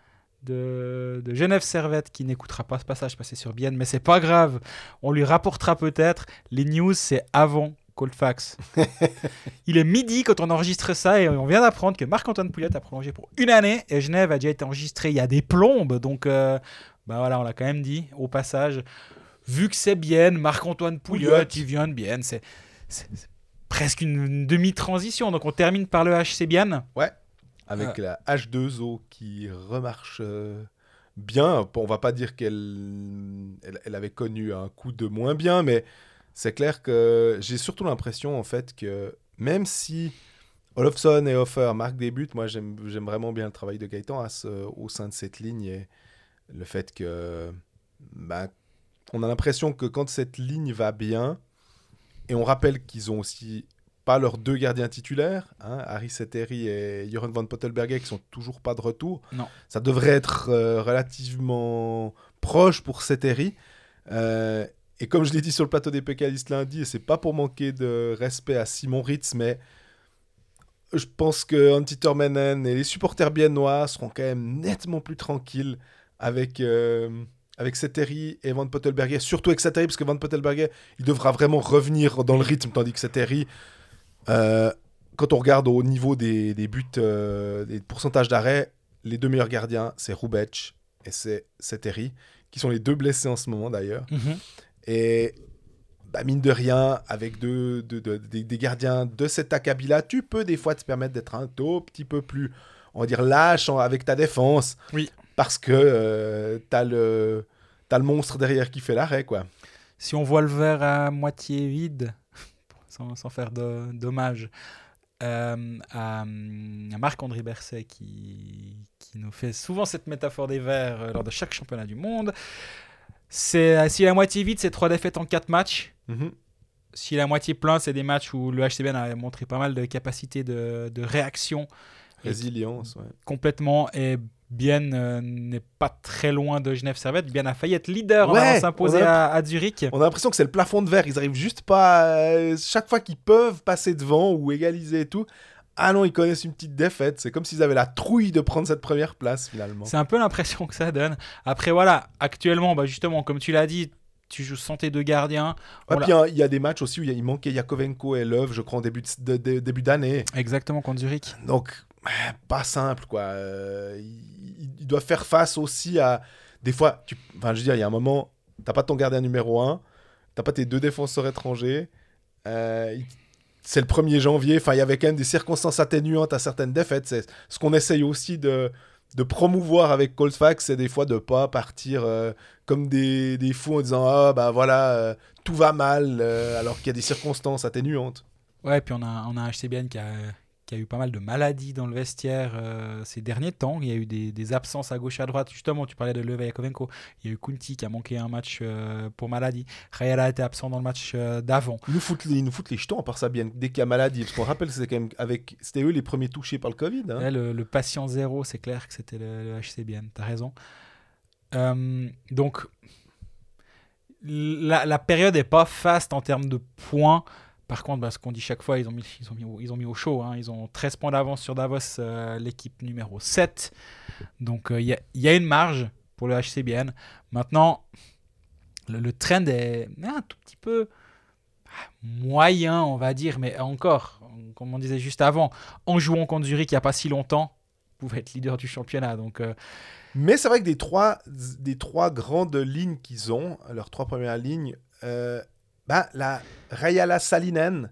de, de Genève Servette, qui n'écoutera pas ce passage passé sur Bienne, mais c'est pas grave, on lui rapportera peut-être. Les news, c'est avant Coldfax. Il est midi quand on enregistre ça et on vient d'apprendre que Marc-Antoine Pouliot a prolongé pour une année et Genève a déjà été enregistré il y a des plombes. Donc, euh, bah voilà, on l'a quand même dit au passage. Vu que c'est Bienne, Marc-Antoine Pouliot,
Pouliot.
il vient de Bienne. C'est presque une, une demi-transition. Donc, on termine par le HC Bienne.
Avec la H2O qui remarche euh, bien. On va pas dire qu'elle elle, elle avait connu un coup de moins bien, mais c'est clair que j'ai surtout l'impression en fait que même si Olofsson et Hofer marquent des buts, moi j'aime vraiment bien le travail de Gaëtan euh, au sein de cette ligne et le fait que bah, on a l'impression que quand cette ligne va bien, et on rappelle qu'ils ont aussi pas leurs deux gardiens titulaires, hein, Harry Setteri et Joran van Pottelberger, qui sont toujours pas de retour.
Non.
Ça devrait être euh, relativement proche pour Setteri. Euh, et comme je l'ai dit sur le plateau des pécalistes lundi, et c'est pas pour manquer de respect à Simon Ritz, mais je pense que Antti Tormenen et les supporters biennois seront quand même nettement plus tranquilles avec, euh, avec Setteri et Van Pottelberger, surtout avec Setteri, parce que Van Pottelberger, il devra vraiment revenir dans le rythme, tandis que Setteri, euh, quand on regarde au niveau des, des buts, euh, des pourcentages d'arrêt, les deux meilleurs gardiens, c'est Rubec et c'est Setteri, qui sont les deux blessés en ce moment d'ailleurs. Et bah, mine de rien, avec des, gardiens de cet acabit-là, tu peux des fois te permettre d'être un tout petit peu plus, on va dire, lâche avec ta défense.
Oui.
Parce que euh, t'as le, t'as le monstre derrière qui fait l'arrêt, quoi.
si on voit le verre à moitié vide, sans, sans faire de- dommage, euh, à, à Marc-André Berset qui, qui nous fait souvent cette métaphore des verres euh, lors de chaque championnat du monde. C'est si la moitié vide, c'est trois défaites en quatre matchs.
Mhm.
Si la moitié plein, c'est des matchs où le HCBN a montré pas mal de capacité de, de réaction Et-
Résilience, ouais.
complètement et Bien euh, n'est pas très loin de Genève Servette. Bien a failli être leader en
Ouais,
allant s'imposer à, à Zurich.
On a l'impression que c'est le plafond de verre. Ils arrivent juste pas. à- Chaque fois qu'ils peuvent passer devant ou égaliser et tout. Ah non, ils connaissent une petite défaite. C'est comme s'ils avaient la trouille de prendre cette première place finalement.
C'est un peu l'impression que ça donne. Après, voilà, actuellement, bah, justement, comme tu l'as dit, tu joues sans tes deux gardiens.
Ouais, puis il y a- il y, a des matchs aussi où il manquait Yakovenko et Love, je crois, en début de- de- de- début d'année.
Exactement, contre Zurich.
Donc, pas simple, quoi. Euh, il, il doit faire face aussi à. Des fois, tu... enfin, je veux dire, il y a un moment, t'as pas ton gardien numéro 1, t'as pas tes deux défenseurs étrangers. euh, il- c'est le 1er janvier. Enfin, il y avait quand même des circonstances atténuantes à certaines défaites. C'est ce qu'on essaye aussi de, de promouvoir avec Colfax, c'est des fois de pas partir euh, comme des, des fous en disant Ah, bah voilà, euh, tout va mal, euh, alors qu'il y a des circonstances atténuantes.
Ouais, puis on a, on a HCBN qui a, qui a eu pas mal de maladies dans le vestiaire euh, ces derniers temps. Il y a eu des, des, absences à gauche et à droite. Justement, tu parlais de Leve Yakovenko. Il y a eu Kunti qui a manqué un match euh, pour maladie. Rayala a été absent dans le match euh, d'avant.
Ils nous foutent les, ils nous foutent les jetons à part ça bien dès qu'il y a maladie. Parce qu'on rappelle c'était quand même avec c'était eux les premiers touchés par le Covid. Hein.
Le, le, patient zéro, c'est clair que c'était le, le, HCBN. T'as raison. donc la, la période est pas faste en termes de points. Par contre, bah, ce qu'on dit chaque fois, ils ont mis, ils ont mis, ils ont mis au show. Hein. Ils ont 13 points d'avance sur Davos, euh, l'équipe numéro 7. Donc il euh, y, y, a une marge pour le HCBN. Maintenant, le, trend est un tout petit peu ah, moyen, on va dire, mais encore, comme on disait juste avant, en jouant contre Zurich il n'y a pas si longtemps, vous pouvez être leader du championnat. Donc, euh...
Mais c'est vrai que des trois, des trois grandes lignes qu'ils ont, leurs trois premières lignes, bah, la Rayala Salinen,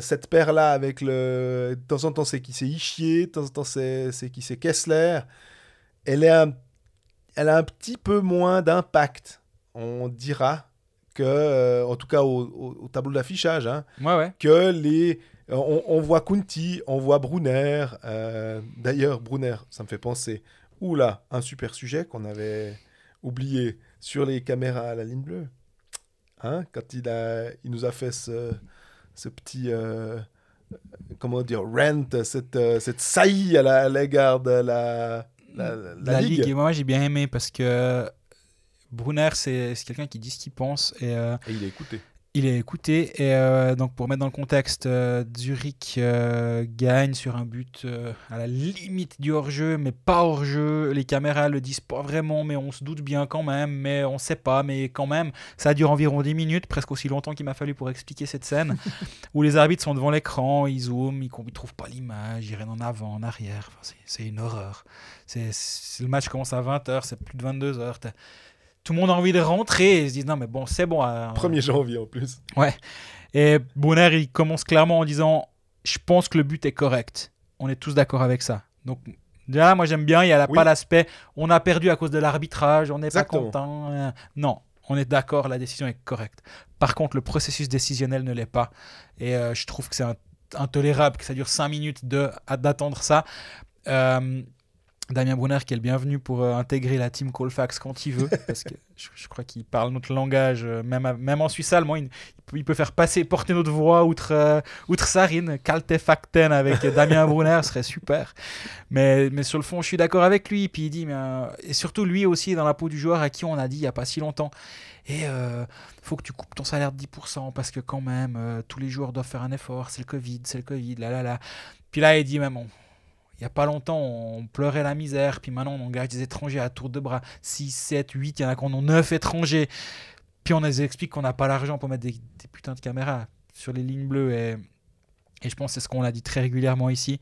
cette paire-là avec le. De temps en temps, c'est qui c'est Ishier, de temps en temps, c'est qui c'est Kessler. Elle, est un... elle a un petit peu moins d'impact, on dira, que, euh, en tout cas au, au, au tableau d'affichage, hein,
ouais, ouais.
que les. On, on, voit Kunti, on voit Brunner. Euh, D'ailleurs, Brunner, ça me fait penser. Oula, un super sujet qu'on avait oublié sur les caméras à la ligne bleue. Hein, quand il, a, il nous a fait ce, ce petit, euh, comment dire, rent, cette, euh, cette saillie à l'égard de la, la, la,
la
ligue.
ligue. Et moi, j'ai bien aimé parce que Brunner, c'est quelqu'un qui dit ce qu'il pense. Et, euh,
et, il est écouté.
Il est écouté. Et euh, donc, pour mettre dans le contexte, euh, Zurich euh, gagne sur un but à la limite du hors-jeu, mais pas hors-jeu. Les caméras le disent pas vraiment, mais on se doute bien quand même. Mais on sait pas, mais quand même. Ça dure environ 10 minutes, presque aussi longtemps qu'il m'a fallu pour expliquer cette scène, où les arbitres sont devant l'écran, ils zooment, ils ne trouvent pas l'image, ils reviennent en avant, en arrière. Enfin, c'est une horreur. C'est le match commence à 20h, c'est plus de 22h tout le monde a envie de rentrer et ils se disent non mais bon c'est bon. Euh,
1er janvier en plus.
Ouais. Et Bonner il commence clairement en disant je pense que le but est correct. On est tous d'accord avec ça. Donc déjà moi j'aime bien, il n'y a oui. pas l'aspect on a perdu à cause de l'arbitrage, on n'est pas content. Euh, non, on est d'accord, la décision est correcte. Par contre le processus décisionnel ne l'est pas. Et euh, je trouve que c'est intolérable que ça dure 5 minutes d'attendre ça. Euh, Damien Brunner qui est le bienvenu pour euh, intégrer la team Colfax quand il veut, parce que je, crois qu'il parle notre langage, euh, même, en Suisse allemand, il, il, peut faire passer, porter notre voix outre, euh, outre Sarine, Kalte Fakten avec Damien Brunner serait super. Mais, sur le fond, je suis d'accord avec lui, puis il dit, euh, et surtout lui aussi est dans la peau du joueur à qui on a dit il n'y a pas si longtemps. Et euh, faut que tu coupes ton salaire de 10% parce que quand même, tous les joueurs doivent faire un effort, c'est le Covid, c'est le Covid, là là là. Puis là, il dit, bon, il n'y a pas longtemps, on pleurait la misère, puis maintenant on engage des étrangers à tour de bras. 6, 7, 8, il y en a qui en ont 9 étrangers. Puis on les explique qu'on n'a pas l'argent pour mettre des, putains de caméras sur les lignes bleues. Et, et je pense que c'est ce qu'on a dit très régulièrement ici.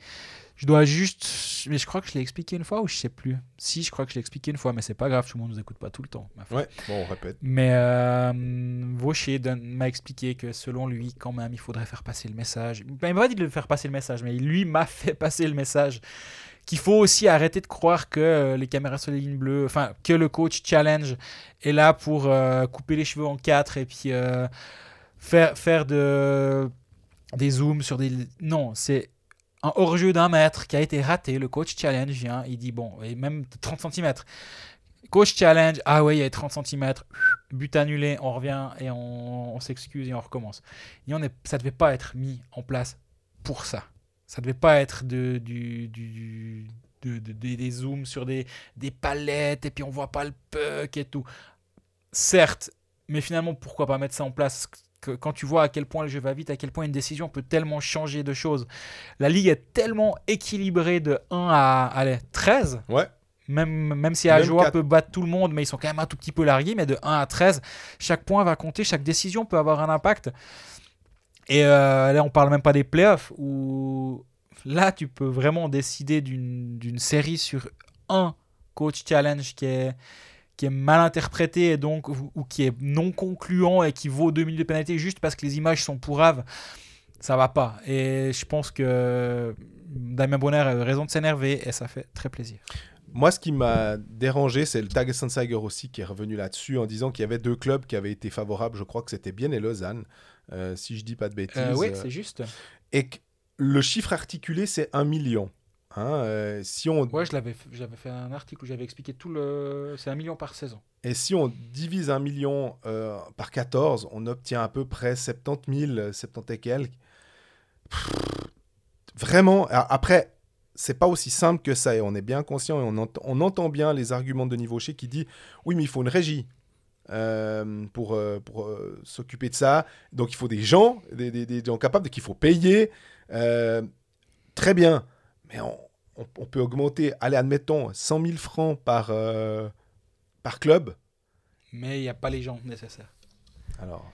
Je dois juste. Mais je crois que je l'ai expliqué une fois ou je sais plus. Si, je crois que je l'ai expliqué une fois, mais c'est pas grave, tout le monde nous écoute pas tout le temps.
Ouais, bon, on répète.
Mais euh, Vaucher m'a expliqué que selon lui, quand même, il faudrait faire passer le message. Ben, il m'a pas dit de faire passer le message, mais lui m'a fait passer le message qu'il faut aussi arrêter de croire que euh, les caméras sur les lignes bleues, enfin, que le coach challenge est là pour euh, couper les cheveux en quatre et puis euh, faire, faire de, des zooms sur des. Non, c'est un hors-jeu d'un mètre qui a été raté. Le coach challenge vient, il dit bon, et même 30 cm. Coach challenge, ah ouais, il y a 30 cm, but annulé, on revient et on, s'excuse et on recommence. Et on est, ça devait pas être mis en place pour ça. Ça devait pas être de, du, du, de, de, de, des zooms sur des, des palettes et puis on voit pas le puck et tout. Certes, mais finalement, pourquoi pas mettre ça en place que quand tu vois à quel point le jeu va vite, à quel point une décision peut tellement changer de choses. La ligue est tellement équilibrée de 1 à allez, 13.
Ouais.
Même, même si Ajoa peut battre tout le monde, mais ils sont quand même un tout petit peu largués, mais de 1 à 13, chaque point va compter, chaque décision peut avoir un impact. Et euh, là, on parle même pas des playoffs, où là, tu peux vraiment décider d'une série sur un coach challenge qui est, qui est mal interprété et donc, ou, ou, qui est non concluant et qui vaut 2 minutes de pénalité juste parce que les images sont pourraves, ça va pas. Et je pense que Damien Bonner a raison de s'énerver et ça fait très plaisir.
Moi, ce qui m'a dérangé, c'est le Tag Sansager aussi qui est revenu là-dessus en disant qu'il y avait deux clubs qui avaient été favorables. Je crois que c'était bien et Lausanne, euh, si je dis pas de bêtises.
Euh, oui, c'est juste.
Et le chiffre articulé, c'est 1 million. Hein, euh, si on,
Ouais, je l'avais, j'avais fait un article où j'avais expliqué tout le. C'est un million par saison.
Et si on divise 1 million euh, par 14, on obtient à peu près 70 000, euh, 70 et quelques. Pff, Vraiment, après, c'est pas aussi simple que ça, et on est bien conscient, et on, ent- on entend bien les arguments de Denis Vaucher qui dit oui, mais il faut une régie euh, pour, pour s'occuper de ça. Donc il faut des gens, des, des- des gens capables, qu'il faut payer. Très bien, mais on, on- on peut augmenter, allez, admettons, 100 000 francs par, euh, par club.
Mais il n'y a pas les gens nécessaires.
Alors,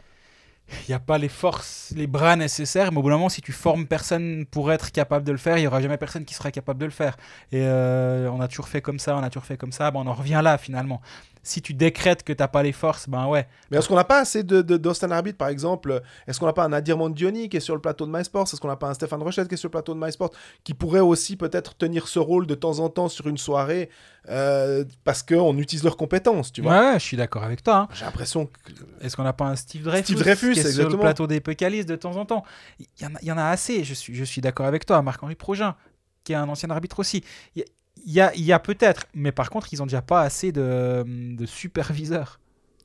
Il n'y a pas les forces, les bras nécessaires, mais au bout d'un moment, si tu formes personne pour être capable de le faire, il n'y aura jamais personne qui sera capable de le faire. Et euh, on a toujours fait comme ça, on a toujours fait comme ça, ben on en revient là finalement. Si tu décrètes que tu n'as pas les forces, ben ouais.
Mais est-ce qu'on n'a pas assez de, d'Austin Arbitre, par exemple? Est-ce qu'on n'a pas un Nadir Mondioni qui est sur le plateau de MySports? Est-ce qu'on n'a pas un Stéphane Rochette qui est sur le plateau de MySports Qui pourrait aussi peut-être tenir ce rôle de temps en temps sur une soirée euh, parce qu'on utilise leurs compétences, tu vois?
Ouais, je suis d'accord avec toi. hein.
J'ai l'impression que...
Est-ce qu'on n'a pas un Steve Dreyfus,
Steve Dreyfus,
qui est sur
exactement.
le plateau des Pécalistes de temps en temps? Il y, en a- il y en a assez, je suis, je suis d'accord avec toi. Marc-Henri Progin, qui est un ancien arbitre aussi. Il il y a, y a peut-être, mais par contre, ils ont déjà pas assez de, de superviseurs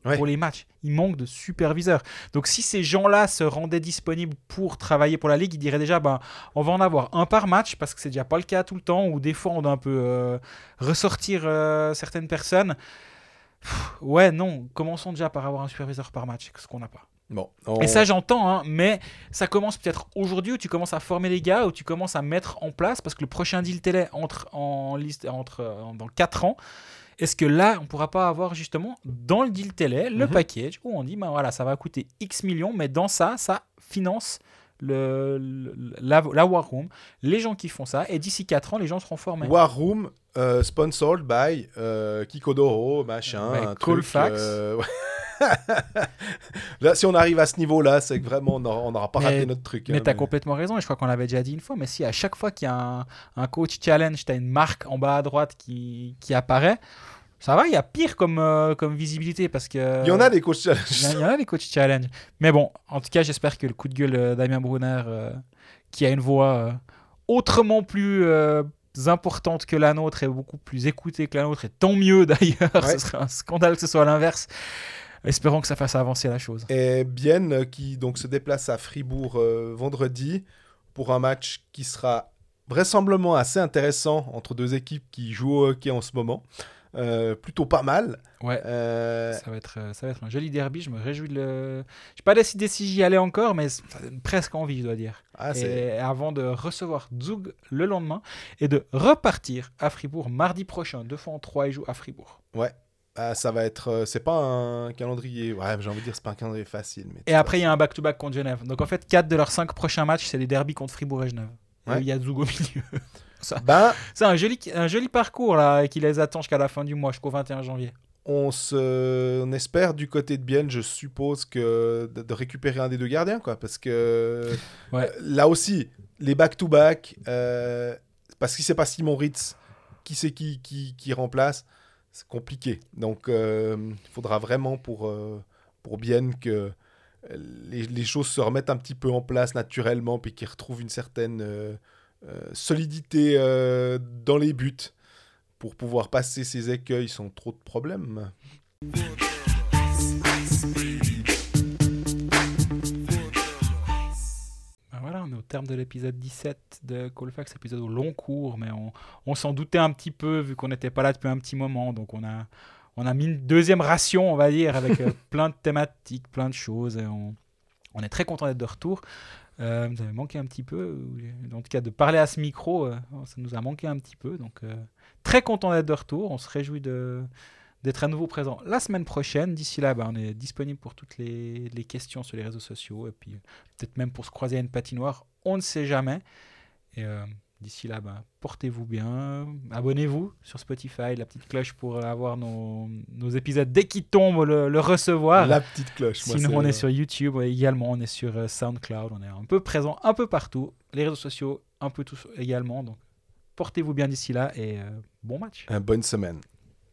Ouais.
pour les matchs. Il manque de superviseurs. Donc si ces gens-là se rendaient disponibles pour travailler pour la Ligue, ils diraient déjà, ben, on va en avoir un par match, parce que c'est déjà pas le cas tout le temps, ou des fois on doit un peu euh, ressortir euh, certaines personnes. Pff, Ouais, non, commençons déjà par avoir un superviseur par match, ce qu'on n'a pas.
Bon, on-
Et ça, j'entends, hein, mais ça commence peut-être aujourd'hui où tu commences à former les gars, où tu commences à mettre en place, parce que le prochain deal télé entre en liste entre euh, dans 4 ans. Est-ce que là, on pourra pas avoir justement dans le deal télé le
Mhm.
package où on dit, ben voilà, ça va coûter X millions, mais dans ça, ça finance le, le- la, la War Room, les gens qui font ça, et d'ici 4 ans, les gens seront formés.
War Room, euh, sponsored by euh, Kikodoro, machin,
Ouais,
un
Colfax.
truc, euh, ouais. Là, si on arrive à ce niveau-là, c'est que vraiment, on n'aura pas
Mais-
raté notre truc.
Mais
hein,
tu as complètement raison, et je crois qu'on l'avait déjà dit une fois, mais si à chaque fois qu'il y a un, un coach challenge, tu as une marque en bas à droite qui, qui apparaît, ça va, il y a pire comme, euh, comme visibilité parce que.
Il y en a des coachs challenge.
il y en a des coachs challenge. Mais bon, en tout cas, j'espère que le coup de gueule euh, Damien Brunner, euh, qui a une voix euh, autrement plus importante que la nôtre et beaucoup plus écoutée que la nôtre, et tant mieux d'ailleurs,
Ouais.
ce serait un scandale que ce soit l'inverse. Espérons que ça fasse avancer la chose.
Et Bienne qui donc se déplace à Fribourg euh, vendredi pour un match qui sera vraisemblablement assez intéressant entre deux équipes qui jouent au hockey en ce moment. Euh, plutôt pas mal.
Ouais.
Euh,
Ça va, être, ça va être un joli derby, je me réjouis de le... Je n'ai pas décidé si j'y allais encore, mais ça donne presque envie, je dois dire.
ah, c'est-
et avant de recevoir Zug le lendemain et de repartir à Fribourg mardi prochain. Deux fois en trois, ils jouent à Fribourg.
Ah, ça va être. euh, c'est pas un calendrier. Ouais, j'ai envie de dire, c'est pas un calendrier facile. Mais
Et après, il y a un back-to-back contre Genève. Donc en fait, quatre de leurs cinq prochains matchs, c'est les derbys contre Fribourg et Genève. Et. Il y a Zug au milieu.
Ben,
C'est un joli, un joli parcours là qui les attend jusqu'à la fin du mois, jusqu'au 21 janvier.
on, se... on espère du côté de Bienne, je suppose, que de, récupérer un des deux gardiens, quoi. Parce que
Ouais.
là aussi, les back-to-back, euh, parce que si c'est pas Simon Ritz, qui c'est qui, qui, qui remplace C'est compliqué. Donc, euh, il faudra vraiment pour, euh, pour Bienne que euh, les, les choses se remettent un petit peu en place naturellement, puis qu'ils retrouvent une certaine euh, euh, solidité euh, dans les buts pour pouvoir passer ces écueils sans trop de problèmes.
Terme de l'épisode 17 de Colfax, épisode au long cours, mais on, on s'en doutait un petit peu vu qu'on n'était pas là depuis un petit moment, donc on a, on a mis une deuxième ration, on va dire, avec euh, plein de thématiques, plein de choses, et on, on est très content d'être de retour. Euh, nous avait manqué un petit peu, en tout cas de parler à ce micro, euh, ça nous a manqué un petit peu, donc euh, très content d'être de retour, on se réjouit de d'être à nouveau présent la semaine prochaine. D'ici là, ben, on est disponible pour toutes les, les questions sur les réseaux sociaux et puis peut-être même pour se croiser à une patinoire, on ne sait jamais. Et euh, d'ici là, ben, portez-vous bien, abonnez-vous sur Spotify, la petite cloche pour avoir nos, nos épisodes dès qu'ils tombent, le, le recevoir.
La petite cloche. moi,
Sinon,
c'est-
on est sur YouTube également, on est sur euh, SoundCloud, on est un peu présent un peu partout. Les réseaux sociaux, un peu tous également. Donc, portez-vous bien d'ici là et euh, bon match.
Une bonne semaine.